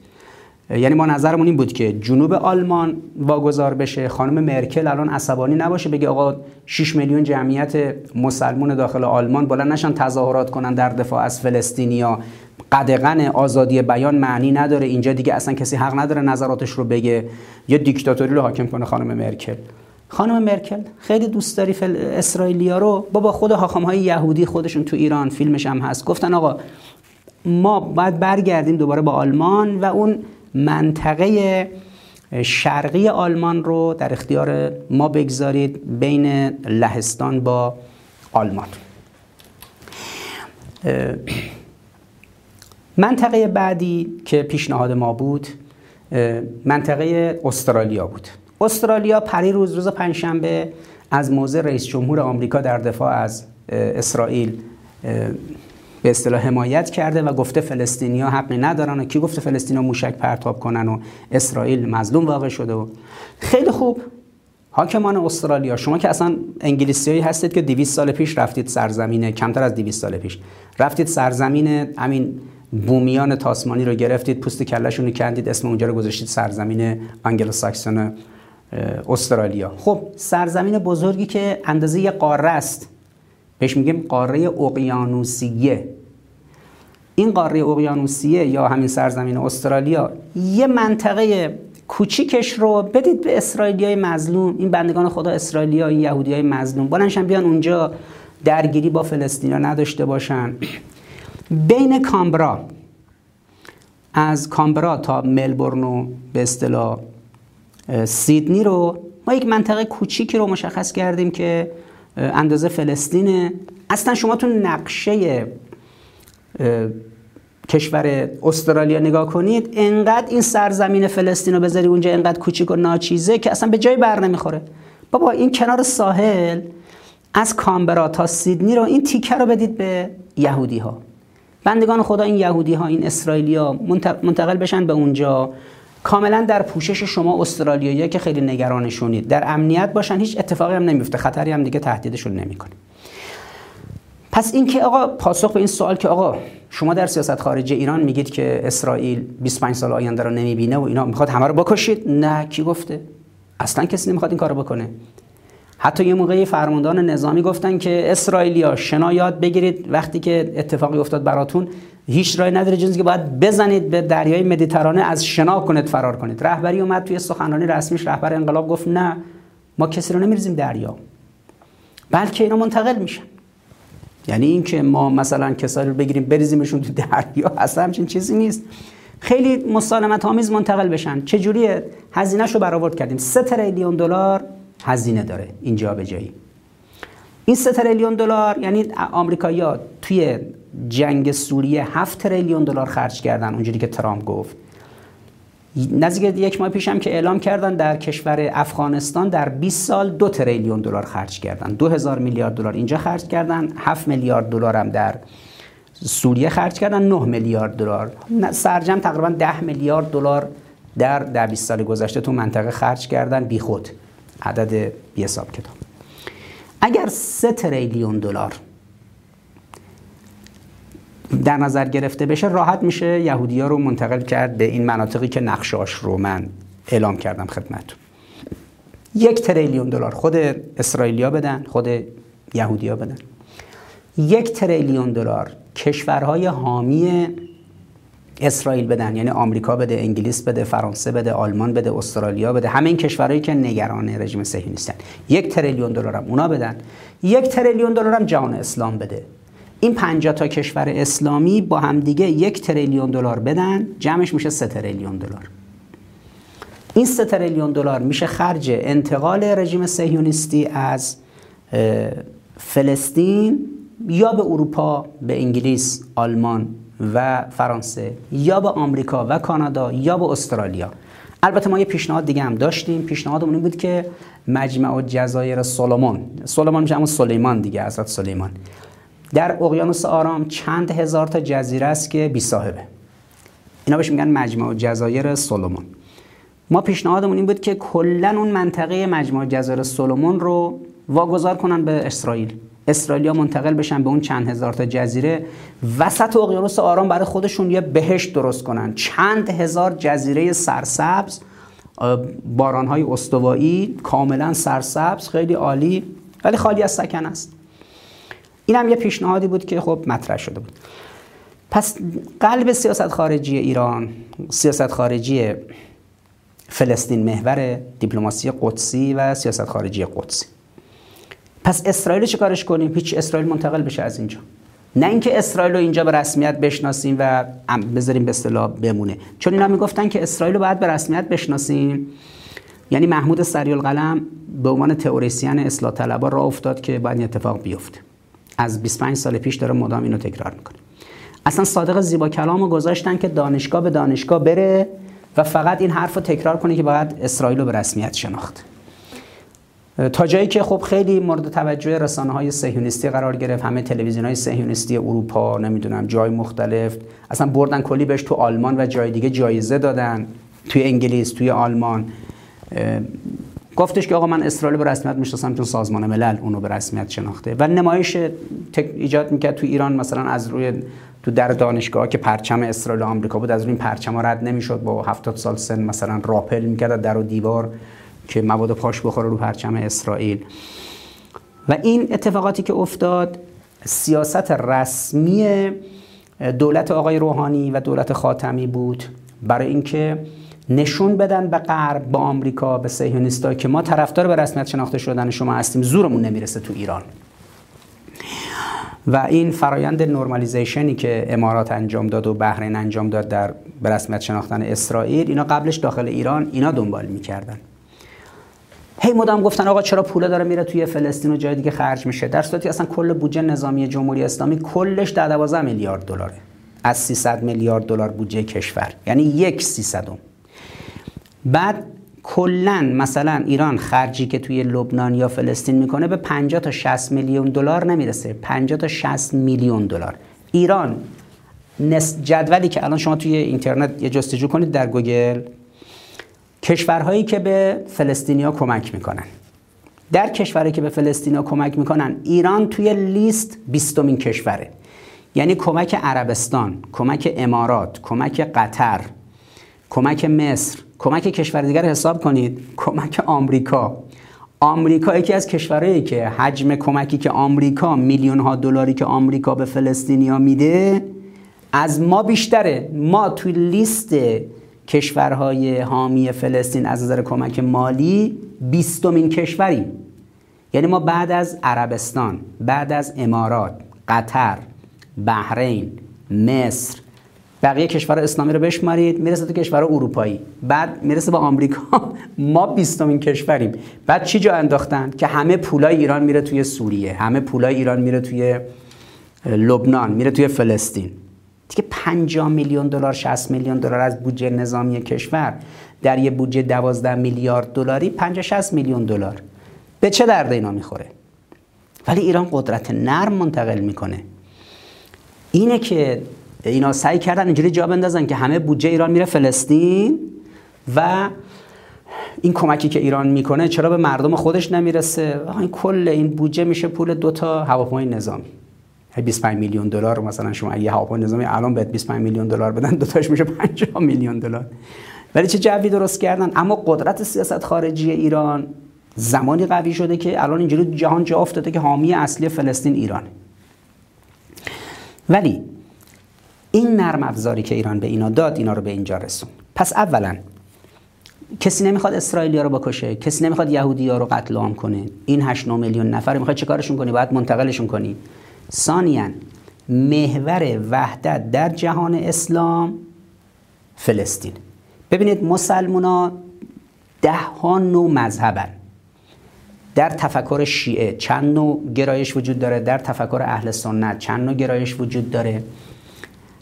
یعنی ما نظرمون این بود که جنوب آلمان واگذار بشه خانم مرکل الان عصبانی نباشه بگه آقا 6 میلیون جمعیت مسلمون داخل آلمان بلند نشن تظاهرات کنن در دفاع از فلسطینیا. قدغن آزادی بیان معنی نداره. اینجا دیگه اصلا کسی حق نداره نظراتش رو بگه. یه دیکتاتوری رو حاکم کنه خانم مرکل. خانم مرکل خیلی دوست داری فل... اسرائیلیا رو؟ بابا خود حاکم های یهودی خودشون تو ایران فیلمش هم هست. گفتن آقا ما باید برگردیم دوباره با آلمان و اون منطقه شرقی آلمان رو در اختیار ما بگذارید بین لهستان با آلمان. منطقه بعدی که پیشنهاد ما بود منطقه استرالیا بود. استرالیا پری روز روز پنجشنبه از موضع رئیس جمهور آمریکا در دفاع از اسرائیل به اصطلاح حمایت کرده و گفته فلسطینیا حقی ندارن و کی گفته فلسطینیا موشک پرتاب کنن و اسرائیل مظلوم واقع شده و خیلی خوب. حاکمان استرالیا شما که اصلا انگلیسیایی هستید که 200 سال پیش رفتید سرزمین کمتر از 200 سال پیش رفتید سرزمین همین بومیان تاسمانی رو گرفتید پوست کلشون رو کندید اسم اونجا رو گذاشتید سرزمین انگلو ساکسون استرالیا. خب سرزمین بزرگی که اندازه یه قاره است. بهش میگیم قاره اقیانوسیه. این قاره اقیانوسیه یا همین سرزمین استرالیا یه منطقه کوچیکش رو بدید به اسرائیلیای مظلوم. این بندگان خدا اسرائیلیا این یهودیای مظلوم. بلنشن بیان اونجا درگیری با فلسطینیا نداشته باشن. بین کامبرا از کامبرا تا ملبورن و به اصطلاح سیدنی رو ما یک منطقه کوچیکی رو مشخص کردیم که اندازه فلسطینه. اصلا شما تو نقشه کشور استرالیا نگاه کنید انقدر این سرزمین فلسطین رو بذاری اونجا انقدر کوچیک و ناچیزه که اصلا به جای بر نمی‌خوره. بابا این کنار ساحل از کامبرا تا سیدنی رو این تیکه رو بدید به یهودی ها بندگان خدا این یهودی ها این اسرائیلیا منتقل بشن به اونجا. کاملا در پوشش شما استرالیایی که خیلی نگرانشونید در امنیت باشن هیچ اتفاقی هم نمیفته خطری هم دیگه تهدیدشون نمی‌کنه. پس این که آقا پاسخ به این سوال که آقا شما در سیاست خارجی ایران میگید که اسرائیل 25 سال آینده رو نمی‌بینه و اینا می‌خواد همه رو بکشید؟ نه کی گفته؟ اصلا کسی نمی‌خواد این کارو بکنه. حتی یه موقعی فرماندان نظامی گفتن که اسرائیلیا شنا یاد بگیرید. وقتی که اتفاقی افتاد براتون هیچ راه نداره جز که باید بزنید به دریای مدیترانه از شنا کنید فرار کنید. رهبری اومد توی سخنرانی رسمیش رهبر انقلاب گفت نه ما کسی رو نمیریزیم دریا. بلکه اینا منتقل میشن. یعنی اینکه ما مثلا کسایی رو بگیریم بریزیمشون تو دریا اصلا همچین چیزی نیست. خیلی مسالمت آمیز منتقل بشن. چجوری هزینهشو برآورد کردیم. 3 تریلیون دلار هزینه داره اینجا به جایی. این 3 تریلیون دلار یعنی آمریکایی‌ها توی جنگ سوریه 7 تریلیون دلار خرج کردن اونجوری که ترامپ گفت. نزدیک یک ماه پیش هم که اعلام کردن در کشور افغانستان در 20 سال دو تریلیون دلار خرج کردن. 2000 میلیارد دلار اینجا خرج کردن 7 میلیارد دلار هم در سوریه خرج کردن 9 میلیارد دلار. سرجم تقریبا 10 میلیارد دلار در در 20 سال گذشته تو منطقه خرج کردن بیخود. عدد بی حساب کتاب. اگر 3 تریلیون دلار در نظر گرفته بشه راحت میشه یهودی ها رو منتقل کرد به این مناطقی که نقشاش رو من اعلام کردم خدمتتون. یک تریلیون دلار خود اسرائیلیا بدن خود یهودیا بدن. یک تریلیون دلار کشورهای حامی اسرائیل بدن یعنی آمریکا بده انگلیس بده فرانسه بده آلمان بده استرالیا بده همه این کشورهایی که نگران رژیم صهیونیستن. یک تریلیون دلار هم اونا بدن یک تریلیون دلار هم جهان اسلام بده. این 50 تا کشور اسلامی با همدیگه یک تریلیون دلار بدن جمعش میشه 3 تریلیون دلار. این 3 تریلیون دلار میشه خرج انتقال رژیم صهیونیستی از فلسطین یا به اروپا به انگلیس آلمان. و فرانسه یا به آمریکا و کانادا یا به استرالیا. البته ما یه پیشنهاد دیگه هم داشتیم. پیشنهادمون این بود که مجمع جزایر سولومون سولومون میشه همون سلیمان دیگه حضرت سلیمان. در اقیانوس آرام چند هزار تا جزیره است که بی صاحبه. اینا بهش میگن مجمع جزایر سولومون ما پیشنهادمون این بود که کلا اون منطقه مجمع جزایر سولومون رو واگذار کنن به اسرائیل. اسرائیلیا منتقل بشن به اون چند هزار تا جزیره. وسط اقیانوس آرام برای خودشون یه بهشت درست کنن. چند هزار جزیره سرسبز بارانهای استوایی کاملا سرسبز خیلی عالی ولی خالی از سکن است. این هم یه پیشنهادی بود که خب مطرح شده بود. پس قلب سیاست خارجی ایران سیاست خارجی فلسطین محور دیپلماسی قدسی و سیاست خارجی قدسی. پس اسرائیل چه کارش کنیم؟ هیچ اسرائیل منتقل بشه از اینجا. نه اینکه اسرائیل رو اینجا به رسمیت بشناسیم و بذاریم به اصطلاح بمونه. چون اینا می‌گفتن که اسرائیل رو باید به رسمیت بشناسیم. یعنی محمود سریال قلم به عنوان تئوریسین اصلاح طلبا راه افتاد که باید این اتفاق بیفته. از 25 سال پیش داره مدام اینو تکرار می‌کنه. اصلا صادق زیبا کلامو گذاشتن که دانشگاه به دانشگاه بره و فقط این حرف رو تکرار کنه که باید اسرائیل رو به رسمیت شناخت. تا جایی که خب خیلی مورد توجه رسانه های سهیونیستی قرار گرفت همه تلویزیون های سهیونیستی اروپا نمی‌دونم جای مختلف. اصلا بردن کلی بهش تو آلمان و جای دیگه جایزه دادن. توی انگلیس توی آلمان. گفتش که آقا من اسرائیل به رسمیت می‌شناسم چون سازمان ملل اونو به رسمیت شناخته. و نمایش ایجاد می‌کرد تو ایران مثلا از روی تو در دانشگاه که پرچم اسرائیل و آمریکا بود از روی این پرچم رد نمی‌شد. با 70 سال سن مثلا راپل می‌کرد در و دیوار. که مواد پاش بخوره رو پرچم اسرائیل. و این اتفاقاتی که افتاد سیاست رسمی دولت آقای روحانی و دولت خاتمی بود. برای اینکه نشون بدن به غرب به آمریکا به صهیونیستا که ما طرفدار به رسمیت شناخته شدن شما هستیم زورمون نمی‌رسه تو ایران. و این فرایند نرمالیزیشنی که امارات انجام داد و بحرین انجام داد در به رسمیت شناختن اسرائیل اینا قبلش داخل ایران اینا دنبال می‌کردن. هی مدام گفتن آقا چرا پوله داره میره توی فلسطین و جای دیگه خرج میشه؟ در صورتی اصلا کل بودجه نظامی جمهوری اسلامی کلش در 12 میلیارد دلاره. از 300 میلیارد دلار بودجه کشور. یعنی یک سیصدم. بعد کلا مثلا ایران خرجی که توی لبنان یا فلسطین می‌کنه به 50 تا 60 میلیون دلار نمی‌رسه. 50 تا 60 میلیون دلار. ایران جدولی که الان شما توی اینترنت یه جستجو کنید در گوگل کشورهایی که به فلسطینیا کمک می‌کنن. در کشورهایی که به فلسطینیا کمک می‌کنن ایران توی لیست بیستمین کشوره. یعنی کمک عربستان کمک امارات کمک قطر کمک مصر کمک کشور دیگر حساب کنید کمک آمریکا. آمریکا یکی از کشورهایی که حجم کمکی که آمریکا میلیون ها دلاری که آمریکا به فلسطینیا میده از ما بیشتره. ما توی لیست کشورهای حامی فلسطین از نظر کمک مالی بیستمین کشوریم. یعنی ما بعد از عربستان بعد از امارات قطر بحرین مصر بقیه کشور اسلامی رو بشمارید می‌رسه تو کشور اروپایی. بعد می‌رسه به آمریکا. *laughs* ما بیستمین کشوریم. بعد چی جا انداختن؟ که همه پولای ایران میره توی سوریه همه پولای ایران میره توی لبنان میره توی فلسطین. دیگه 50 میلیون دلار 60 میلیون دلار از بودجه نظامی کشور در یه بودجه 12 میلیارد دلاری 50 60 میلیون دلار. به چه درد اینا می‌خوره؟ ولی ایران قدرت نرم منتقل می‌کنه. اینه که اینا سعی کردن اینجوری جا بندازن که همه بودجه ایران میره فلسطین و این کمکی که ایران می‌کنه چرا به مردم خودش نمی‌رسه؟ این کل این بودجه میشه پول دو تا هواپیمای نظامی. 25 میلیون دلار مثلا شما یه هواپیمای نظامی الان بهت 25 میلیون دلار بدن دو تاش میشه 50 میلیون دلار. ولی چه جوی درست کردن؟ اما قدرت سیاست خارجی ایران زمانی قوی شده که الان اینجوری جهان جا افتاده که حامی اصلی فلسطین ایرانه ولی این نرم افزاری که ایران به اینا داد اینا رو به اینجا رسون. پس اولا کسی نمی‌خواد اسرائیلیا رو بکشه کسی نمی‌خواد یهودی ها رو قتل عام کنه. این 8 9 میلیون نفر می‌خواد چیکارشون کنی باید منتقلشون کنی. ثانیا محور وحدت در جهان اسلام فلسطین. ببینید مسلمونا ده ها نوع مذهبن. در تفکر شیعه چند نوع گرایش وجود داره؟ در تفکر اهل سنت چند نوع گرایش وجود داره؟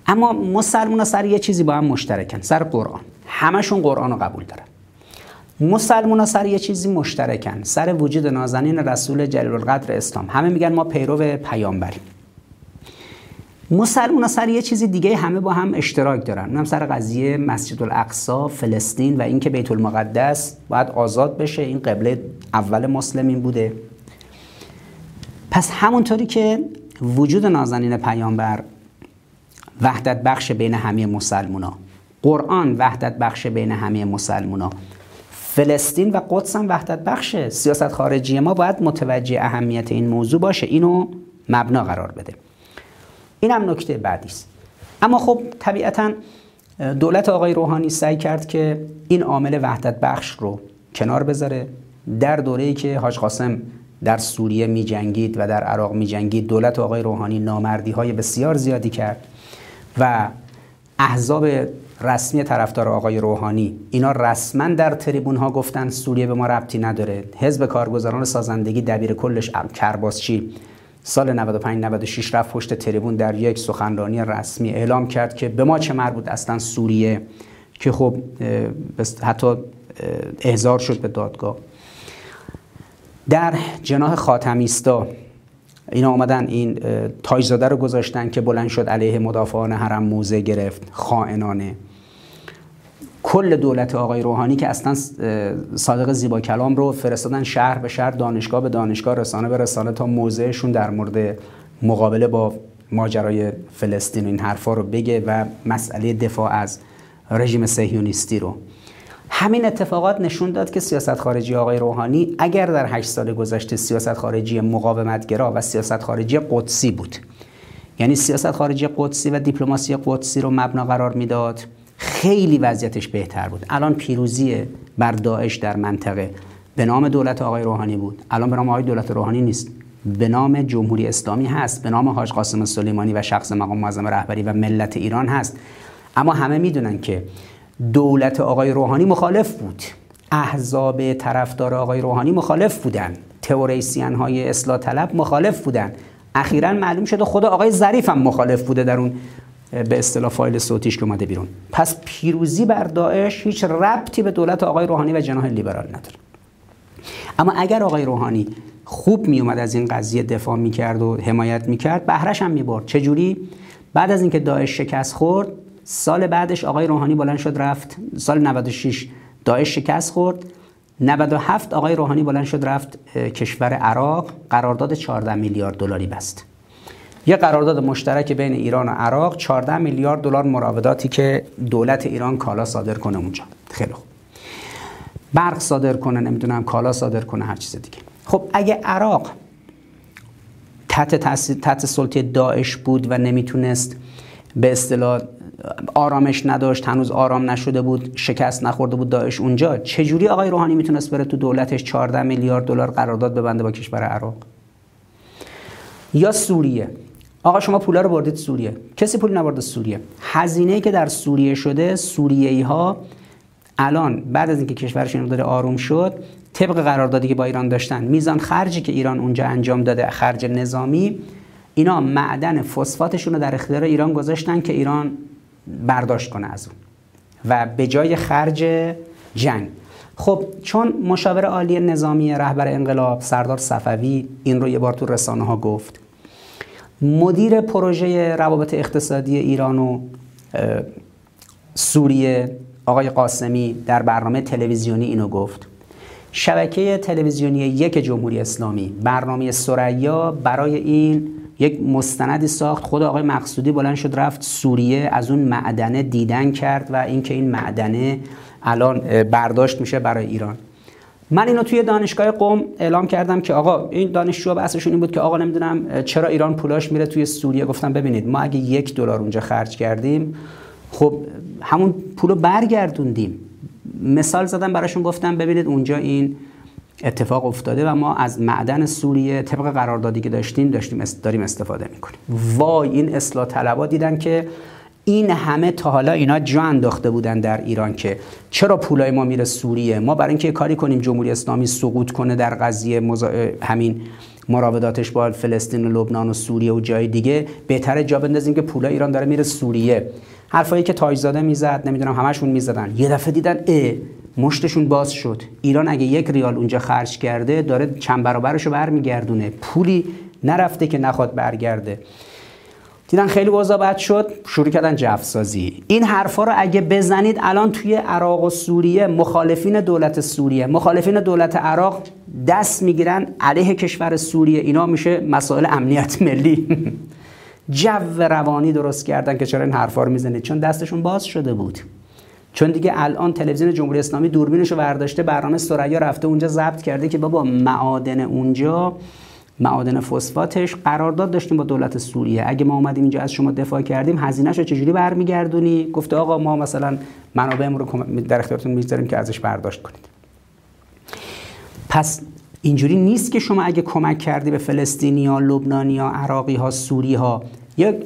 اما مسلمان سر یه چیزی با هم مشترکن سر قرآن. همشون قرآن رو قبول دارن. مسلمان سر یه چیزی مشترکن. سر وجود نازنین رسول جلیل القدر اسلام. همه میگن ما پیرو پیامبریم. مسلمان سر یه چیزی دیگه همه با هم اشتراک دارن. اونم سر قضیه مسجد الاقصا فلسطین و اینکه بیت المقدس باید آزاد بشه. این قبله اول مسلمین بوده. پس همونطوری که وجود نازنین پیامبر وحدت بخش بین همه مسلمونا. قرآن وحدت بخش بین همه مسلمونا. فلسطین و قدس هم وحدت بخش سیاست خارجی ما باید متوجه اهمیت این موضوع باشه. اینو مبنا قرار بده. این هم نکته بعدی است. اما خب طبیعتا دولت آقای روحانی سعی کرد که این عامل وحدت بخش رو کنار بذاره. در دوره‌ای که حاج قاسم در سوریه می جنگید و در عراق می جنگید دولت آقای روحانی نامردی های بسیار زیادی کرد و احزاب رسمی طرفدار آقای روحانی. اینا رسما در تریبون ها گفتن سوریه به ما ربطی نداره. حزب کارگزاران سازندگی دبیر کلش کرباسچی. سال 95 96 رفت پشت تریبون در یک سخنرانی رسمی اعلام کرد که به ما چه مربوط اصلا سوریه که خب حتی احضار شد به دادگاه. در جناح خاتمیستا اینا آمدن این تاجزاده رو گذاشتن که بلند شد علیه مدافعان حرم موزه گرفت خائنانه. کل دولت آقای روحانی که اصلا صادق زیبا کلام رو فرستادن شهر به شهر دانشگاه به دانشگاه رسانه به رسانه تا موضعشون در مورد مقابله با ماجرای فلسطین این حرفا رو بگه و مسئله دفاع از رژیم صهیونیستی رو. همین اتفاقات نشون داد که سیاست خارجی آقای روحانی اگر در هشت سال گذشته سیاست خارجی مقاومتگرا و سیاست خارجی قدسی بود. یعنی سیاست خارجی قدسی و دیپلماسی قدسی رو مبنا قرار می‌داد. خیلی وضعیتش بهتر بود. الان پیروزی بر داعش در منطقه به نام دولت آقای روحانی بود. الان به نام آقای دولت روحانی نیست. به نام جمهوری اسلامی هست. به نام حاج قاسم سلیمانی و شخص مقام معظم رهبری و ملت ایران هست. اما همه می‌دونن که دولت آقای روحانی مخالف بود. احزاب طرفدار آقای روحانی مخالف بودن. تئوریسین های اصلاح طلب مخالف بودن. اخیرا معلوم شده خود آقای ظریف هم مخالف بوده در اون به اصطلاح فایل صوتیش که اومده بیرون. پس پیروزی بر داعش هیچ ربطی به دولت آقای روحانی و جناح لیبرال نداره. اما اگر آقای روحانی خوب میومد از این قضیه دفاع می‌کرد و حمایت می‌کرد بهرش هم می‌برد. چجوری؟ بعد از اینکه داعش شکست خورد سال بعدش آقای روحانی بلند شد رفت. سال 96 داعش شکست خورد. 97 آقای روحانی بلند شد رفت کشور عراق. قرارداد 14 میلیارد دلاری بست. یه قرارداد مشترک بین ایران و عراق 14 میلیارد دلار مراوداتی که دولت ایران کالا صادر کنه اونجا. خیلی خوب. برق صادر کنه نمی‌دونم کالا صادر کنه هر چیز دیگه. خب اگه عراق تحت تحت سلطه داعش بود و نمی‌تونست به اصطلاح آرامش نداشت هنوز آرام نشده بود شکست نخورده بود داعش اونجا چجوری آقای روحانی می‌تونست بره تو دولتش 14 میلیارد دلار قرارداد ببنده با کشور عراق؟ یا سوریه. آقا شما پولا رو بردید سوریه. کسی پول نبرده سوریه. هزینه که در سوریه شده سوریه‌ای ها الان بعد از اینکه کشورشون داره آروم شد طبق قراردادی که با ایران داشتن میزان خرجی که ایران اونجا انجام داده خرج نظامی اینا معدن فسفاتشون رو در اختیار ایران گذاشتن که ایران برداشت کنه از اون. و به جای خرج جنگ. خب چون مشاور عالی نظامی رهبر انقلاب سردار صفوی این رو یه بار تو رسانه ها گفت مدیر پروژه روابط اقتصادی ایران و سوریه آقای قاسمی در برنامه تلویزیونی اینو گفت. شبکه تلویزیونی یک جمهوری اسلامی برنامه سریا برای این یک مستندی ساخت. خود آقای مقصودی بلند شد رفت سوریه از اون معدنه دیدن کرد و اینکه این معدنه الان برداشت میشه برای ایران. من اینو توی دانشگاه قوم اعلام کردم که آقا این دانشجو بحثشون این بود که آقا نمی‌دونم چرا ایران پولاش میره توی سوریه؟ گفتم ببینید ما اگه یک دلار اونجا خرج کردیم خب همون پولو برگردوندیم. مثال زدم براشون گفتم ببینید اونجا این اتفاق افتاده و ما از معدن سوریه طبق قراردادی که داشتیم داشتیم داریم استفاده می‌کنیم. وای این اصلاح طلبا دیدن که این همه تا حالا اینا جا انداخته بودن در ایران که چرا پولای ما میره سوریه؟ ما برای اینکه کاری کنیم جمهوری اسلامی سقوط کنه در قضیه مزا... همین مراوداتش با فلسطین و لبنان و سوریه و جای دیگه بهتره جا بندازیم که پولای ایران داره میره سوریه. حرفایی که تاجزاده می‌زد نمی‌دونم همشون می‌زدن. یه دفعه دیدن ا مشتشون باز شد. ایران اگه یک ریال اونجا خرج کرده داره چند برابرش رو برمیگردونه. پولی نرفته که نخواد برگرده. دیدن خیلی اوضاع بد شد شروع کردن جف سازی. این حرفا رو اگه بزنید الان توی عراق و سوریه مخالفین دولت سوریه مخالفین دولت عراق دست می‌گیرن علیه کشور سوریه. اینا میشه مسائل امنیت ملی. *laughs* جو روانی درست کردن که چرا این حرفا رو می‌زنید؟ چون دستشون باز شده بود. چون دیگه الان تلویزیون جمهوری اسلامی دوربینش رو برداشته برنامه سریا رفته اونجا ضبط کرده که بابا معادن اونجا معادن فسفاتش قرارداد داشتیم با دولت سوریه. اگه ما اومدیم اینجا از شما دفاع کردیم هزینهش چجوری برمیگردونی؟ گفته آقا ما مثلا منابعمون رو در اختیارتون می‌ذاریم که ازش برداشت کنید. پس اینجوری نیست که شما اگه کمک کردی به فلسطینیا، لبنانیا، عراقی ها، سوری ها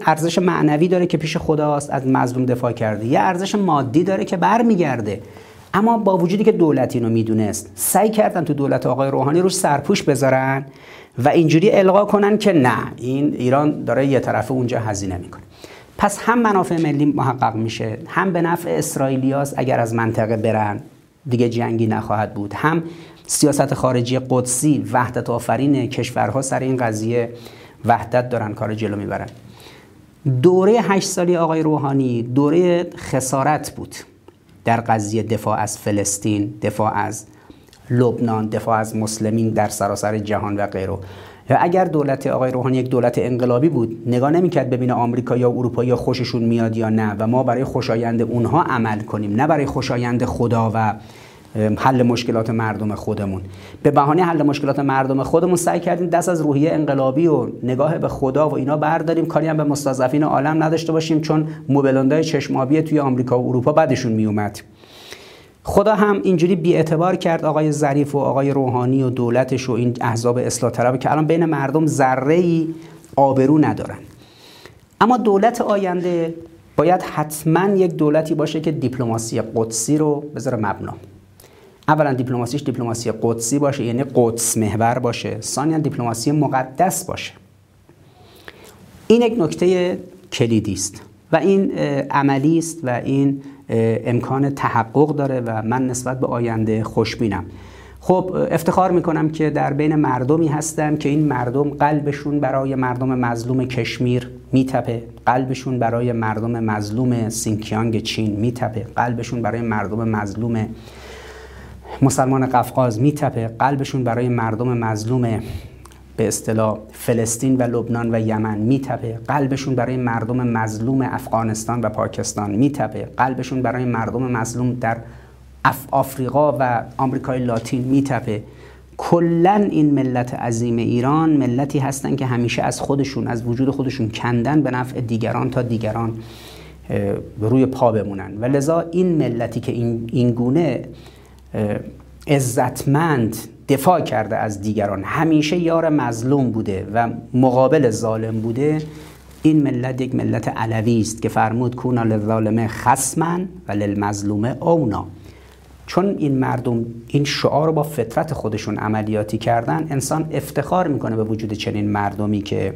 ارزش معنوی داره که پیش خداست از مظلوم دفاع کرده یه ارزش مادی داره که برمیگرده. اما با وجودی که دولت اینو می‌دونست سعی کردن تو دولت آقای روحانی روش سرپوش بذارن و اینجوری القا کنن که نه این ایران داره یه طرف اونجا هزینه می‌کنه. پس هم منافع ملی محقق میشه هم به نفع اسرائیلیاس اگر از منطقه برن دیگه جنگی نخواهد بود. هم سیاست خارجی قدسی وحدت آفرین کشورها سر این قضیه وحدت دارن کار جلو می‌برن. دوره هشت سالی آقای روحانی دوره خسارت بود. در قضیه دفاع از فلسطین دفاع از لبنان دفاع از مسلمین در سراسر جهان و غیره. و اگر دولت آقای روحانی یک دولت انقلابی بود نگاه نمی‌کرد ببینه آمریکا یا اروپا یا خوششون میاد یا نه. و ما برای خوشایند اونها عمل کنیم نه برای خوشایند خدا و حل مشکلات مردم خودمون. به بهانه حل مشکلات مردم خودمون سعی کردیم دست از روحیه انقلابی و نگاه به خدا و اینا برداریم. کاری هم به مستضعفین عالم نداشته باشیم چون موبلندای چشمابی توی آمریکا و اروپا بعدشون میومد خدا هم اینجوری بیاعتبار کرد آقای ظریف و آقای روحانی و دولتش و این احزاب اصلاح طلب که الان بین مردم ذره ای آبرو ندارن. اما دولت آینده باید حتما یک دولتی باشه که دیپلماسی قدسی رو بذاره مبنا. اولا دیپلماسیش دیپلماسی قدسی باشه یعنی قدس محور باشه. ثانیا دیپلماسی مقدس باشه. این یک نکته کلیدی است و این عملی است و این امکان تحقق داره و من نسبت به آینده خوشبینم. خب افتخار می‌کنم که در بین مردمی هستم که این مردم قلبشون برای مردم مظلوم کشمیر میتپه. قلبشون برای مردم مظلوم سینکیانگ چین میتپه. قلبشون برای مردم مظلوم مسلمان قفقاز میتپه قلبشون برای مردم مظلوم به اصطلاح فلسطین و لبنان و یمن میتپه قلبشون برای مردم مظلوم افغانستان و پاکستان میتپه قلبشون برای مردم مظلوم در اف آفریقا و آمریکای لاتین میتپه. کلا این ملت عظیم ایران ملتی هستند که همیشه از خودشون از وجود خودشون کندن به نفع دیگران تا دیگران روی پا بمونن. و لذا این ملتی که این, این گونه عزتمند دفاع کرده از دیگران. همیشه یار مظلوم بوده و مقابل ظالم بوده. این ملت یک ملت علوی است که فرمود کونا للظالم خصما و للمظلوم اونا. چون این مردم این شعار رو با فطرت خودشون عملیاتی کردن انسان افتخار می‌کنه به وجود چنین مردمی که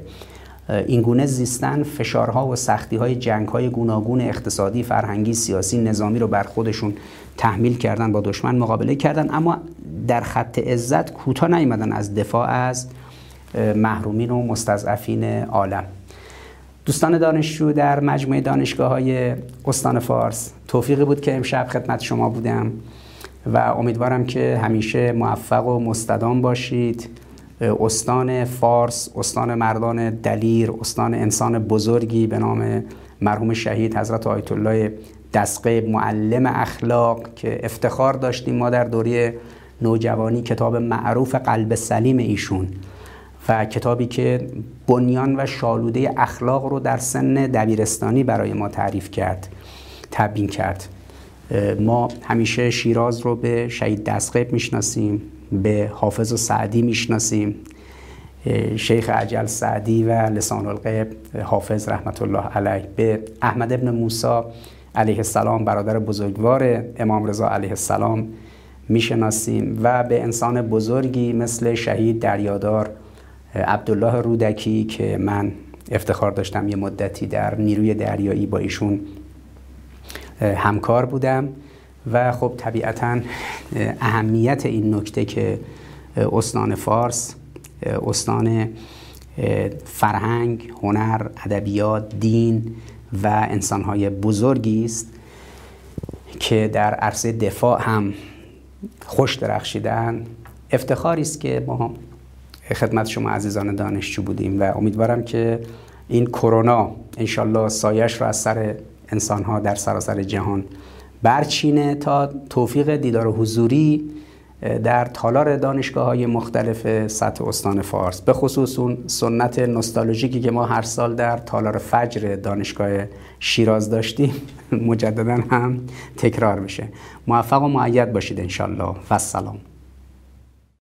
این گونه زیستن فشارها و سختی های جنگ های گوناگون اقتصادی، فرهنگی، سیاسی، نظامی رو بر خودشون تحمیل کردن با دشمن مقابله کردن. اما در خط عزت کوتاه نیامدن از دفاع از محرومین و مستضعفین عالم. دوستان دانشجو در مجموعه دانشگاه های استان فارس توفیقی بود که امشب خدمت شما بودم و امیدوارم که همیشه موفق و مستدام باشید. استان فارس استان مردان دلیر استان انسان بزرگی به نام مرحوم شهید حضرت آیت الله دسقه معلم اخلاق که افتخار داشتیم ما در دوره نوجوانی کتاب معروف قلب سلیم ایشون و کتابی که بنیان و شالوده اخلاق رو در سن دبیرستانی برای ما تعریف کرد تبیین کرد. ما همیشه شیراز رو به شهید دستقیب می‌شناسیم. به حافظ و سعدی می‌شناسیم شیخ عجل سعدی و لسان الغیب حافظ رحمت الله علیه. به احمد ابن موسی علیه السلام برادر بزرگوار امام رضا علیه السلام می‌شناسیم و به انسان بزرگی مثل شهید دریادار عبدالله رودکی که من افتخار داشتم یه مدتی در نیروی دریایی با ایشون همکار بودم. و خب طبیعتا اهمیت این نکته که استان فارس استان فرهنگ، هنر، ادبیات، دین و انسانهای بزرگی است که در عرصه دفاع هم خوش درخشیدن. افتخاری است که ما خدمت شما عزیزان دانشجو بودیم و امیدوارم که این کرونا انشالله سایش را از سر انسانها در سراسر جهان برچینه تا توفیق دیدار حضوری در تالار دانشگاه های مختلف سطح استان فارس. به خصوص اون سنت نوستالژیکی که ما هر سال در تالار فجر دانشگاه شیراز داشتیم *laughs* مجددا هم تکرار بشه موفق و معید باشید انشالله و سلام.